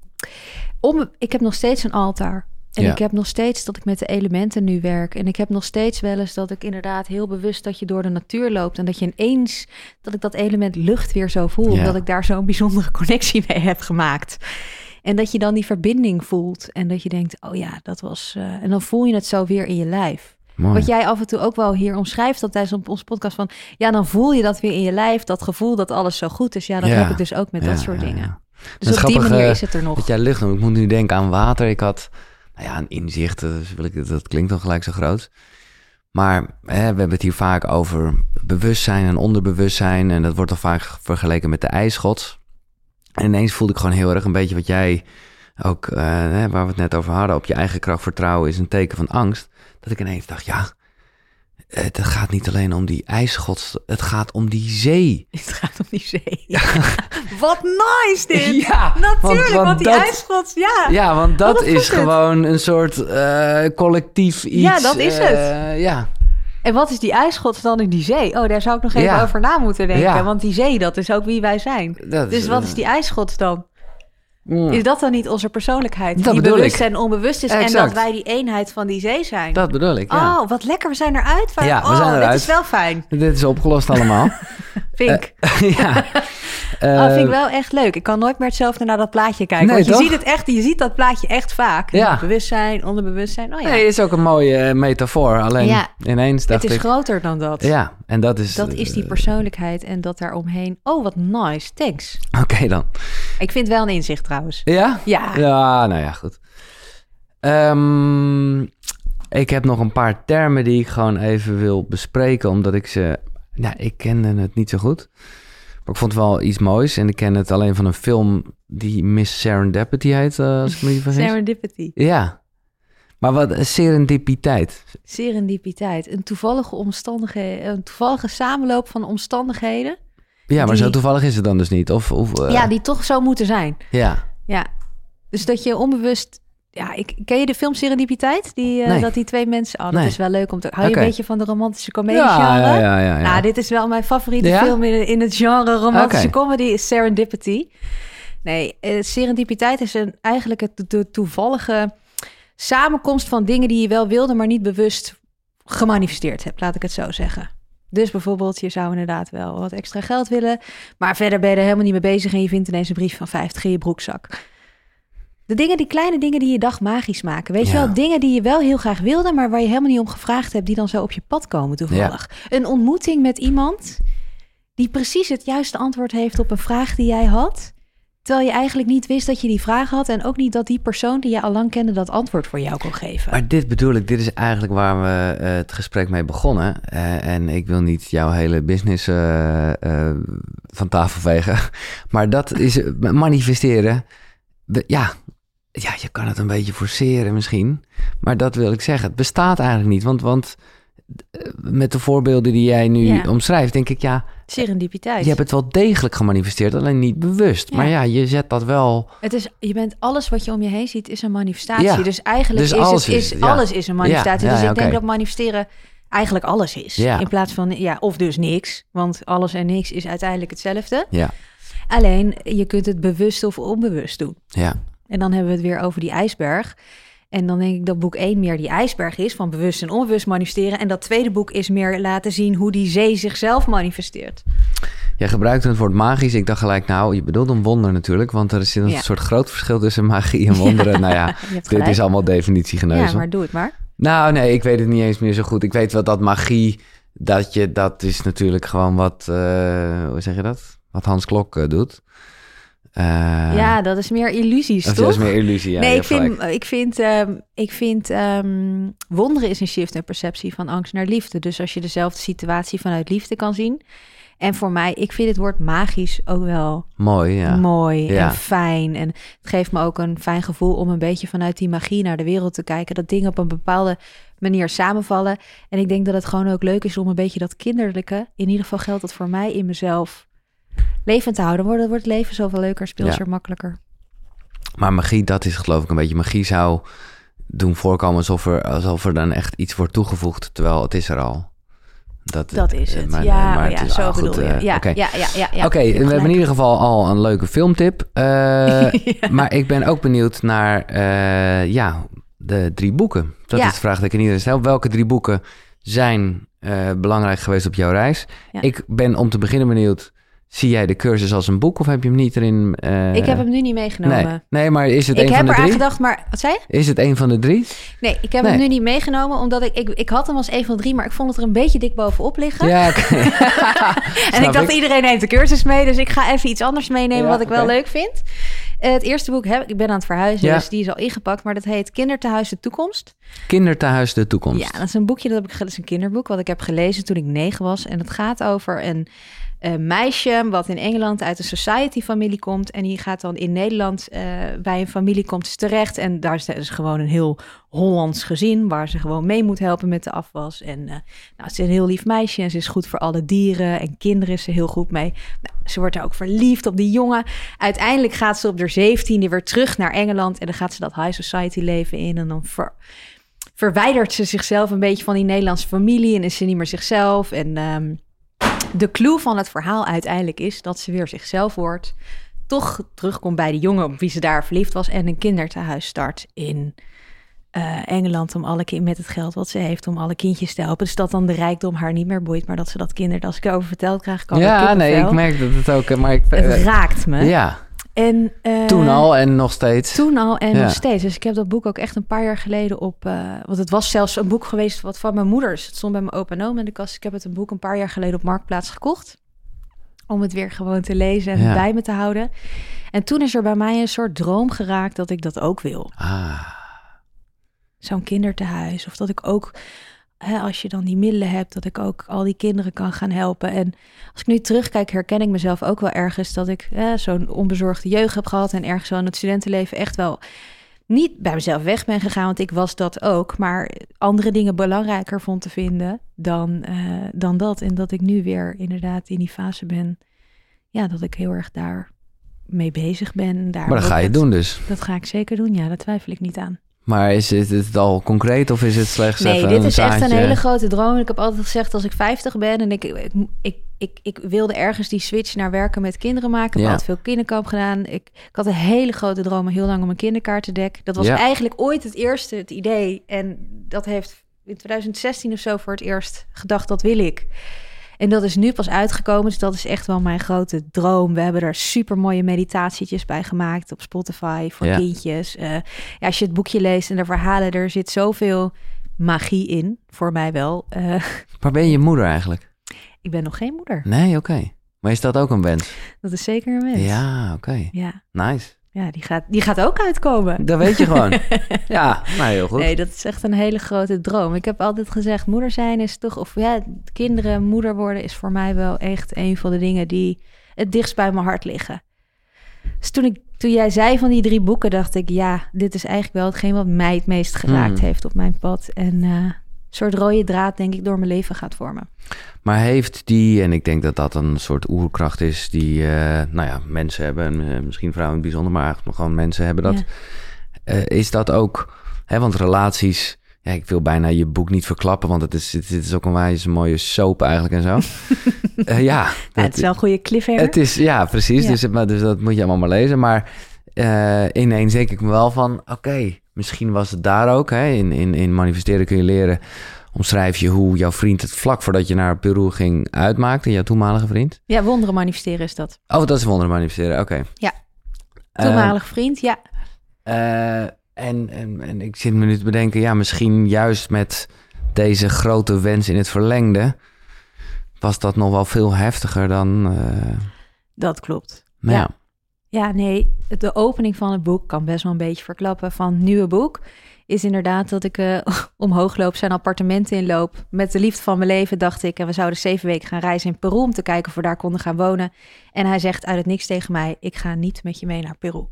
om, ik heb nog steeds een altaar. En Ja. ik heb nog steeds dat ik met de elementen nu werk. En ik heb nog steeds wel eens dat ik inderdaad heel bewust dat je door de natuur loopt. En dat je ineens, dat ik dat element lucht weer zo voel. Ja. Omdat ik daar zo'n bijzondere connectie *laughs* mee heb gemaakt. En dat je dan die verbinding voelt. En dat je denkt, oh ja, dat was... eh, en dan voel je het zo weer in je lijf. Mooi. Wat jij af en toe ook wel hier omschrijft dat tijdens op onze podcast van... Ja, dan voel je dat weer in je lijf. Dat gevoel dat alles zo goed is. Ja, dat Ja. heb ik dus ook met Ja, dat soort ja, dingen. Dus op die manier eh, is het er nog. Dat jij lucht. Ik moet nu denken aan water. Ik had, nou ja, een inzicht. Dus wil ik, dat klinkt dan gelijk zo groot. Maar hè, we hebben het hier vaak over bewustzijn en onderbewustzijn. En dat wordt dan vaak vergeleken met de ijsgods. En ineens voelde ik gewoon heel erg een beetje wat jij ook, eh, waar we het net over hadden. Op je eigen kracht vertrouwen is een teken van angst. Dat ik ineens dacht, ja, het gaat niet alleen om die ijsgods. Het gaat om die zee. *laughs* Het gaat om die zee. *laughs* Wat nice dit! *laughs* Ja, Natuurlijk, want, want die dat- ijsgods, ja. Ja, want dat is gewoon een soort eh, collectief iets. Ja, dat is het. eh, ja. En wat is die ijsgods dan in die zee? Oh, daar zou ik nog even Ja. over na moeten denken. Ja. Want die zee, dat is ook wie wij zijn. Dat Dus wat is die ijsgods dan? Mm, Is dat dan niet onze persoonlijkheid? Dat die bewust ik. en onbewust is. En dat wij die eenheid van die zee zijn. Dat bedoel ik, ja. Oh, wat lekker. We zijn eruit. Ja, we oh, zijn Dit eruit. is wel fijn. Dit is opgelost allemaal. *laughs* Pink. *laughs* ja. *laughs* oh, vind ik Eh, wel echt leuk. Ik kan nooit meer hetzelfde naar dat plaatje kijken. Nee, want je toch? ziet het echt. Je ziet dat plaatje echt vaak. Ja. Bewustzijn, onderbewustzijn. Oh ja. Nee, is ook een mooie eh, metafoor. Alleen Ja. ineens dacht het is ik... groter dan dat. Ja, en dat is... Dat is die eh, persoonlijkheid en dat daaromheen. Oh, wat nice. Thanks. Oké dan. Ik vind wel een inzicht trouwens. Ja? Ja. Ja, nou ja, goed. Ehm, ik heb nog een paar termen die ik gewoon even wil bespreken, omdat ik ze... Nou, ik kende het niet zo goed. Maar ik vond het wel iets moois. En ik ken het alleen van een film die Miss Serendipity heet, eh, als ik me niet vergis. Serendipity. Ja. Maar wat serendipiteit. Serendipiteit. Een toevallige omstandigheden, een toevallige samenloop van omstandigheden. Ja, maar Die- zo toevallig is het dan dus niet. Of, of, eh, ja, die toch zo moeten zijn. ja. Ja. Dus dat je onbewust. Ja, ik, ken je de film Serendipiteit? Die, eh, Nee. Dat die twee mensen. Oh, dat Nee. is wel leuk om te. Hou je een beetje van de romantische comedie Ja, genre? ja, ja. Nou, dit is wel mijn favoriete film in, in het genre romantische comedy, is Serendipity. Nee, eh, serendipiteit is een, eigenlijk het, de toevallige samenkomst van dingen die je wel wilde, maar niet bewust gemanifesteerd hebt, laat ik het zo zeggen. Dus bijvoorbeeld, je zou inderdaad wel wat extra geld willen, maar verder ben je er helemaal niet mee bezig en je vindt ineens een brief van 50 in je broekzak. De dingen, die kleine dingen die je dag magisch maken. Weet je wel, dingen die je wel heel graag wilde, maar waar je helemaal niet om gevraagd hebt, die dan zo op je pad komen toevallig. Een ontmoeting met iemand die precies het juiste antwoord heeft op een vraag die jij had. Terwijl je eigenlijk niet wist dat je die vraag had. En ook niet dat die persoon die je al lang kende dat antwoord voor jou kon geven. Maar dit bedoel ik, dit is eigenlijk waar we eh, het gesprek mee begonnen. Eh, en ik wil niet jouw hele business eh, van tafel vegen. *laughs* Maar dat is manifesteren. Ja, ja, je kan het een beetje forceren misschien. Maar dat wil ik zeggen. Het bestaat eigenlijk niet. Want, want met de voorbeelden die jij nu Ja. omschrijft, denk ik, ja, Serendipiteit. je hebt het wel degelijk gemanifesteerd, alleen niet bewust. Ja. Maar ja, je zet dat wel. Het is, je bent alles wat je om je heen ziet, is een manifestatie. Ja. Dus eigenlijk Dus is, alles het, is alles is een manifestatie. Dus ik denk dat manifesteren eigenlijk alles is. In plaats van, ja, of dus niks. Want alles en niks is uiteindelijk hetzelfde. Ja, Alleen, je kunt het bewust of onbewust doen. ja, En dan hebben we het weer over die ijsberg. En dan denk ik dat boek 1 meer die ijsberg is van bewust en onbewust manifesteren. En dat tweede boek is meer laten zien hoe die zee zichzelf manifesteert. Jij gebruikte het woord magisch. Ik dacht gelijk, nou, je bedoelt een wonder natuurlijk. Want er is een Ja. soort groot verschil tussen magie *laughs* en wonderen. Nou ja, dit is allemaal definitiegeneuzel. Ja, maar doe het maar. Nou, nee, ik weet het niet eens meer zo goed. Ik weet wel dat magie, dat, je, dat is natuurlijk gewoon wat, eh, hoe zeg je dat? Wat Hans Klok eh, doet. Eh, ja, dat is meer illusies, toch? dat is meer illusie. Ja, nee, ik vind, ik vind, ehm, ik vind ehm, wonderen is een shift in perceptie van angst naar liefde. Dus als je dezelfde situatie vanuit liefde kan zien. En voor mij, ik vind het woord magisch ook wel Mooi, ja. mooi Ja. en fijn. En het geeft me ook een fijn gevoel om een beetje vanuit die magie naar de wereld te kijken. Dat dingen op een bepaalde manier samenvallen. En ik denk dat het gewoon ook leuk is om een beetje dat kinderlijke, in ieder geval geldt dat voor mij in mezelf, levend te houden. Dan wordt, wordt het leven zoveel leuker, speelser, makkelijker. Maar magie, dat is geloof ik een beetje. Magie zou doen voorkomen alsof er, alsof er dan echt iets wordt toegevoegd, terwijl het is er al. Dat, Dat is eh, het. maar- ja, maar maar het ja, is- zo ah, goed, bedoel je. eh, Ja, oké. ja, ja, ja, ja. We hebben in ieder geval al een leuke filmtip. Eh, *laughs* Ja. Maar ik ben ook benieuwd naar eh, ja, de drie boeken. Dat Ja. is de vraag die ik in ieder stel. Welke drie boeken zijn eh, belangrijk geweest op jouw reis? Ja. Ik ben om te beginnen benieuwd... Zie jij de cursus als een boek of heb je hem niet erin? eh, Ik heb hem nu niet meegenomen. Nee, nee maar is het ik een van heb de eraan drie? gedacht, maar wat zei je? Is het een van de drie? Nee, ik heb Nee. hem nu niet meegenomen, omdat ik, ik... Ik had hem als een van de drie, maar ik vond het er een beetje dik bovenop liggen. Ja, *laughs* *laughs* en ik dacht, ik. iedereen neemt de cursus mee, dus ik ga even iets anders meenemen Ja, wat ik wel leuk vind. Het eerste boek heb ik ben aan het verhuizen, Ja. dus die is al ingepakt, maar dat heet Kindertehuis de Toekomst. Kinderthuis de toekomst. Ja, dat is een boekje, dat, heb ik, dat is een kinderboek wat ik heb gelezen toen ik negen was. En het gaat over een, meisje wat in Engeland uit een society-familie komt. En die gaat dan in Nederland eh, bij een familie komt terecht. En daar is dus gewoon een heel Hollands gezin waar ze gewoon mee moet helpen met de afwas. En eh, nou, ze is een heel lief meisje en ze is goed voor alle dieren en kinderen is ze heel goed mee. Nou, ze wordt ook verliefd op die jongen. Uiteindelijk gaat ze op haar zeventiende weer terug naar Engeland en dan gaat ze dat high society leven in en dan ver, verwijdert ze zichzelf een beetje van die Nederlandse familie en is ze niet meer zichzelf. En ehm, de clue van het verhaal uiteindelijk is dat ze weer zichzelf wordt. Toch terugkomt bij de jongen op wie ze daar verliefd was. En een kinderthuis start in eh, Engeland om alle kind met het geld wat ze heeft om alle kindjes te helpen. Dus dat dan de rijkdom haar niet meer boeit, maar dat ze dat kinderen, als ik erover verteld krijg, kan Ja, nee, ik merk dat het ook... eh, Maar ik, Het eh, raakt me. ja, En, eh, toen al en nog steeds. toen al en Ja. nog steeds. Dus ik heb dat boek ook echt een paar jaar geleden op... eh, want het was zelfs een boek geweest wat van mijn moeders. Het stond bij mijn opa en oom in de kast. Ik heb het een boek een paar jaar geleden op Marktplaats gekocht. Om het weer gewoon te lezen en Ja. bij me te houden. En toen is er bij mij een soort droom geraakt dat ik dat ook wil. Ah, Zo'n kindertehuis. Of dat ik ook, hè, als je dan die middelen hebt, dat ik ook al die kinderen kan gaan helpen. En als ik nu terugkijk, herken ik mezelf ook wel ergens dat ik hè, zo'n onbezorgde jeugd heb gehad. En ergens zo in het studentenleven echt wel niet bij mezelf weg ben gegaan, want ik was dat ook. Maar andere dingen belangrijker vond te vinden dan, eh, dan dat. En dat ik nu weer inderdaad in die fase ben, ja, dat ik heel erg daar mee bezig ben. Daar maar dat ga je het- doen dus. Dat ga ik zeker doen, ja, daar twijfel ik niet aan. Maar is het, het al concreet of is het slechts Nee, even dit een is echt een hele grote droom. Ik heb altijd gezegd als ik 50 ben en ik, ik, ik, ik, ik wilde ergens die switch naar werken met kinderen maken. Ik Ja. altijd veel kinderkamp gedaan. Ik, ik had een hele grote droom, heel lang om een kinderkaart te dekken. Dat was Ja. eigenlijk ooit het eerste, het idee. En dat heeft in 2016 of zo voor het eerst gedacht, dat wil ik. En dat is nu pas uitgekomen, dus dat is echt wel mijn grote droom. We hebben er super mooie meditatietjes bij gemaakt op Spotify voor Ja. kindjes. Eh, ja, als je het boekje leest en de verhalen, er zit zoveel magie in, voor mij wel. Eh, *laughs* Maar ben je je moeder eigenlijk? ik ben nog geen moeder. Nee, oké. Maar is dat ook een wens? Dat is zeker een wens. Ja, oké. Ja, Nice. Ja die, gaat, die gaat ook uitkomen. Dat weet je gewoon. *laughs* ja, nou heel goed. Nee, dat is echt een hele grote droom. Ik heb altijd gezegd, moeder zijn is toch... Of ja, kinderen, moeder worden is voor mij wel echt een van de dingen die het dichtst bij mijn hart liggen. Dus toen, ik, toen jij zei van die drie boeken, dacht ik... Ja, dit is eigenlijk wel hetgeen wat mij het meest geraakt Hmm. heeft op mijn pad. En eh, soort rode draad, denk ik, door mijn leven gaat vormen. Maar heeft die, en ik denk dat dat een soort oerkracht is die, eh, nou ja, mensen hebben, en, eh, misschien vrouwen in het bijzonder, maar eigenlijk gewoon mensen hebben dat. Ja. Eh, is dat ook, hè, want relaties, ja, ik wil bijna je boek niet verklappen, want het is, het, is ook een wijze mooie soap eigenlijk en zo. *laughs* Ja, dat- het is wel een goede cliffhanger. het is, ja, precies. Ja. Dus, maar, dus dat moet je allemaal maar lezen. Maar ineens denk ik me wel van, oké, misschien was het daar ook. Hè? In, in, in Manifesteren kun je leren, omschrijf je hoe jouw vriend het vlak voordat je naar Peru ging uitmaakte, jouw toenmalige vriend. Ja, wonderen manifesteren is dat. Oh, dat is wonderen manifesteren, oké. Ja. Eh, Toenmalig vriend, ja. eh, en, en, en ik zit me nu te bedenken, ja, misschien juist met deze grote wens in het verlengde, was dat nog wel veel heftiger dan. eh, Dat klopt. maar Ja. Ja. Nee, de opening van het boek kan best wel een beetje verklappen van het nieuwe boek. Is inderdaad dat ik eh, *laughs* omhoog loop, zijn appartement inloop. Met de liefde van mijn leven dacht ik, en we zouden zeven weken gaan reizen in Peru om te kijken of we daar konden gaan wonen. En hij zegt uit het niks tegen mij, ik ga niet met je mee naar Peru.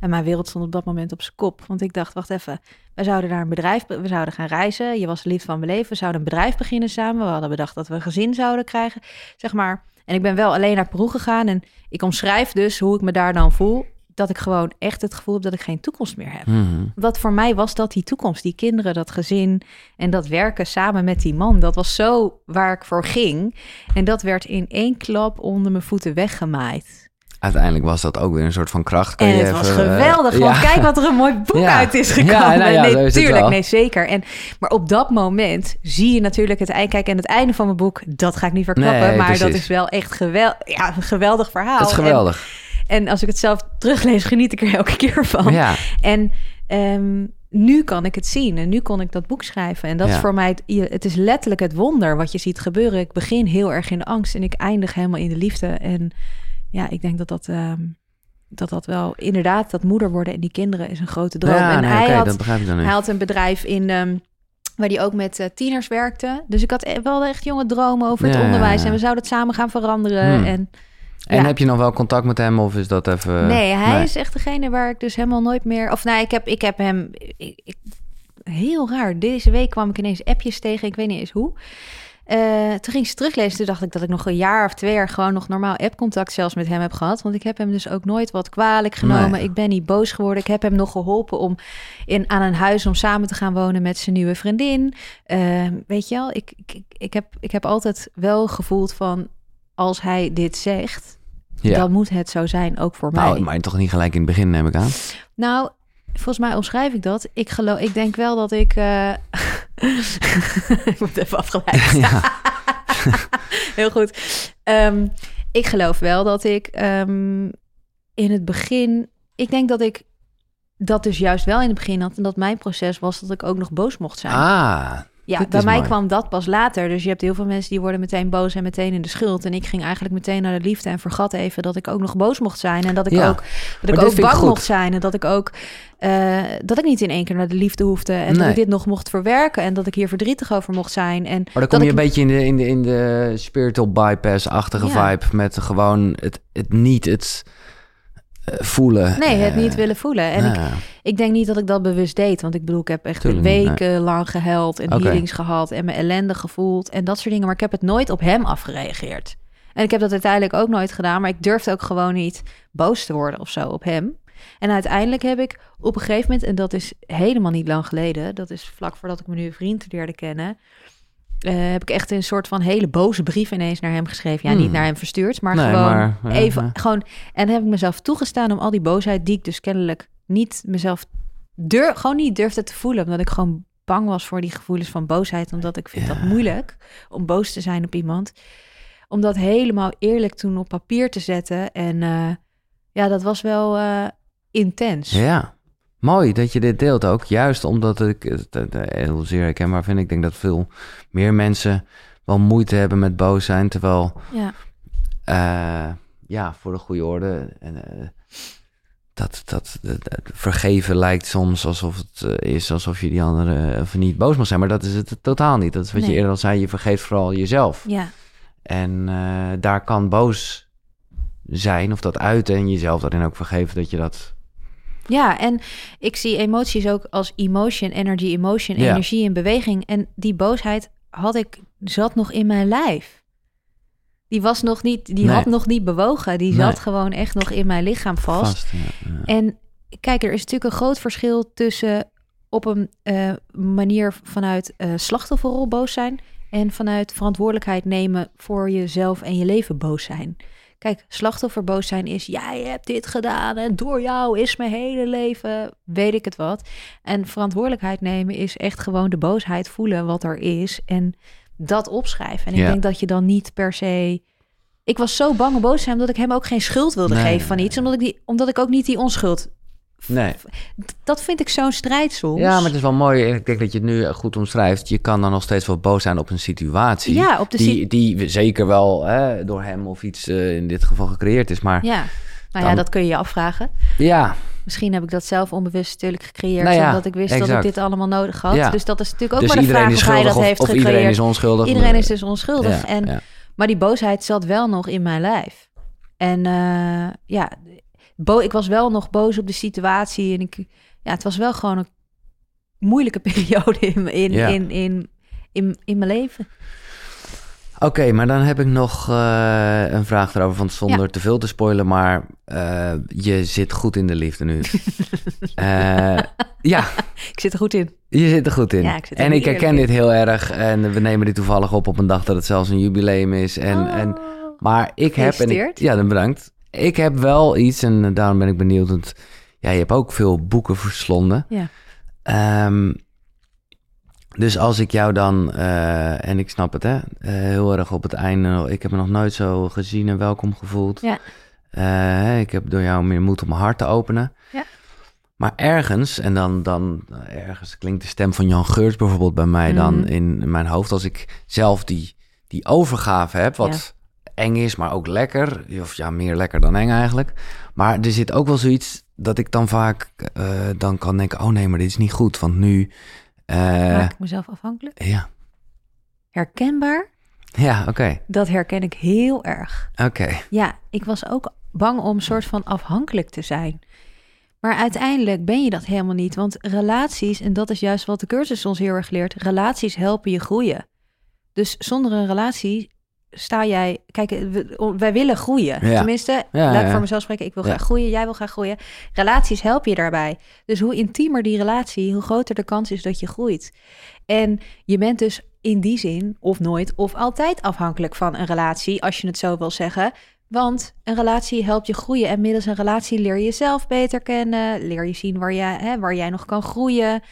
En mijn wereld stond op dat moment op zijn kop. Want ik dacht, wacht even, we zouden daar een bedrijf, we zouden gaan reizen. Je was de liefde van mijn leven, we zouden een bedrijf beginnen samen. We hadden bedacht dat we een gezin zouden krijgen, zeg maar. En ik ben wel alleen naar Peru gegaan en ik omschrijf dus hoe ik me daar dan voel. dat ik gewoon echt het gevoel heb dat ik geen toekomst meer heb. Mhm. Wat voor mij was dat die toekomst, die kinderen, dat gezin en dat werken samen met die man. Dat was zo waar ik voor ging. En dat werd in één klap onder mijn voeten weggemaaid. Uiteindelijk was dat ook weer een soort van kracht. Kan En het was even, geweldig. Ja. kijk wat er een mooi *laughs* boek Ja. uit is gekomen. nou ja, nee, tuurlijk. Nee, zeker. En, maar op dat moment zie je natuurlijk het eind. Kijk, en het einde van mijn boek, dat ga ik niet verklappen. Nee, maar dat is wel echt gewel ja, een geweldig verhaal. Het is geweldig. En, en als ik het zelf teruglees, geniet ik er elke *laughs* keer van. ja. En ehm, nu kan ik het zien en nu kon ik dat boek schrijven. En dat is voor mij, het, het is letterlijk het wonder wat je ziet gebeuren. Ik begin heel erg in de angst en ik eindig helemaal in de liefde. En ja, ik denk dat dat, ehm, dat, dat wel inderdaad, dat moeder worden en die kinderen is een grote droom. Ja, en nee, hij, had, dat begrijp ik dan hij had een bedrijf in... ehm, waar die ook met eh, tieners werkte. Dus ik had e- wel echt jonge dromen over het onderwijs. En we zouden het samen gaan veranderen. Hmm. En En ja. heb je nog wel contact met hem of is dat even... Nee, hij is echt degene waar ik dus helemaal nooit meer... Of nee, ik heb, ik heb hem... Ik, ik- heel raar. Deze week kwam ik ineens appjes tegen. Ik weet niet eens hoe. Eh, toen ging ze teruglezen. Toen dacht ik dat ik nog een jaar of twee jaar... gewoon nog normaal appcontact zelfs met hem heb gehad. Want ik heb hem dus ook nooit wat kwalijk genomen. Nee. Ik ben niet boos geworden. Ik heb hem nog geholpen om in, aan een huis... om samen te gaan wonen met zijn nieuwe vriendin. Eh, weet je wel, ik, ik, ik, heb, ik heb altijd wel gevoeld van... als hij dit zegt... Ja. dan moet het zo zijn, ook voor mij. Nou, maar toch niet gelijk in het begin, neem ik aan. Nou, volgens mij omschrijf ik dat. Ik, geloof, ik denk wel dat ik. eh, *laughs* ik word even afgeleid. Ja. *laughs* Heel goed. Ehm, ik geloof wel dat ik ehm, in het begin. Ik denk dat ik dat dus juist wel in het begin had. En dat mijn proces was dat ik ook nog boos mocht zijn. Ah, ja, bij mij mooi. kwam dat pas later. Dus je hebt heel veel mensen die worden meteen boos en meteen in de schuld. En ik ging eigenlijk meteen naar de liefde en vergat even dat ik ook nog boos mocht zijn. En dat ik Ja. ook, dat ik ook bang mocht zijn. En dat ik ook eh, dat ik niet in één keer naar de liefde hoefde. En dat ik dit nog mocht verwerken. En dat ik hier verdrietig over mocht zijn. En maar dan kom je ik- een beetje in de, in de, in de spiritual bypass-achtige Ja. vibe. Met gewoon het, het niet, het eh, voelen. Nee, het Eh, niet willen voelen. En ik, ik denk niet dat ik dat bewust deed. Want ik bedoel, ik heb echt Tuurlijk niet, weken lang gehuild en Oké. healings gehad. En mijn ellende gevoeld en dat soort dingen. Maar ik heb het nooit op hem afgereageerd. En ik heb dat uiteindelijk ook nooit gedaan. Maar ik durfde ook gewoon niet boos te worden of zo op hem. En uiteindelijk heb ik op een gegeven moment, en dat is helemaal niet lang geleden, dat is vlak voordat ik mijn nieuwe vriend leerde kennen, eh, heb ik echt een soort van hele boze brief ineens naar hem geschreven. Ja, Hmm. niet naar hem verstuurd, maar Nee, gewoon maar, ja, even ja. gewoon. En heb ik mezelf toegestaan om al die boosheid die ik dus kennelijk niet mezelf dur, gewoon niet durfde te voelen, omdat ik gewoon bang was voor die gevoelens van boosheid, omdat ik vind Ja. dat moeilijk om boos te zijn op iemand. Om dat helemaal eerlijk toen op papier te zetten en eh, ja, dat was wel eh, intens. Ja, mooi dat je dit deelt ook. Juist omdat ik eh, heel zeer herkenbaar vind. Ik denk dat veel meer mensen wel moeite hebben met boos zijn. Terwijl, Ja. eh, ja, voor de goede orde... En, eh, dat, dat, dat, dat vergeven lijkt soms alsof het is alsof je die andere eh, of niet boos mag zijn. Maar dat is het totaal niet. Dat is wat je eerder al zei. Je vergeeft vooral jezelf. ja. En daar kan boos zijn of dat uiten en jezelf daarin ook vergeven dat je dat... Ja, en ik zie emoties ook als emotion, energy, emotion, Ja. energie in beweging. En die boosheid had ik, zat nog in mijn lijf. Die was nog niet, die Nee. had nog niet bewogen. Die Nee. zat gewoon echt nog in mijn lichaam vast. Vast, ja, ja. En kijk, er is natuurlijk een groot verschil tussen op een eh, manier vanuit eh slachtofferrol boos zijn en vanuit verantwoordelijkheid nemen voor jezelf en je leven boos zijn. Kijk, slachtoffer boos zijn is jij hebt dit gedaan en door jou is mijn hele leven, weet ik het wat. En verantwoordelijkheid nemen is echt gewoon de boosheid voelen wat er is en dat opschrijven. En ik Ja. denk dat je dan niet per se ik was zo bang om boos te zijn omdat ik hem ook geen schuld wilde Nee, geven van iets, omdat ik die omdat ik ook niet die onschuld Nee. dat vind ik zo'n strijd soms. Ja, maar het is wel mooi. Ik denk dat je het nu goed omschrijft. Je kan dan nog steeds wel boos zijn op een situatie. Ja, op de die, die zeker wel hè, door hem of iets eh, in dit geval gecreëerd is. Maar ja, Ja, nou ja, dat kun je je afvragen. Misschien heb ik dat zelf onbewust natuurlijk gecreëerd, Nou ja, omdat ik wist dat ik dit allemaal nodig had. Ja. Dus dat is natuurlijk ook dus maar de vraag of hij dat of, heeft of gecreëerd. iedereen is onschuldig. Iedereen is dus onschuldig. Ja, en, ja. Maar die boosheid zat wel nog in mijn lijf. En eh, ja, bo ik was wel nog boos op de situatie. En ik, ja, het was wel gewoon een moeilijke *laughs* periode in, in, Ja. in, in, in, in mijn leven. Oké, maar dan heb ik nog eh, een vraag erover, van zonder te veel te spoilen, maar eh, je zit goed in de liefde nu. *laughs* Eh, ja, *laughs* Ik zit er goed in. je zit er goed in. Ja, ik zit er en ik herken dit heel erg en we nemen dit toevallig op op een dag dat het zelfs een jubileum is. En, Oh. en, maar ik heb... En ik, ja, dan bedankt. Ik heb wel iets en daarom ben ik benieuwd, want ja, je hebt ook veel boeken verslonden. Ja. Ehm, dus als ik jou dan, eh, en ik snap het hè, eh, heel erg op het einde, ik heb me nog nooit zo gezien en welkom gevoeld. Ja. Eh, ik heb door jou meer moed om mijn hart te openen. Ja. Maar ergens, en dan, dan ergens klinkt de stem van Jan Geurts bijvoorbeeld bij mij dan Mhm. in mijn hoofd, als ik zelf die, die overgave heb, wat eng is, maar ook lekker. Of ja, meer lekker dan eng eigenlijk. Maar er zit ook wel zoiets dat ik dan vaak eh, dan kan denken, oh nee, maar dit is niet goed, want nu... eh, Maak ik mezelf afhankelijk? ja, Herkenbaar? ja oké, Dat herken ik heel erg. oké. Ja, ik was ook bang om een soort van afhankelijk te zijn. Maar uiteindelijk ben je dat helemaal niet. Want relaties, en dat is juist wat de cursus ons heel erg leert, relaties helpen je groeien. Dus zonder een relatie sta jij. Kijk, we- wij willen groeien. Ja. Tenminste, Ja, laat ik voor mezelf spreken. Ik wil graag groeien, jij wil graag groeien. Relaties helpen je daarbij. Dus hoe intiemer die relatie, hoe groter de kans is dat je groeit. En je bent dus in die zin, of nooit, of altijd afhankelijk van een relatie, als je het zo wil zeggen. Want een relatie helpt je groeien. En middels een relatie leer je jezelf beter kennen. Leer je zien waar jij, hè, waar jij nog kan groeien.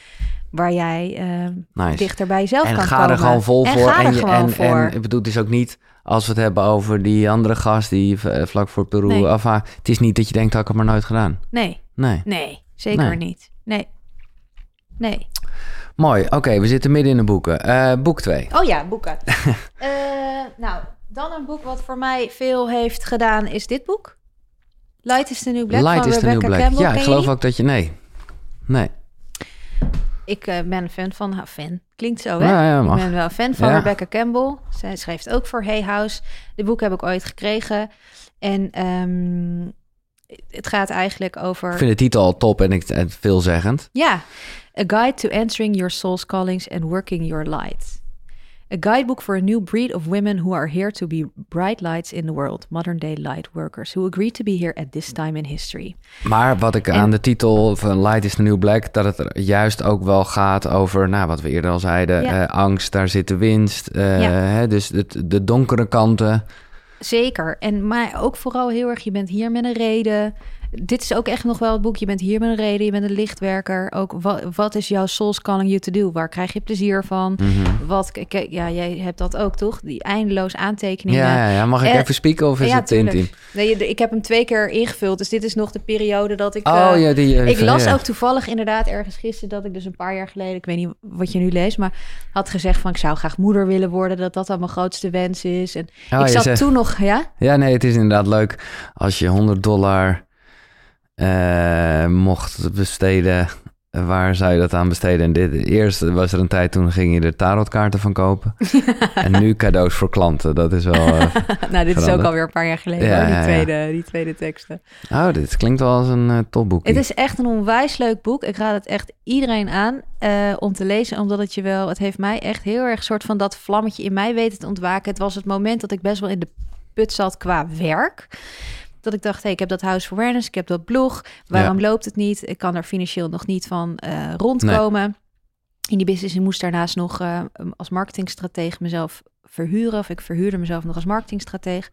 Waar jij eh, Nice. dichter bij jezelf En kan ga komen. er gewoon vol en voor. Ga er je- gewoon en, voor. en ik bedoel, het is ook niet als we het hebben over die andere gast die eh, vlak voor Peru Nee. afhaakt. Het is niet dat je denkt, dat ik het maar nooit gedaan. Nee, Nee. nee, zeker Nee. niet. Nee. Nee. Mooi, oké, we zitten midden in de boeken. Eh, boek 2. Oh ja, boeken. *laughs* Eh, nou, dan een boek wat voor mij veel heeft gedaan is dit boek. Light is the New Black Light van is the Rebecca New Black. Campbell. Ja, ik geloof ook dat je... Nee. Nee. Ik eh, ben een fan van haar. Fan. Klinkt zo, hè? Ja, ja, ik ben wel fan van Ja. Rebecca Campbell. Zij schrijft ook voor Hay House. Dit boek heb ik ooit gekregen. En ehm, het gaat eigenlijk over... Ik vind de titel al top en, ik, en veelzeggend. Ja, A Guide to Answering Your Soul's Callings and Working Your Light. A guidebook for a new breed of women who are here to be bright lights in the world, modern day light workers who agreed to be here at this time in history. Maar wat ik En- aan de titel van Light is the New Black... dat het er juist ook wel gaat over, nou, wat we eerder al zeiden... Ja. eh, angst, daar zit de winst. eh, Ja. hè, dus het, de donkere kanten. Zeker. En maar ook vooral heel erg, je bent hier met een reden. Dit is ook echt nog wel het boek. Je bent hier met een reden. Je bent een lichtwerker. Ook wat, wat is jouw soul's calling you to do? Waar krijg je plezier van? Mhm. Wat, ja, jij hebt dat ook, toch? Die eindeloos aantekeningen. Ja, mag ik Eh, even spieken of is ja, het tuurlijk. intiem? Nee, ik heb hem twee keer ingevuld. Dus dit is nog de periode dat ik... Oh eh, ja, die... ik las ja. ook toevallig inderdaad ergens gisteren dat ik dus een paar jaar geleden, ik weet niet wat je nu leest, maar had gezegd van ik zou graag moeder willen worden, dat dat dan mijn grootste wens is. En Oh, ik zat zegt- toen nog, ja? Ja, nee, het is inderdaad leuk als je 100 dollar eh, mocht besteden. Waar zou je dat aan besteden? En dit, eerst was er een tijd toen ging je er tarotkaarten van kopen. *laughs* en nu cadeaus voor klanten. Dat is wel... eh, *laughs* nou, dit is ook alweer een paar jaar geleden, Ja, hoor, die, ja, ja. tweede, die tweede teksten. oh, dit klinkt wel als een eh topboek. Het is echt een onwijs leuk boek. Ik raad het echt iedereen aan om te lezen, omdat het je wel, het heeft mij echt heel erg soort van dat vlammetje in mij weten te ontwaken. Het was het moment dat ik best wel in de put zat qua werk. Dat ik dacht, hey, ik heb dat House Awareness, ik heb dat blog. Waarom loopt het niet? Ik kan er financieel nog niet van eh, rondkomen. In die business ik moest daarnaast nog eh, als marketingstratege mezelf verhuren. Of ik verhuurde mezelf nog als marketingstratege.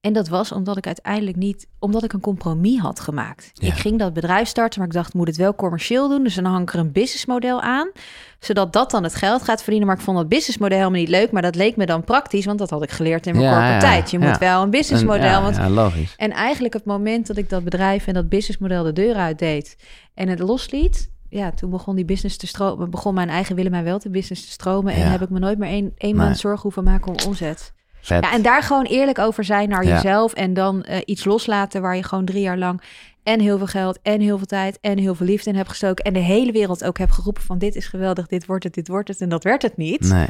En dat was omdat ik uiteindelijk niet, omdat ik een compromis had gemaakt. Ja. Ik ging dat bedrijf starten, maar ik dacht, ik moet het wel commercieel doen. Dus dan hang ik er een businessmodel aan, zodat dat dan het geld gaat verdienen. Maar ik vond dat businessmodel helemaal niet leuk, maar dat leek me dan praktisch, want dat had ik geleerd in mijn Ja, ja, tijd. Je moet wel een businessmodel, want ja, logisch. en eigenlijk het moment dat ik dat bedrijf en dat businessmodel de deur uit deed en het losliet, ja, toen begon die business te stromen, begon mijn eigen willen mij wel te business te stromen en Ja. heb ik me nooit meer één, één maand zorgen hoeven maken om omzet. Ja, en daar gewoon eerlijk over zijn naar Ja. jezelf en dan eh, iets loslaten waar je gewoon drie jaar lang en heel veel geld en heel veel tijd en heel veel liefde in hebt gestoken en de hele wereld ook hebt geroepen van dit is geweldig, dit wordt het, dit wordt het en dat werd het niet. Nee.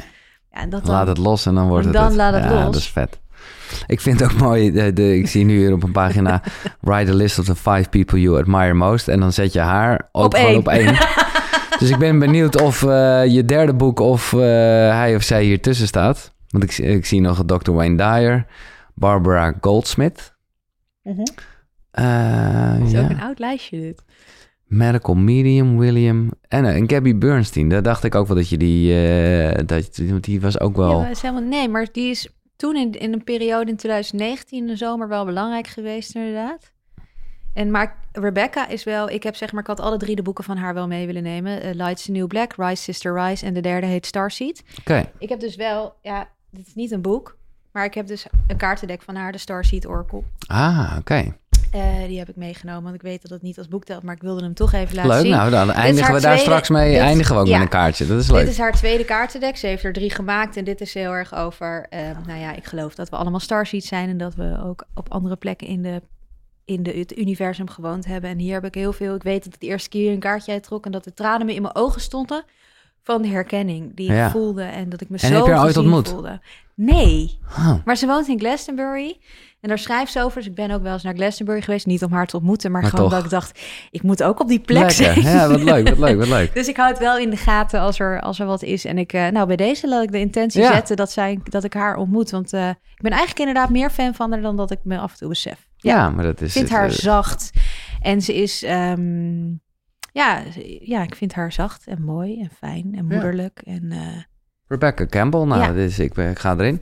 Ja, en dat dan, Laat het los en dan wordt En het dan het. laat het ja, los. dat is vet. Ik vind het ook mooi, de, de, ik zie nu hier op een pagina... *laughs* Write a list of the five people you admire most. En dan zet je haar ook Op gewoon één. op één. *laughs* dus ik ben benieuwd of eh, je derde boek... of eh, hij of zij hier tussen staat. Want ik, ik zie nog Dr. Wayne Dyer, Barbara Goldsmith. Uh, Dat is ja. ook een oud lijstje dit. Medical Medium, William en, eh, en Gabby Bernstein. Daar dacht ik ook wel dat je die... eh, dat, want die was ook wel... Ja, is helemaal, nee, maar die is toen in, in een periode in 2019 in de zomer wel belangrijk geweest, inderdaad. En maar Rebecca is wel, ik heb zeg maar, ik had alle drie de boeken van haar wel mee willen nemen. Eh, Lights the New Black, Rise Sister Rise en de derde heet Starseed. Oké, Ik heb dus wel, ja, dit is niet een boek, maar ik heb dus een kaartendek van haar, de Starseed Oracle. ah, oké. Eh, die heb ik meegenomen, want ik weet dat het niet als boek telt, maar ik wilde hem toch even laten Leuk, zien. nou dan eindigen we daar tweede- straks mee. dit- eindigen we ook ja. met een kaartje. Dat is leuk. Dit is haar tweede kaartendek. Ze heeft er drie gemaakt. En dit is heel erg over... eh, nou ja, ik geloof dat we allemaal starseeds zijn... en dat we ook op andere plekken in, de, in de, het universum gewoond hebben. En hier heb ik heel veel... Ik weet dat ik de eerste keer een kaartje uittrok... en dat de tranen me in mijn ogen stonden... van de herkenning die Ja. ik voelde... en dat ik me En zo heb je haar ooit ontmoet? voelde. Nee, maar ze woont in Glastonbury... En daar schrijft ze over. Dus ik ben ook wel eens naar Glastonbury geweest. Niet om haar te ontmoeten, maar, Maar gewoon toch. dat ik dacht... ik moet ook op die plek lekker. zijn. Ja, wat leuk, wat leuk, wat leuk. *laughs* Dus ik hou het wel in de gaten als er, als er wat is. En ik, eh, nou, bij deze laat ik de intentie Ja. zetten dat, zij, dat ik haar ontmoet. Want eh, ik ben eigenlijk inderdaad meer fan van haar dan dat ik me af en toe besef. Ja, maar dat is... Ik vind het, haar eh, zacht. En ze is, ehm, ja, ja, ik vind haar zacht en mooi en fijn en moederlijk. En, eh, Rebecca Campbell, nou, Ja. dat is, ik, ik ga erin.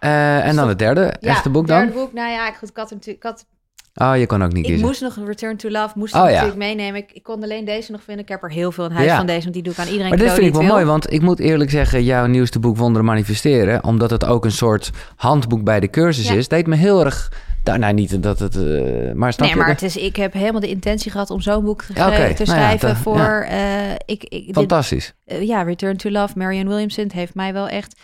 Eh, en dan het derde, echte boek derde dan? boek, nou ja, ik had, hem natuurlijk- ik had Oh, je kon ook niet Ik kiezen. moest nog een Return to Love, moest Oh, ik ja. natuurlijk meenemen. Ik, ik kon alleen deze nog vinden. Ik heb er heel veel in huis Ja. van deze, want die doe ik aan iedereen Maar dit vind ik wel mooi, want ik moet eerlijk zeggen, jouw nieuwste boek Wonderen Manifesteren, omdat het ook een soort handboek bij de cursus Ja. is, deed me heel erg, nou, nou niet dat het, eh, maar snap Nee, maar het is, ik heb helemaal de intentie gehad om zo'n boek te, Nou schrijven te- voor... eh, ik, ik, dit- Fantastisch. eh, ja, Return to Love, Marianne Williamson heeft mij wel echt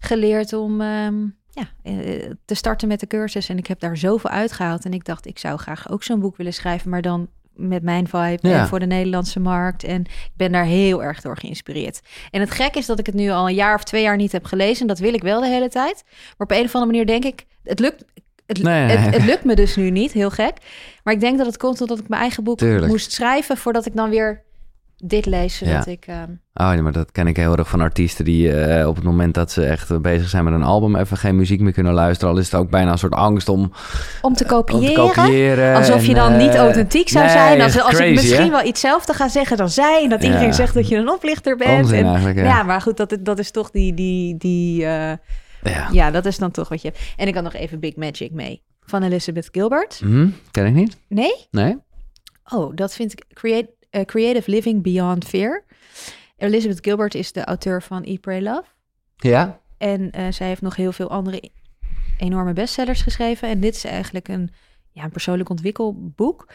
geleerd om ehm, ja, eh, te starten met de cursus. En ik heb daar zoveel uitgehaald. En ik dacht, ik zou graag ook zo'n boek willen schrijven, maar dan met mijn vibe Ja. en voor de Nederlandse markt. En ik ben daar heel erg door geïnspireerd. En het gek is dat ik het nu al een jaar of twee jaar niet heb gelezen. Dat wil ik wel de hele tijd. Maar op een of andere manier denk ik, het lukt... Het, Nee, nee. het, het lukt me dus nu niet, heel gek. Maar ik denk dat het komt omdat ik mijn eigen boek Tuurlijk. moest schrijven... voordat ik dan weer dit lees, zodat ik... ehm, Oh, nee, maar dat ken ik heel erg van artiesten die eh, op het moment dat ze echt eh, bezig zijn met een album even geen muziek meer kunnen luisteren. Al is het ook bijna een soort angst om, om te om kopiëren. te kopiëren. Alsof je en, dan eh, niet authentiek zou nee, zijn. Als, als ik misschien hè? wel iets hetzelfde ga zeggen dan zij. En dat Ja. iedereen zegt dat je een oplichter bent. Onzin en, ja. ja. maar goed, dat, dat is toch die... die, die eh, Ja. ja, dat is dan toch wat je... En ik had nog even Big Magic mee. Van Elizabeth Gilbert. Hm, ken ik niet? Nee? Nee? Oh, dat vind ik create, eh, Creative Living Beyond Fear. Elizabeth Gilbert is de auteur van Eat, Pray, Love. Ja? En eh, zij heeft nog heel veel andere enorme bestsellers geschreven. En dit is eigenlijk een, ja, een persoonlijk ontwikkelboek.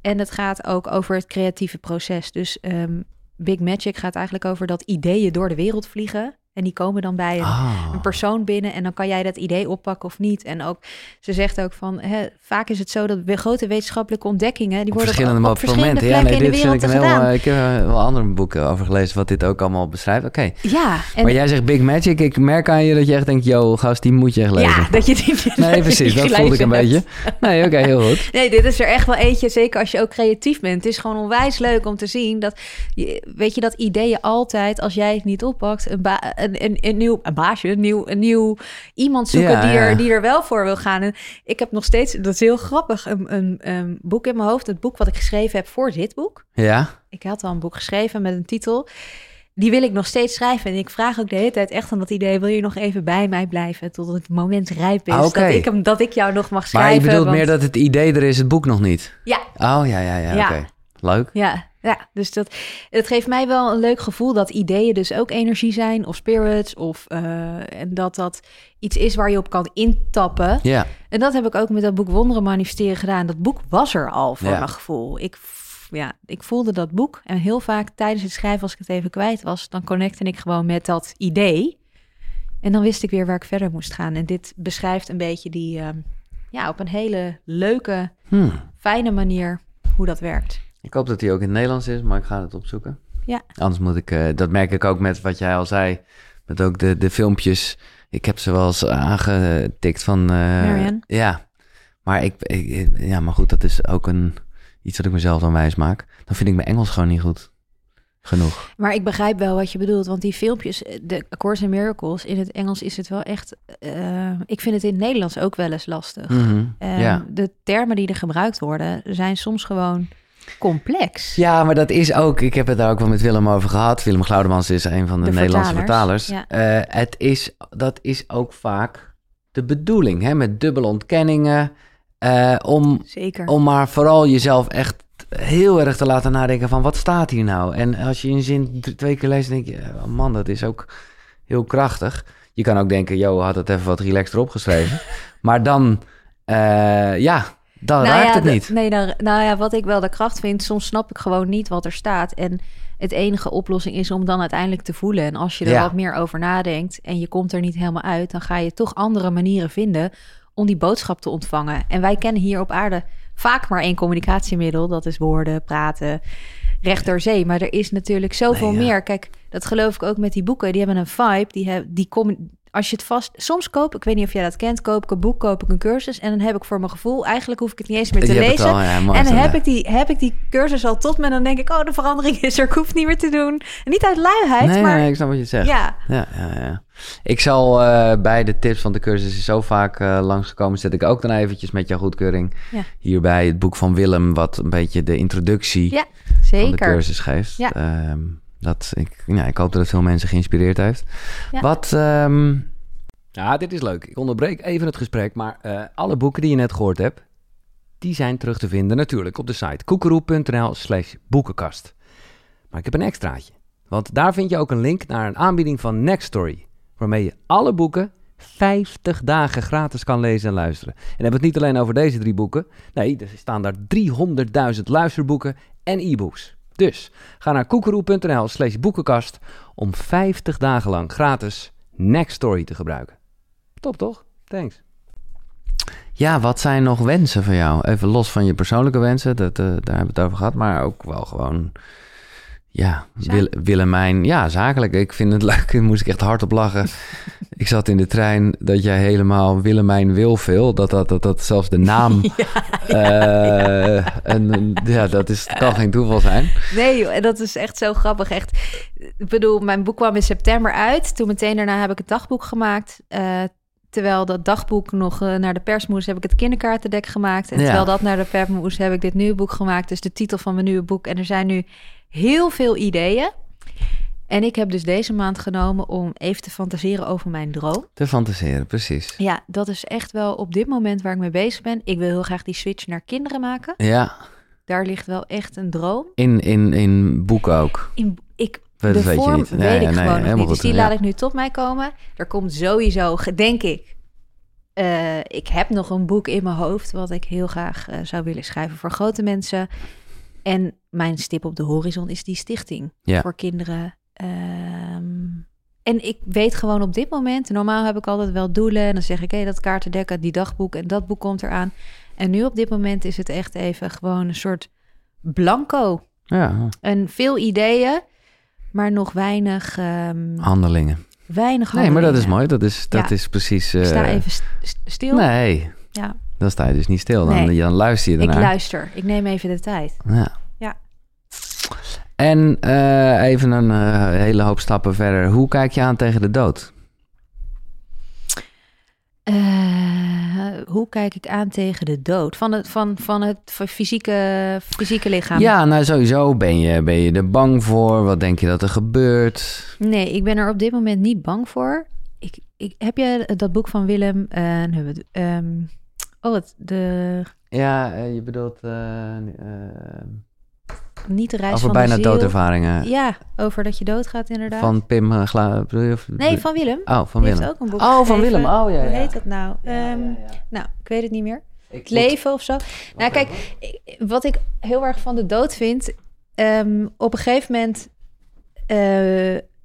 En het gaat ook over het creatieve proces. Dus ehm, Big Magic gaat eigenlijk over dat ideeën door de wereld vliegen. En die komen dan bij een, Ah. een persoon binnen en dan kan jij dat idee oppakken of niet. En ook, ze zegt ook van, hè, vaak is het zo dat we grote wetenschappelijke ontdekkingen, die Op worden verschillende op, op verschillende momenten. Ja, plekken nee, in de dit wereld ik een heel... gedaan. eh, ik heb er wel andere boeken over gelezen wat dit ook allemaal beschrijft. Oké. ja, en Maar jij zegt Big Magic. Ik merk aan je dat je echt denkt, yo, gast, die moet je echt lezen. ja, dat je die *laughs* Nee, precies. Dat voelde ik een beetje. *laughs* Nee, oké, heel goed. Nee, dit is er echt wel eentje, zeker als je ook creatief bent. Het is gewoon onwijs leuk om te zien dat, je- weet je, dat ideeën altijd, als jij het niet oppakt, een, ba- een, een, een nieuw een baasje, een nieuw, een nieuw iemand zoeken Ja, die, er, ja. die er wel voor wil gaan. En ik heb nog steeds, dat is heel grappig, een, een, een boek in mijn hoofd, het boek wat ik geschreven heb voor dit boek. Ja? Ik had al een boek geschreven met een titel. Die wil ik nog steeds schrijven. En ik vraag ook de hele tijd echt aan dat idee... wil je nog even bij mij blijven tot het moment rijp is? Ah, dat, ik hem, dat ik jou nog mag schrijven. Maar je bedoelt want- meer dat het idee er is, het boek nog niet? Ja, Oh, ja, ja, ja, Ja. oké. Leuk. Ja, ja, dus dat, het geeft mij wel een leuk gevoel dat ideeën dus ook energie zijn of spirits of eh, en dat dat iets is waar je op kan intappen. Ja. En dat heb ik ook met dat boek Wonderen Manifesteren gedaan. Dat boek was er al voor Ja. mijn gevoel. Ik, ja, ik voelde dat boek en heel vaak tijdens het schrijven als ik het even kwijt was, dan connecte ik gewoon met dat idee. En dan wist ik weer waar ik verder moest gaan. En dit beschrijft een beetje die, ehm, ja, op een hele leuke, Hm. fijne manier hoe dat werkt. Ik hoop dat hij ook in het Nederlands is, maar ik ga het opzoeken. Ja. Anders moet ik, eh, dat merk ik ook met wat jij al zei, met ook de, de filmpjes. Ik heb ze wel eens aangetikt van... Marianne? Ja, maar ik, ik- ja, maar goed, dat is ook een, iets wat ik mezelf dan wijs maak. Dan vind ik mijn Engels gewoon niet goed. genoeg. Maar ik begrijp wel wat je bedoelt, want die filmpjes, eh, de A Course in Miracles, in het Engels is het wel echt... ik vind het in het Nederlands ook wel eens lastig. Mhm, Eh, ja. De termen die er gebruikt worden, zijn soms gewoon complex. Ja, maar dat is ook... Ik heb het daar ook wel met Willem over gehad. Willem Glaudemans is een van de, De Nederlandse vertalers. vertalers, Eh, het is, dat is ook vaak de bedoeling, hè? Met dubbele ontkenningen. eh, om, Zeker. om maar vooral jezelf echt heel erg te laten nadenken van... wat staat hier nou? En als je een zin twee keer leest, denk je... eh, man, dat is ook heel krachtig. Je kan ook denken, yo, had het even wat relaxter opgeschreven. *laughs* maar dan, eh, ja, dan Nou raakt ja, het niet. Nee, dan, nou ja, wat ik wel de kracht vind, soms snap ik gewoon niet wat er staat. En het enige oplossing is om dan uiteindelijk te voelen. En als je er Ja. wat meer over nadenkt en je komt er niet helemaal uit, dan ga je toch andere manieren vinden om die boodschap te ontvangen. En wij kennen hier op aarde vaak maar één communicatiemiddel. Dat is woorden, praten, recht door zee. Maar er is natuurlijk zoveel Nee, ja. meer. Kijk, dat geloof ik ook met die boeken. Die hebben een vibe. Die, heb, die als je het vast... Soms koop, ik weet niet of jij dat kent, koop ik een boek, koop ik een cursus. En dan heb ik voor mijn gevoel, eigenlijk hoef ik het niet eens meer te Je lezen. al, ja, mooi en dan heb ja. ik, die, heb ik die cursus al tot me. En dan denk ik, oh, de verandering is er. Ik hoef het niet meer te doen. En niet uit luiheid, Nee, maar nee, ik snap wat je zegt. ja. Ja, ja. Ik zal eh, bij de tips van de cursus is zo vaak eh, langsgekomen, zet ik ook dan eventjes met jouw goedkeuring hierbij het boek van Willem, wat een beetje de introductie Ja, van de cursus geeft. Ja. Ehm, dat ik, ja, ik hoop dat het veel mensen geïnspireerd heeft. Ja. Wat, ehm, ja, dit is leuk. Ik onderbreek even het gesprek, maar eh, alle boeken die je net gehoord hebt, die zijn terug te vinden natuurlijk op de site koekeroe.nl slash boekenkast. Maar ik heb een extraatje. Want daar vind je ook een link naar een aanbieding van Nextory. Waarmee je alle boeken 50 dagen gratis kan lezen en luisteren. En dan hebben we het niet alleen over deze drie boeken. Nee, er staan daar 300.000 luisterboeken en e-books. Dus ga naar koekeroe.nl slash boekenkast om 50 dagen lang gratis Nextory te gebruiken. Top toch? Thanks. Ja, wat zijn nog wensen van jou? Even los van je persoonlijke wensen, dat, eh, daar hebben we het over gehad. Maar ook wel gewoon, ja, Wil, Willemijn. Ja, zakelijk. Ik vind het *laughs* leuk. Daar moest ik echt hard op lachen. *laughs* ik zat in de trein dat jij helemaal Willemijn Wilveel, dat, dat, dat, dat zelfs de naam... *laughs* eh, en, ja, dat is, kan geen toeval zijn. Nee, en dat is echt zo grappig. Echt. Ik bedoel, mijn boek kwam in september uit. Toen meteen daarna heb ik het dagboek gemaakt. Eh, terwijl dat dagboek nog eh, naar de pers moest, heb ik het kinderkaartendek gemaakt. En Ja. terwijl dat naar de pers moest, heb ik dit nieuwe boek gemaakt. Dus de titel van mijn nieuwe boek. En er zijn nu heel veel ideeën. En ik heb dus deze maand genomen om even te fantaseren over mijn droom. Te fantaseren, precies. Ja, dat is echt wel op dit moment waar ik mee bezig ben. Ik wil heel graag die switch naar kinderen maken. Ja, Daar ligt wel echt een droom. in, in, in boeken ook. In, ik, Dat de weet je vorm niet. weet Nee, ik nee, gewoon nog helemaal niet. Dus goed, die ja. laat ik nu tot mij komen. Er komt sowieso, denk ik... eh, ik heb nog een boek in mijn hoofd... wat ik heel graag eh, zou willen schrijven voor grote mensen. En mijn stip op de horizon is die stichting Ja. voor kinderen. Ehm, en ik weet gewoon op dit moment... normaal heb ik altijd wel doelen... en dan zeg ik, hé, dat kaartendekken, die dagboek... en dat boek komt eraan. En nu op dit moment is het echt even gewoon een soort blanco... Ja, En veel ideeën, maar nog weinig, ehm, handelingen. weinig Nee, maar dat is handelingen. mooi. Dat is, dat Ja. is precies... Ik sta eh, even st- st- stil. Nee, Ja, dan sta je dus niet stil. Dan, Nee. dan luister je ik ernaar. luister. Ik neem even de tijd. Ja. Ja. En eh, even een eh, hele hoop stappen verder. Hoe kijk je aan tegen de dood? Eh, hoe kijk ik aan tegen de dood? Van het, van, van het fysieke, fysieke lichaam? Ja, nou sowieso ben je, ben je er bang voor. Wat denk je dat er gebeurt? Nee, ik ben er op dit moment niet bang voor. Ik, ik, heb je dat boek van Willem... eh, nu oh, het, de, Ja, eh, je bedoelt eh, eh, niet de reis over van bijna de ziel. doodervaringen. Ja, over dat je doodgaat inderdaad. Van Pim uh, Gla... bedoel je, of- Nee, van Willem. Oh, van Die Willem. heeft ook een boek Oh, van. Willem. Oh, ja, Hoe heet dat nou? Ehm, Nou, ik weet het niet meer. Het leven of zo. Nou, kijk, ik- wat ik heel erg van de dood vind... ehm, op een gegeven moment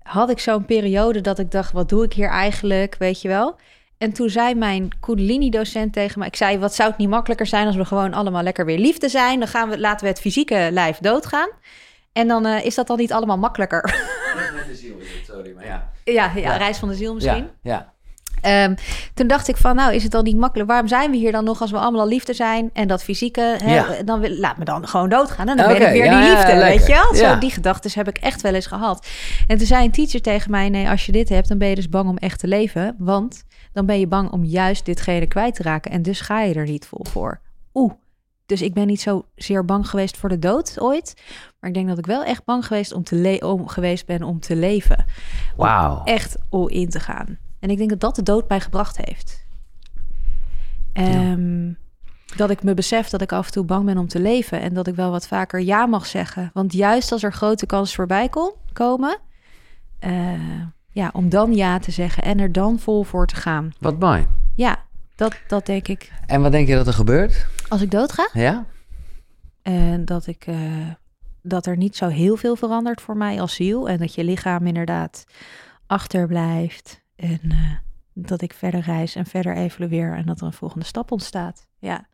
had ik zo'n periode dat ik dacht... wat doe ik hier eigenlijk, weet je wel? En toen zei mijn Kundalini-docent tegen me... ik zei, wat zou het niet makkelijker zijn... als we gewoon allemaal lekker weer liefde zijn? Dan gaan we, laten we het fysieke lijf doodgaan. En dan eh, is dat dan niet allemaal makkelijker. Met de ziel is het, sorry, maar ja. ja, ja, Ja. reis van de ziel misschien. Ja, ja. Ehm, toen dacht ik van, nou is het dan niet makkelijk? Waarom zijn we hier dan nog als we allemaal al liefde zijn? En dat fysieke, hè, dan wil, laat me dan gewoon doodgaan. En dan ben ik weer die liefde, weet je wel? Zo, die gedachten heb ik echt wel eens gehad. En toen zei een teacher tegen mij, nee, als je dit hebt, dan ben je dus bang om echt te leven. Want dan ben je bang om juist ditgene kwijt te raken. En dus ga je er niet vol voor. Oeh. Dus ik ben niet zo zeer bang geweest voor de dood ooit. Maar ik denk dat ik wel echt bang geweest, om te le- om, geweest ben om te leven Wauw. echt all in te gaan. En ik denk dat dat de dood mij gebracht heeft. Ehm, Dat ik me besef dat ik af en toe bang ben om te leven. En dat ik wel wat vaker ja mag zeggen. Want juist als er grote kansen voorbij kom- komen... eh, ja, om dan ja te zeggen en er dan vol voor te gaan. Wat mooi. Ja, dat, dat denk ik. En wat denk je dat er gebeurt? Als ik doodga, Ja? En dat ik eh, dat er niet zo heel veel verandert voor mij als ziel. En dat je lichaam inderdaad achterblijft. En eh, dat ik verder reis en verder evolueer. En dat er een volgende stap ontstaat. Ja.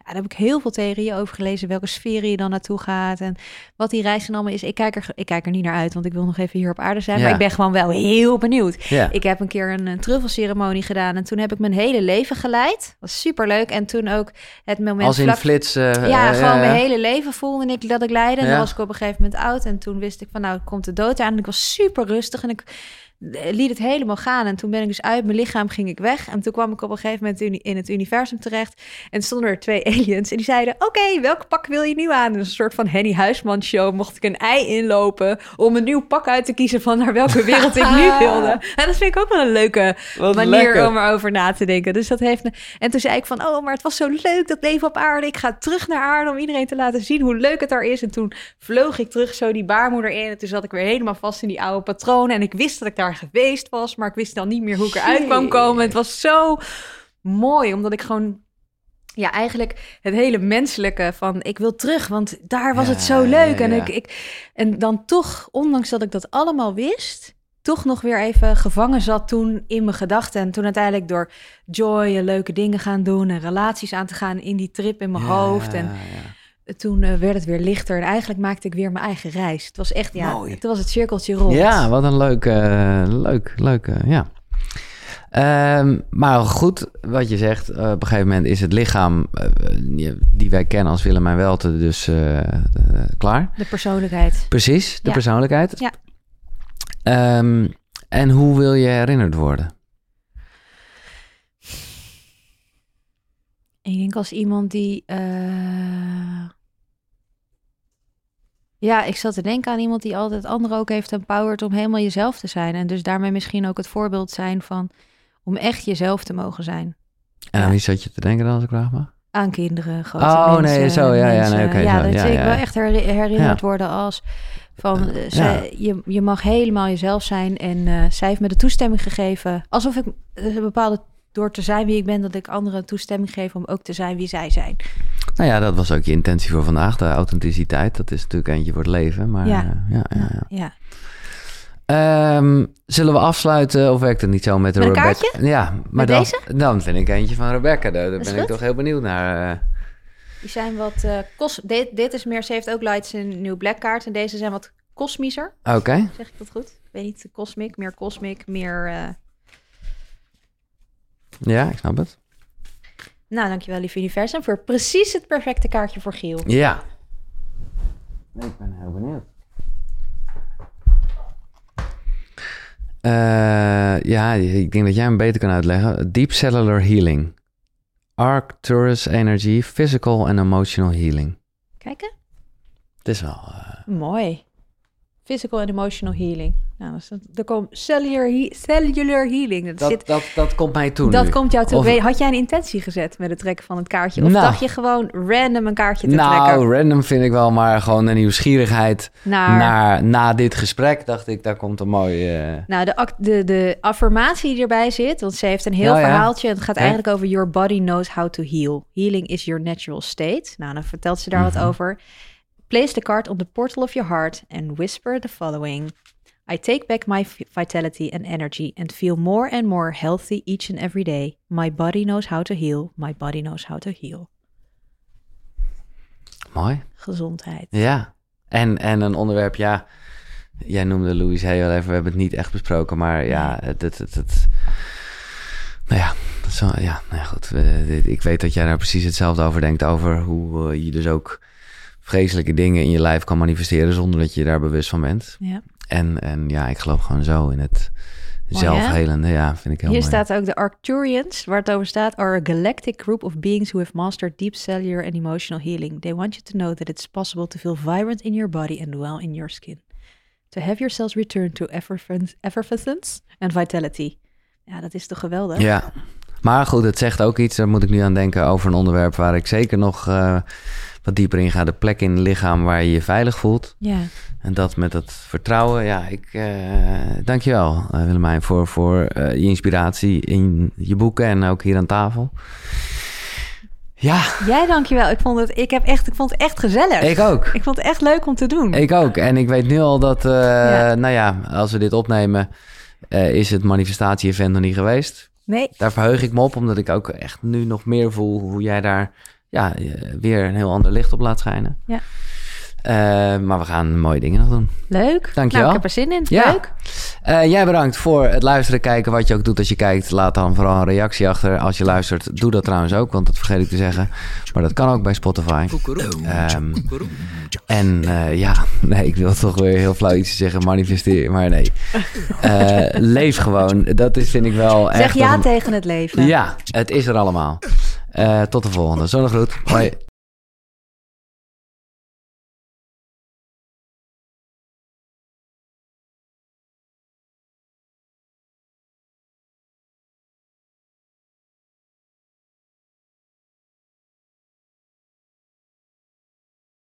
Ja, daar heb ik heel veel theorieën over gelezen. Welke sferen je dan naartoe gaat. En wat die reis dan allemaal is. Ik kijk, er, ik kijk er niet naar uit, want ik wil nog even hier op aarde zijn. Ja. Maar ik ben gewoon wel heel benieuwd. Ja. Ik heb een keer een, een truffelceremonie gedaan. En toen heb ik mijn hele leven geleid. was superleuk. En toen ook het moment Als in vlak flits... eh, ja, eh, gewoon mijn hele leven voelde ik dat ik leidde. En dan was ik op een gegeven moment oud. En toen wist ik van, nou, komt de dood aan. En ik was super rustig. En ik liet het helemaal gaan. En toen ben ik dus uit mijn lichaam, ging ik weg. En toen kwam ik op een gegeven moment in het universum terecht. En stonden er twee *laughs* aliens. En die zeiden, oké, welk pak wil je nu aan? Dus een soort van Henny Huisman show. Mocht ik een ei inlopen om een nieuw pak uit te kiezen van naar welke wereld ik nu *laughs* wilde. En dat vind ik ook wel een leuke Wat manier lekker. om erover na te denken. Dus dat heeft. me- En toen zei ik van, oh, maar het was zo leuk dat leven op aarde. Ik ga terug naar aarde om iedereen te laten zien hoe leuk het daar is. En toen vloog ik terug zo die baarmoeder in. En toen zat ik weer helemaal vast in die oude patronen. En ik wist dat ik daar geweest was, maar ik wist dan niet meer hoe ik eruit kwam komen. Het was zo mooi, omdat ik gewoon. Ja, eigenlijk het hele menselijke van ik wil terug, want daar was Ja, het zo leuk. ja, En, ik, ik, en dan toch, ondanks dat ik dat allemaal wist, toch nog weer even gevangen zat toen in mijn gedachten. En toen uiteindelijk door joy en leuke dingen gaan doen en relaties aan te gaan in die trip in mijn hoofd. En ja. Toen eh, werd het weer lichter. En eigenlijk maakte ik weer mijn eigen reis. Het was echt, ja, Mooi. het was het cirkeltje rond. Ja, wat een leuk, eh, leuk, leuk, eh, ja. Ehm, maar goed, wat je zegt, op een gegeven moment is het lichaam die- wij kennen als Willem en Welte dus klaar. De persoonlijkheid. Precies, de Ja. persoonlijkheid. Ja. Ehm, en hoe wil je herinnerd worden? Ik denk als iemand die. Ja, ik zat te denken aan iemand die altijd anderen ook heeft empowered om helemaal jezelf te zijn. En dus daarmee misschien ook het voorbeeld zijn van om echt jezelf te mogen zijn. En aan Ja. wie zat je te denken dan, als ik vraag mag? Aan kinderen, grote Oh, nee, zo, ja, ja, nee, oké, ja, zo, dat ja, ik ja. wel echt her- herinnerd Ja. worden als van eh, Ja. zij- je, je mag helemaal jezelf zijn. En eh, zij heeft me de toestemming gegeven, alsof ik eh, een bepaalde door te zijn wie ik ben, dat ik anderen toestemming geef om ook te zijn wie zij zijn. Nou ja, dat was ook je intentie voor vandaag, de authenticiteit. Dat is natuurlijk eentje voor het leven, maar Ja. ja. ja, ja, ja. Ehm, zullen we afsluiten of werkt het niet zo met de Met Rebecca? Ja, maar dan, deze? dan vind ik eentje van Rebecca. Daar, ben ik toch heel benieuwd naar. eh. Die zijn wat eh kos. Dit, dit is meer, ze heeft ook lights in nieuw black kaart. En deze zijn wat kosmischer. Oké, Zeg ik dat goed? Ik weet niet, cosmic, meer cosmic, meer. eh, ja, ik snap het. Nou, dankjewel, lieve universum, voor precies het perfecte kaartje voor Giel. Ja. Ik ben heel benieuwd. Eh, ja, ik denk dat jij hem beter kan uitleggen. Deep Cellular Healing. Arcturus Energy, Physical and Emotional Healing. Kijken. Het is wel... eh, Mooi. Physical and emotional healing. Nou, dat is, er komt cellular, he- cellular healing. Dat, dat, zit, dat, dat komt mij toe dat nu. komt jou toe. Of- Had jij een intentie gezet met het trekken van het kaartje? Of Nou. dacht je gewoon random een kaartje te Nou, trekken? random vind ik wel, maar gewoon een nieuwsgierigheid Naar, naar, na dit gesprek dacht ik, daar komt een mooi... eh, Nou, de, de, de affirmatie die erbij zit, want ze heeft een heel ja. verhaaltje. Het gaat eigenlijk over your body knows how to heal. Healing is your natural state. Nou, dan vertelt ze daar Mhm. wat over. Place the card on the portal of your heart and whisper the following. I take back my vitality and energy and feel more and more healthy each and every day. My body knows how to heal. My body knows how to heal. mooi. Gezondheid. Ja. En, en een onderwerp, ja... Jij noemde Louise al even, we hebben het niet echt besproken, maar ja, het... het, het, het Nou ja, zo, ja, nou ja goed. ik weet dat jij daar precies hetzelfde over denkt. Over hoe je dus ook vreselijke dingen in je lijf kan manifesteren zonder dat je daar bewust van bent. Ja. En, en ja, ik geloof gewoon zo in het zelfhelende. Ja, vind ik heel Hier mooi. staat ook de Arcturians, waar het over staat, are a galactic group of beings who have mastered deep cellular and emotional healing. They want you to know that it's possible to feel vibrant in your body and dwell in your skin. To have your cells return to effervescence and vitality. Ja, dat is toch geweldig? Ja, maar goed, het zegt ook iets, daar moet ik nu aan denken, over een onderwerp waar ik zeker nog uh, wat dieper in ga. De plek in het lichaam waar je je veilig voelt. Ja. En dat met dat vertrouwen. Ja, ik uh, dankjewel uh, Willemijn voor, voor uh, je inspiratie in je boeken en ook hier aan tafel. Ja. Jij dankjewel. Ik vond het, ik heb echt, ik vond het echt gezellig. Ik ook. Ik vond het echt leuk om te doen. Ik ook. En ik weet nu al dat, ja. nou ja, als we dit opnemen, is het manifestatie-event nog niet geweest. Nee. Daar verheug ik me op, omdat ik ook echt nu nog meer voel hoe jij daar ja, weer een heel ander licht op laat schijnen. Ja. Uh, maar we gaan mooie dingen nog doen. Leuk. Dankjewel. Nou, ik heb er zin in. Ja. Leuk. Uh, jij bedankt voor het luisteren, kijken. Wat je ook doet als je kijkt. Laat dan vooral een reactie achter. Als je luistert, doe dat trouwens ook. Want dat vergeet ik te zeggen. Maar dat kan ook bij Spotify. Um, en uh, ja, *laughs* nee, ik wil toch weer heel flauw iets zeggen. Manifesteer. Maar nee. leef gewoon. Dat is, vind ik wel zeg echt... ja een... tegen het leven. Ja, het is er allemaal. Tot de volgende. Zonnegroet. Hoi.